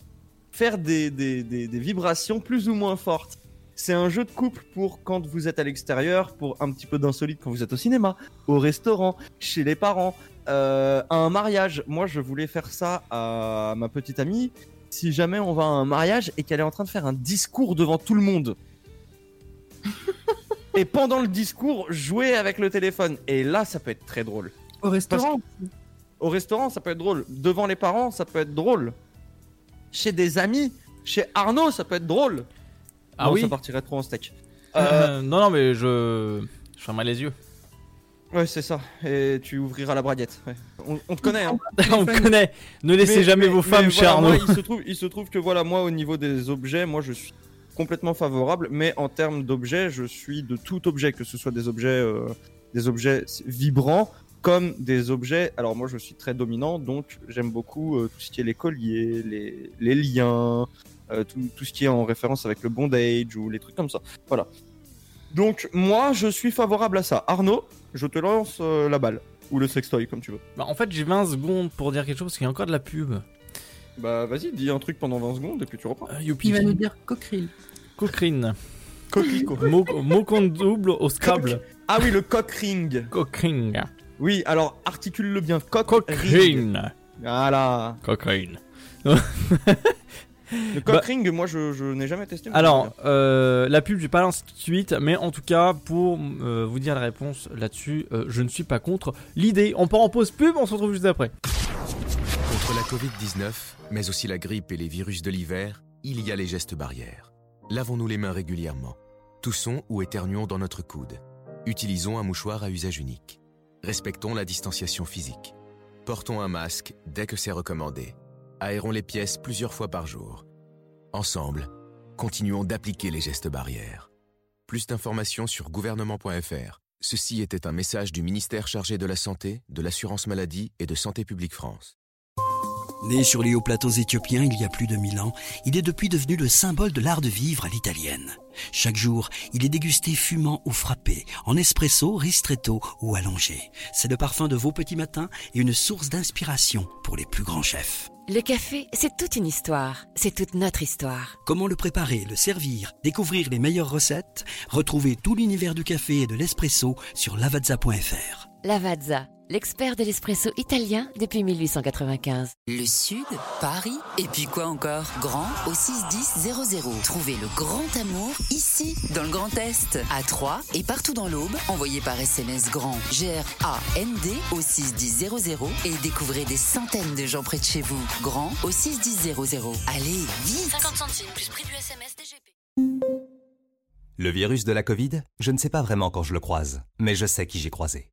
faire des, des vibrations plus ou moins fortes. C'est un jeu de couple pour quand vous êtes à l'extérieur, pour un petit peu d'insolite quand vous êtes au cinéma, au restaurant, chez les parents, euh, à un mariage. Moi, je voulais faire ça à ma petite amie. Si jamais on va à un mariage et qu'elle est en train de faire un discours devant tout le monde. *laughs* et pendant le discours, jouer avec le téléphone. Et là, ça peut être très drôle. Au restaurant Au restaurant, ça peut être drôle. Devant les parents, ça peut être drôle. Chez des amis, chez Arnaud, ça peut être drôle. Ah Non, oui Ça partirait trop en steak. *laughs* Euh, Non, non, mais je. Je fermerai les yeux. Ouais, c'est ça. Et tu ouvriras la braguette. ouais. On, on te connaît, hein. *laughs* On connaît. Ne laissez Mais- jamais mais- vos femmes, voilà, moi, il, se trouve, il se trouve que voilà, moi, au niveau des objets, moi, je suis complètement favorable. Mais en termes d'objets, je suis de tout objet, que ce soit des objets, euh, des objets vibrants, comme des objets. Alors moi, je suis très dominant, donc j'aime beaucoup euh, tout ce qui est les colliers, les, les liens, euh, tout, tout ce qui est en référence avec le bondage ou les trucs comme ça. Voilà. Donc moi, je suis favorable à ça. Arnaud, je te lance euh, la balle ou le sextoy, comme tu veux. Bah, en fait, j'ai 20 secondes pour dire quelque chose parce qu'il y a encore de la pub. Bah vas-y, dis un truc pendant 20 secondes et puis tu reprends. Euh, youpi. Il va nous dire coqueril. Cochrane. Coquelicot. *laughs* Mot, mot compte double au Scrabble. Ah oui, le cock ring. Cochrane. Oui, alors articule-le bien. Cock ring. Cochrane. Voilà. Cochrane. *laughs* Le Bah- ring, moi je, je n'ai jamais testé. Alors, euh, la pub, je vais pas lancer tout de suite, mais en tout cas, pour euh, vous dire la réponse là-dessus, euh, je ne suis pas contre l'idée. On part en pause pub, on se retrouve juste après. Contre la Covid-19, mais aussi la grippe et les virus de l'hiver, il y a les gestes barrières. Lavons-nous les mains régulièrement. Toussons ou éternuons dans notre coude. Utilisons un mouchoir à usage unique. Respectons la distanciation physique. Portons un masque dès que c'est recommandé. Aérons les pièces plusieurs fois par jour. Ensemble, continuons d'appliquer les gestes barrières. Plus d'informations sur gouvernement.fr. Ceci était un message du ministère chargé de la Santé, de l'Assurance Maladie et de Santé Publique France. Né sur les hauts plateaux éthiopiens il y a plus de mille ans, il est depuis devenu le symbole de l'art de vivre à l'italienne. Chaque jour, il est dégusté fumant ou frappé, en espresso, ristretto ou allongé. C'est le parfum de vos petits matins et une source d'inspiration pour les plus grands chefs. Le café, c'est toute une histoire. C'est toute notre histoire. Comment le préparer, le servir, découvrir les meilleures recettes? Retrouvez tout l'univers du café et de l'espresso sur lavazza.fr. Lavazza, l'expert de l'espresso italien depuis 1895. Le Sud, Paris, et puis quoi encore? Grand au 61000. Trouvez le grand amour ici, dans le Grand Est, à Troyes et partout dans l'Aube. Envoyez par SMS grand G-R-A-N-D au 61000 et découvrez des centaines de gens près de chez vous. Grand au 61000. Allez, vite 50 centimes plus prix du SMS DGP. Le virus de la Covid, je ne sais pas vraiment quand je le croise, mais je sais qui j'ai croisé.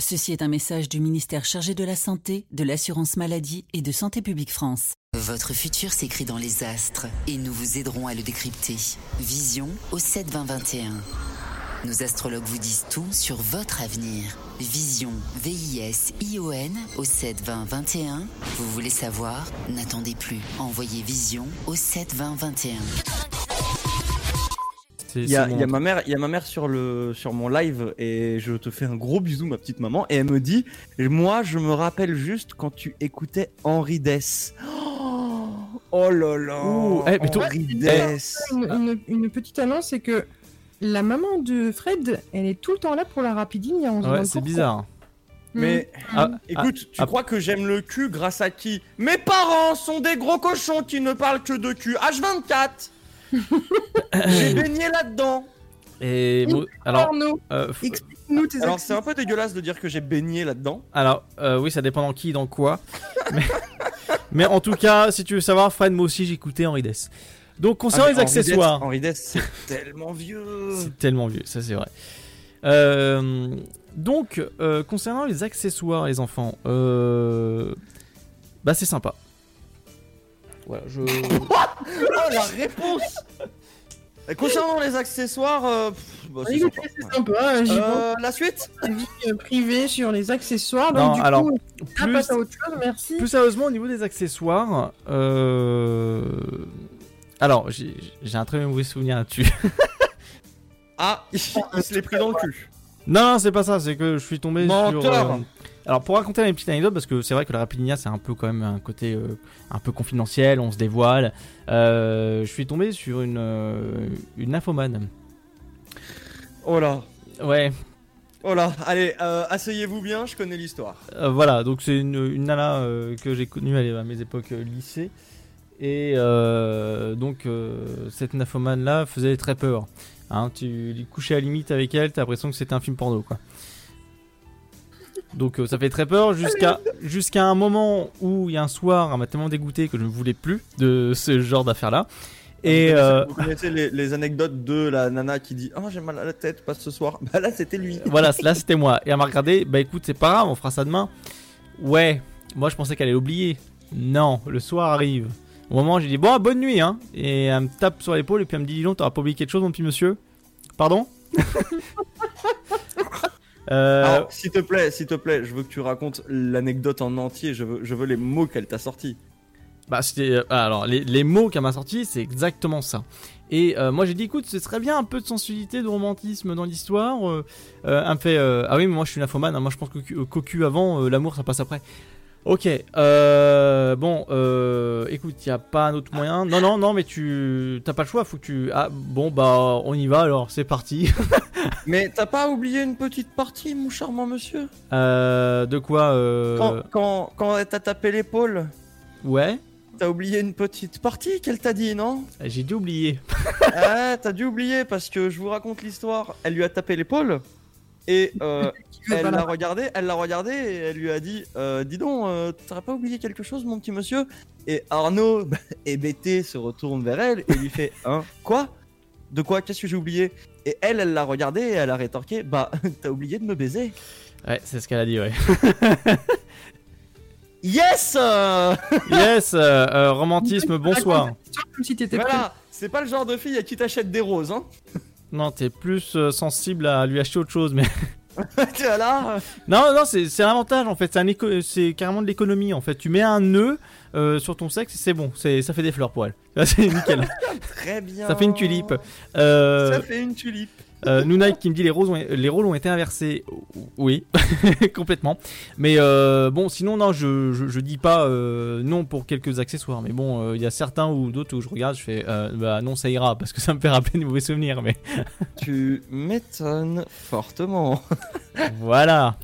Ceci est un message du ministère chargé de la Santé, de l'Assurance Maladie et de Santé Publique France. Votre futur s'écrit dans les astres et nous vous aiderons à le décrypter. Vision au 72021. Nos astrologues vous disent tout sur votre avenir. Vision, V-I-S-I-O-N au 72021. Vous voulez savoir? N'attendez plus. Envoyez Vision au 72021. C'est- Il y, a, ma mère, il y a ma mère sur le sur mon live et je te fais un gros bisou ma petite maman et elle me dit moi je me rappelle juste quand tu écoutais Henri Dess. Oh, oh là là. Ouh, eh, mais toi- Henri Dess. Une, une- une petite annonce, c'est que la maman de Fred, elle est tout le temps là pour la rapidine. Ouais, c'est bizarre. Mais Ah, écoute, tu ah, crois que j'aime le cul grâce à qui? Mes parents sont des gros cochons qui ne parlent que de cul. H24. J'ai baigné là-dedans. Et mo- alors, euh, f- explique-nous tes Alors c'est un peu dégueulasse de dire que j'ai baigné là-dedans. alors euh, oui, ça dépend dans qui, dans quoi. *laughs* mais, mais en tout cas, si tu veux savoir, Fred, moi aussi j'écoutais Henri Dess. Donc concernant Ah, les Henri accessoires, Dess- Henri Dess, c'est *laughs* tellement vieux. c'est tellement vieux, ça c'est vrai. Euh, Donc, euh, concernant les accessoires, les enfants, euh, bah c'est sympa. Voilà, je. *laughs* oh la réponse Et Concernant les accessoires, euh, pff, bah, c'est sympa. c'est sympa. J'y Euh, la suite pense. Vie euh, privée sur les accessoires. Non, Donc, du alors, coup, on plus- passe à autre chose, merci. Plus sérieusement, au niveau des accessoires, euh... alors j'ai j'ai un très mauvais souvenir là-dessus. Ah, il, *laughs* il se l'est pris dans le cul. non, non, c'est pas ça, c'est que je suis tombé Menteur. sur. euh, Alors pour raconter une petite anecdote, parce que c'est vrai que la Rapidinia c'est un peu quand même un côté euh, un peu confidentiel, on se dévoile. euh, je suis tombé sur une euh, une infomane. Oh là. Ouais. Oh là, allez, euh, asseyez-vous bien, je connais l'histoire. Voilà, donc c'est une, une nana que j'ai connue à, mes époques lycée. Et donc cette nymphomane là faisait très peur. Hein, tu couchais à la limite avec elle, t'as l'impression que c'était un film porno quoi. Donc euh, ça fait très peur jusqu'à jusqu'à un moment où il y a un soir, elle m'a tellement dégoûté que je ne voulais plus de *laughs* ce genre d'affaires là. Et vous connaissez, euh, vous connaissez les, les anecdotes de la nana qui dit Oh, j'ai mal à la tête, passe ce soir. *laughs* Bah là, c'était lui. *laughs* voilà, là c'était moi. Et elle m'a regardé, bah écoute, c'est pas grave, on fera ça demain. Ouais, moi je pensais qu'elle allait oublier. Non, le soir arrive. Au moment, j'ai dit bon, bonne nuit, hein. Et elle me tape sur l'épaule et puis elle me dit dis donc, t'auras pas oublié quelque chose, mon petit monsieur? Pardon? Euh, Alors, s'il te plaît, s'il te plaît, je veux que tu racontes l'anecdote en entier. Je veux, je veux les mots qu'elle t'a sortis. Bah c'était euh, ah, alors les, les mots qu'elle m'a sortis c'est exactement ça. Et euh, moi j'ai dit écoute ce serait bien un peu de sensualité, de romantisme dans l'histoire. Euh, euh, me fait euh, ah oui mais moi je suis une infomane, hein, moi je pense que cocu, cocu avant, euh, l'amour ça passe après. Ok, euh, bon, euh, écoute, il a pas un autre moyen. Non, non, non, mais tu t'as pas le choix, faut que tu. Ah, bon, bah, on y va alors, c'est parti. *laughs* Mais t'as pas oublié une petite partie, mon charmant monsieur? Euh, de quoi euh... Quand, quand, quand elle t'a tapé l'épaule, Ouais, t'as oublié une petite partie qu'elle t'a dit, non? J'ai dû oublier. *laughs* Ah, t'as dû oublier parce que je vous raconte l'histoire. Elle lui a tapé l'épaule et euh, *laughs* elle l'a regardé, elle l'a regardé et elle lui a dit euh, Dis donc, euh, t'aurais pas oublié quelque chose, mon petit monsieur? Et Arnaud, *laughs* bah, hébété, se retourne vers elle et lui fait Hein Quoi? De quoi? Qu'est-ce que j'ai oublié? Et elle, elle l'a regardé et elle a rétorqué Bah, *laughs* t'as oublié de me baiser. Ouais, c'est ce qu'elle a dit, ouais. Yes euh! Yes, romantisme, bonsoir. Comme si t'étais Voilà, c'est pas le genre de fille à qui t'achète des roses, hein Non, t'es plus euh, sensible à lui acheter autre chose, mais. *laughs* Tu vois là non, non, c'est un avantage en fait. C'est un éco- c'est carrément de l'économie en fait. Tu mets un nœud euh, sur ton sexe et c'est bon. Ça fait des fleurs pour elle. *laughs* C'est nickel. *laughs* Très bien. ça fait une tulipe. Euh, Ça fait une tulipe. Euh, qui me dit les roses, ont- les rôles ont été inversés. Oui, *laughs* complètement. Mais euh, bon, sinon non, je, je, je dis pas euh, non pour quelques accessoires. Mais bon, euh, il y a certains ou d'autres où je regarde, je fais bah non, ça ira parce que ça me fait rappeler de mauvais souvenirs. Mais *laughs* Tu m'étonnes fortement. *laughs* voilà.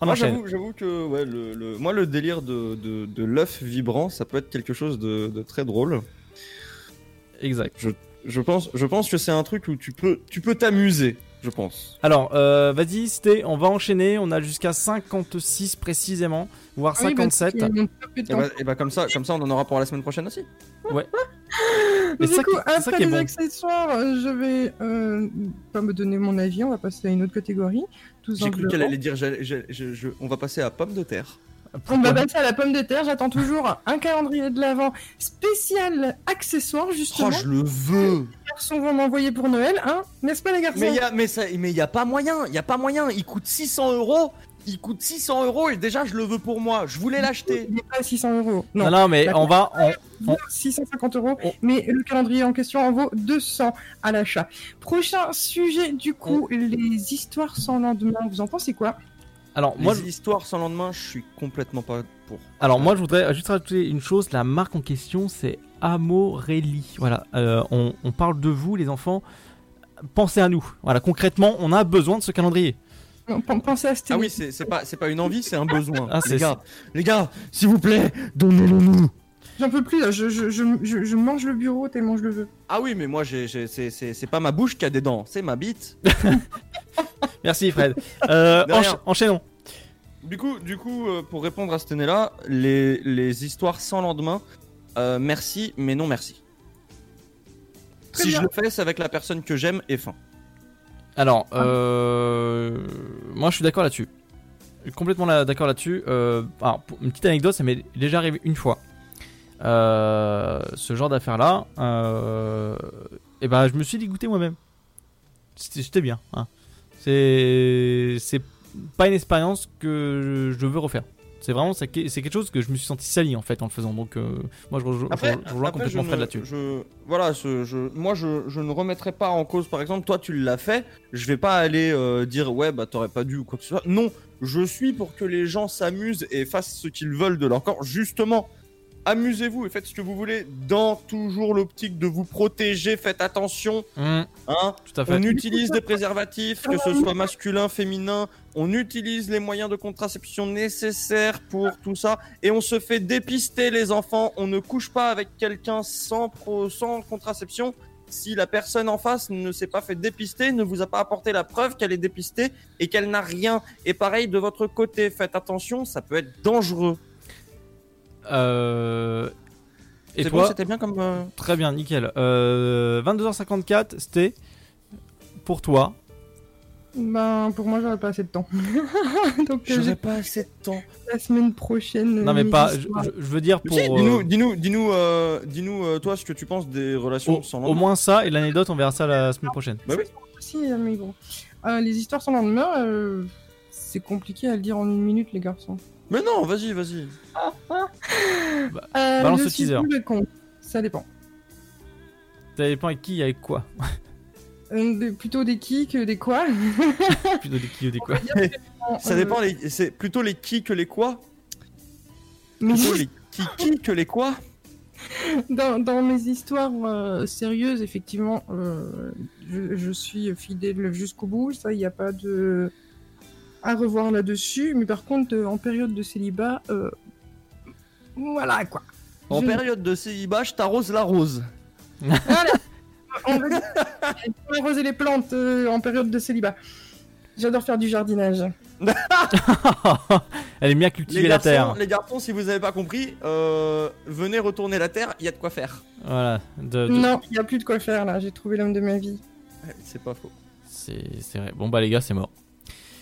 On Moi, j'avoue, j'avoue que ouais, le, le- moi, le délire de, de, de l'œuf vibrant, ça peut être quelque chose de, de très drôle. Exact. Je, je, pense, je pense que c'est un truc où tu peux tu peux t'amuser, je pense. Alors, euh, vas-y, c'était, on va enchaîner. On a jusqu'à 56 précisément, voire Oui, bah, 57. parce qu'il manque peu de Et temps. bah, et bah comme, ça, comme ça, on en aura pour la semaine prochaine aussi. Ouais. Mais Mais du ça coup, qui- c'est ça après qui est les bon. accessoires, euh, je vais euh, pas me donner mon avis, on va passer à une autre catégorie. J'ai cru qu'elle allait dire je- on va passer à pomme de terre. On va passer à la pomme de terre. J'attends toujours un calendrier de l'avant spécial accessoire, justement. Oh, je le veux Les garçons vont m'envoyer pour Noël, hein N'est-ce pas, les garçons? Mais il y a, mais ça, mais y a pas moyen, il y a pas moyen. Il coûte 600 euros. Il coûte 600 euros et déjà je le veux pour moi. Je voulais l'acheter. Il n'est pas à 600 euros. Non, Non, non, mais on va. on- vaut 650 euros, Oh. mais le calendrier en question en vaut 200 à l'achat. Prochain sujet, du coup, les histoires sans lendemain. Vous en pensez quoi? Alors, Moi, moi, Les histoires sans lendemain, je suis complètement pas pour. alors moi, je voudrais juste rajouter une chose. La marque en question, c'est Amorelli. Voilà, euh, on, on parle de vous, les enfants. Pensez à nous. Voilà, concrètement, on a besoin de ce calendrier. Non, pen- Pensez à cette Ah oui, c'est pas, c'est pas une envie, c'est un besoin. Ah, les gars, les gars, s'il vous plaît, donnez-le nous. J'en peux plus, là. Je, je, je, je- mange le bureau tellement je le veux. Ah oui, mais moi, j'ai, j'ai- c'est, c'est, c'est pas ma bouche qui a des dents, c'est ma bite. *laughs* Merci, Fred. Euh, encha- enchaînons. Du coup, du coup, euh, pour répondre à ce là les, les histoires sans lendemain, euh, merci, mais non merci. Très si bien. je le fais, c'est avec la personne que j'aime et fin. Alors, euh, moi je suis d'accord là-dessus. Je suis Complètement là- d'accord là-dessus. Euh, alors, pour une petite anecdote, ça m'est déjà arrivé une fois. Euh, ce genre d'affaire-là. Euh, et ben, je me suis dégoûté moi-même. C'était bien. hein. C'est c'est pas une expérience que je veux refaire. C'est vraiment c'est que- c'est quelque chose que je me suis senti sali en fait en le faisant. Donc euh, moi je rejoins, complètement Fred là-dessus. je- voilà, ce- je, moi je, je ne remettrai pas en cause, par exemple, toi tu l'as fait, je vais pas aller euh, dire ouais bah t'aurais pas dû ou quoi que ce soit. Non, je suis pour que les gens s'amusent et fassent ce qu'ils veulent de leur corps. Justement, amusez-vous et faites ce que vous voulez dans toujours l'optique de vous protéger. Faites attention. Mmh, Hein tout à fait. on utilise des préservatifs, que ce soit masculin, féminin. On utilise les moyens de contraception nécessaires pour tout ça. Et on se fait dépister, les enfants. On ne couche pas avec quelqu'un sans, pro- sans contraception. Si la personne en face ne s'est pas fait dépister, ne vous a pas apporté la preuve qu'elle est dépistée et qu'elle n'a rien. Et pareil de votre côté, faites attention, ça peut être dangereux. Euh, et toi bon, c'était bien comme. euh, Très bien, nickel. Euh, 22h54, c'était pour toi. Ben, pour moi, j'aurais pas assez de temps. *laughs* Donc, euh, J'aurais j'ai- pas assez de temps. la semaine prochaine. Non, euh, mais pas. Je, veux dire pour. Si, dis-nous, euh, dis-nous, dis-nous, euh, dis-nous, euh, toi, ce que tu penses des relations au, sans au lendemain. moins ça et l'anecdote, on verra ça la semaine prochaine. Bah oui. Si, euh, mais bon. Euh, les histoires sans lendemain, euh, c'est compliqué à le dire en une minute, les garçons. Mais non, vas-y, vas-y. Euh, balance je le suis teaser. Ça dépend. Ça dépend avec qui, avec quoi. Euh, des- plutôt des qui que des quoi. *laughs* Plutôt des qui ou des quoi. Ça Euh, dépend, les- c'est plutôt les qui que les quoi Mais Plutôt les qui qui que les quoi dans, dans mes histoires euh, sérieuses, effectivement, euh, je, je suis fidèle jusqu'au bout. Ça, il n'y a pas de à revoir là-dessus. Mais par contre, euh, en période de célibat, euh, voilà quoi. En Je- période de célibat, je t'arrose la rose. *laughs* On va arroser les plantes euh, en période de célibat. J'adore faire du jardinage. *laughs* Elle est bien cultiver Les la terre. les garçons, si vous n'avez pas compris, euh, venez retourner la terre, il y a de quoi faire. Voilà. de- de- Non, il n'y a plus de quoi faire là. J'ai trouvé l'homme de ma vie. C'est pas faux. C'est c'est vrai. Bon bah les gars, c'est mort.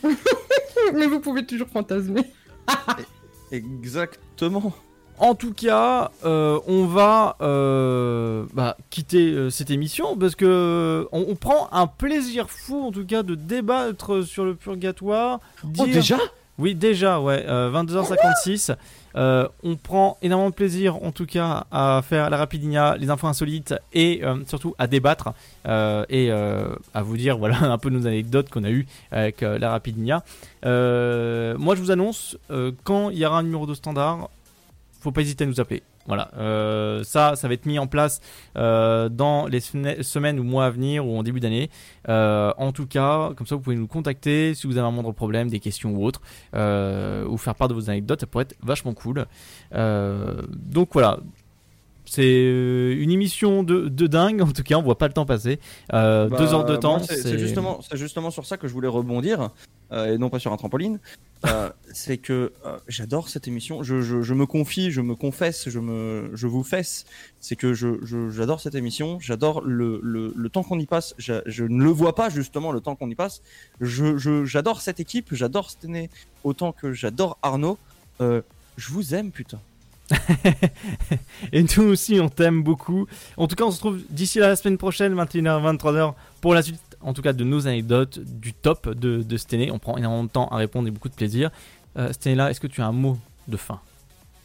*laughs* Mais vous pouvez toujours fantasmer. *laughs* Exactement. En tout cas, euh, on va euh, bah, quitter euh, cette émission parce que on, on prend un plaisir fou, en tout cas, de débattre sur le purgatoire. Oh, déjà? Oui, déjà, ouais. euh, 22h56. Euh, on prend énormément de plaisir, en tout cas, à faire la rapidinia, les infos insolites et euh, surtout à débattre euh, et à vous dire, voilà, *laughs* un peu nos anecdotes qu'on a eues avec la rapidinia. Moi, je vous annonce, quand il y aura un numéro de standard, faut pas hésiter à nous appeler. Voilà, Euh, ça, ça va être mis en place euh, dans les semaines- ou mois à venir ou en début d'année. Euh, en tout cas, comme ça, vous pouvez nous contacter si vous avez un moindre problème, des questions ou autres, euh, ou faire part de vos anecdotes. Ça pourrait être vachement cool. Donc voilà. C'est euh, une émission de, de dingue, en tout cas, on voit pas le temps passer. Euh, Bah, deux heures de temps, C'est justement, sur ça que je voulais rebondir, euh, et non pas sur un trampoline. Euh, *laughs* c'est que j'adore cette émission. Je, je, je me confie, je me confesse, je me, je vous fesse. C'est que j'adore cette émission. J'adore le, le, le temps qu'on y passe. Je, ne le vois pas justement le temps qu'on y passe. J'adore cette équipe. J'adore Stené autant que j'adore Arnaud. Je vous aime, putain. *laughs* Et nous aussi, on t'aime beaucoup. En tout cas, on se retrouve d'ici la semaine prochaine, 21h, 23h, pour la suite, en tout cas, de nos anecdotes, du top de, de cette année. On prend énormément de temps à répondre et beaucoup de plaisir. Euh, Stella, est-ce que tu as un mot de fin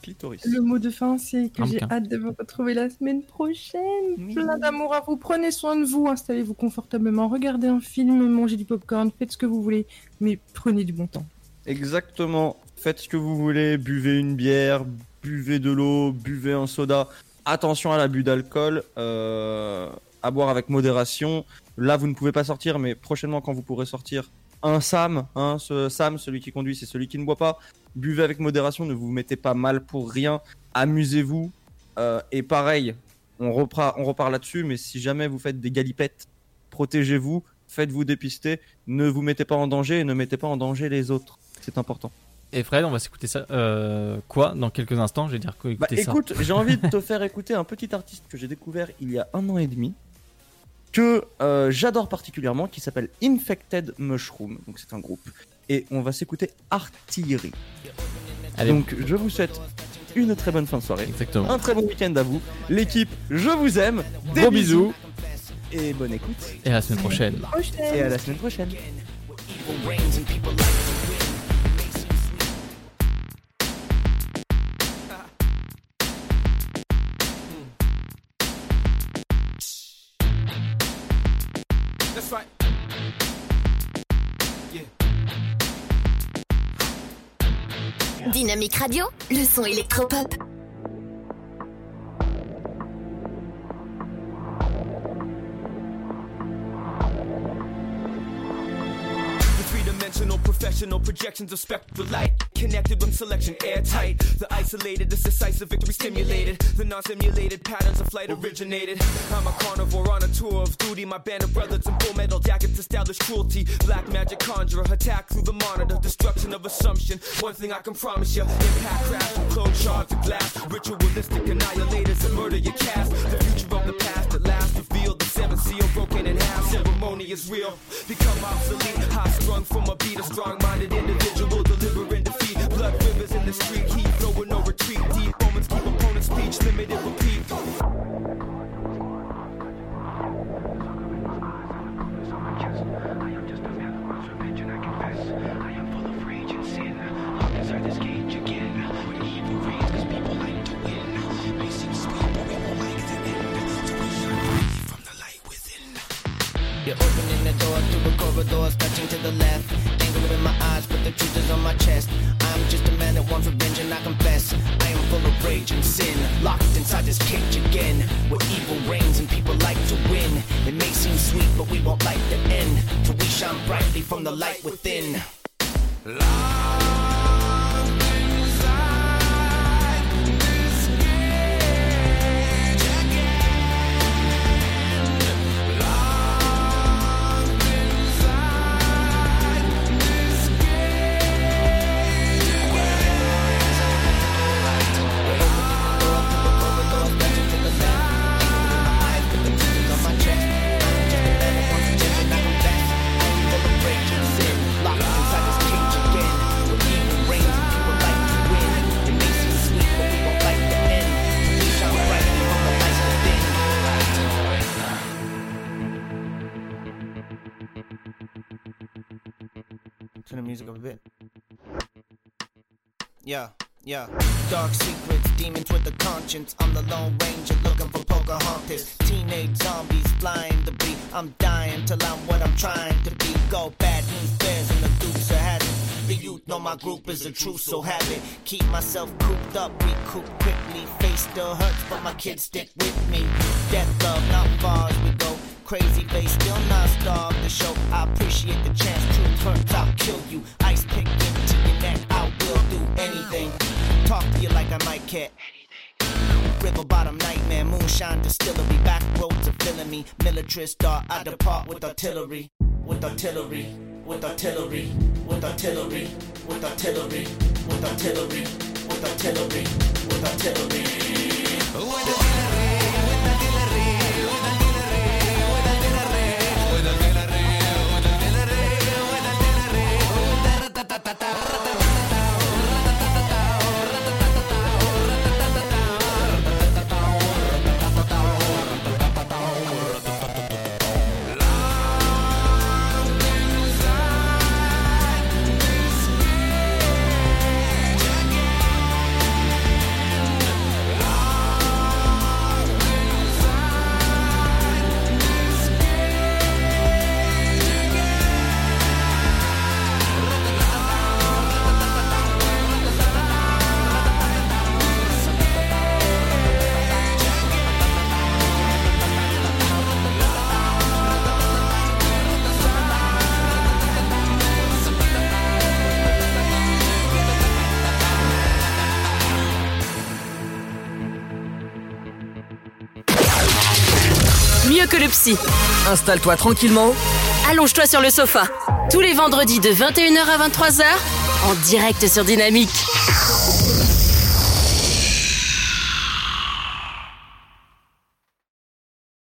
Clitoris. Le mot de fin, c'est que Un j'ai hâte de vous retrouver la semaine prochaine. Plein d'amour à vous. Prenez soin de vous, installez-vous confortablement, regardez un film, mangez du popcorn, faites ce que vous voulez, mais prenez du bon temps. Exactement. Faites ce que vous voulez, buvez une bière, buvez de l'eau, buvez un soda. Attention à l'abus d'alcool, euh, à boire avec modération. Là, vous ne pouvez pas sortir, mais prochainement, quand vous pourrez sortir, un Sam, hein, ce Sam, celui qui conduit, c'est celui qui ne boit pas. Buvez avec modération, ne vous mettez pas mal pour rien. Amusez-vous. Euh, et pareil, on repart, on repart là-dessus, mais si jamais vous faites des galipettes, protégez-vous, faites-vous dépister, ne vous mettez pas en danger et ne mettez pas en danger les autres. C'est important. Et Fred, on va s'écouter ça. euh, quoi Dans quelques instants, je vais dire quoi Bah, écouter ça. écoute, j'ai envie de te *laughs* faire écouter un petit artiste que j'ai découvert il y a un an et demi. que euh, j'adore particulièrement, qui s'appelle Infected Mushroom. Donc c'est un groupe. Et on va s'écouter Artillery. Allez. Donc je vous souhaite une très bonne fin de soirée. Exactement. Un très bon week-end à vous. L'équipe, je vous aime. Des Gros bisous. Et bonne écoute. Et à la semaine prochaine. Et à la semaine prochaine. Dynamique Radio, le son électropop. Professional projections of spectral light Connected with selection airtight. The isolated, the decisive victory stimulated. The non-simulated patterns of flight originated. I'm a carnivore on a tour of duty. My band of brothers in full metal jackets establish cruelty. Black magic conjurer, attack through the monitor. Destruction of assumption, one thing I can promise you Impact crash from closed shards of glass. Ritualistic annihilators that murder your cast. The future of the past at last revealed. The seventh seal broken in half, ceremony is real from a beat of strong minded individual. To a corridor, touching to the left. Anger in my eyes, but the truth is on my chest. I'm just a man that wants revenge, and I confess. I am full of rage and sin, locked inside this cage again. Where evil reigns and people like to win. It may seem sweet, but we won't like the end. Till we shine brightly from the light within. Turn Yeah, yeah. Dark secrets, demons with a conscience. I'm the Lone Ranger looking for Pocahontas. Teenage zombies flying to be. I'm dying till I'm what I'm trying to be. Go bad news bears and the dukes are having. The youth know my group is a truth, so have it. Keep myself cooped up, recoup quickly. Face still hurts, but my kids stick with me. Death love, not far as we go. Crazy face, still not starved to show. I appreciate the chance. Truth hurts, I'll kill you. Ice pick into your neck, Will do anything. Talk to you like I might care. River bottom nightmare, moonshine distillery, back roads are filling me. Militarist star, I depart with artillery. With artillery. With artillery. with artillery, with artillery, with artillery, with artillery, with artillery, with artillery, with artillery, with artillery. Mieux que le psy. Installe-toi tranquillement. Allonge-toi sur le sofa. Tous les vendredis de 21h à 23h, en direct sur Dynamique.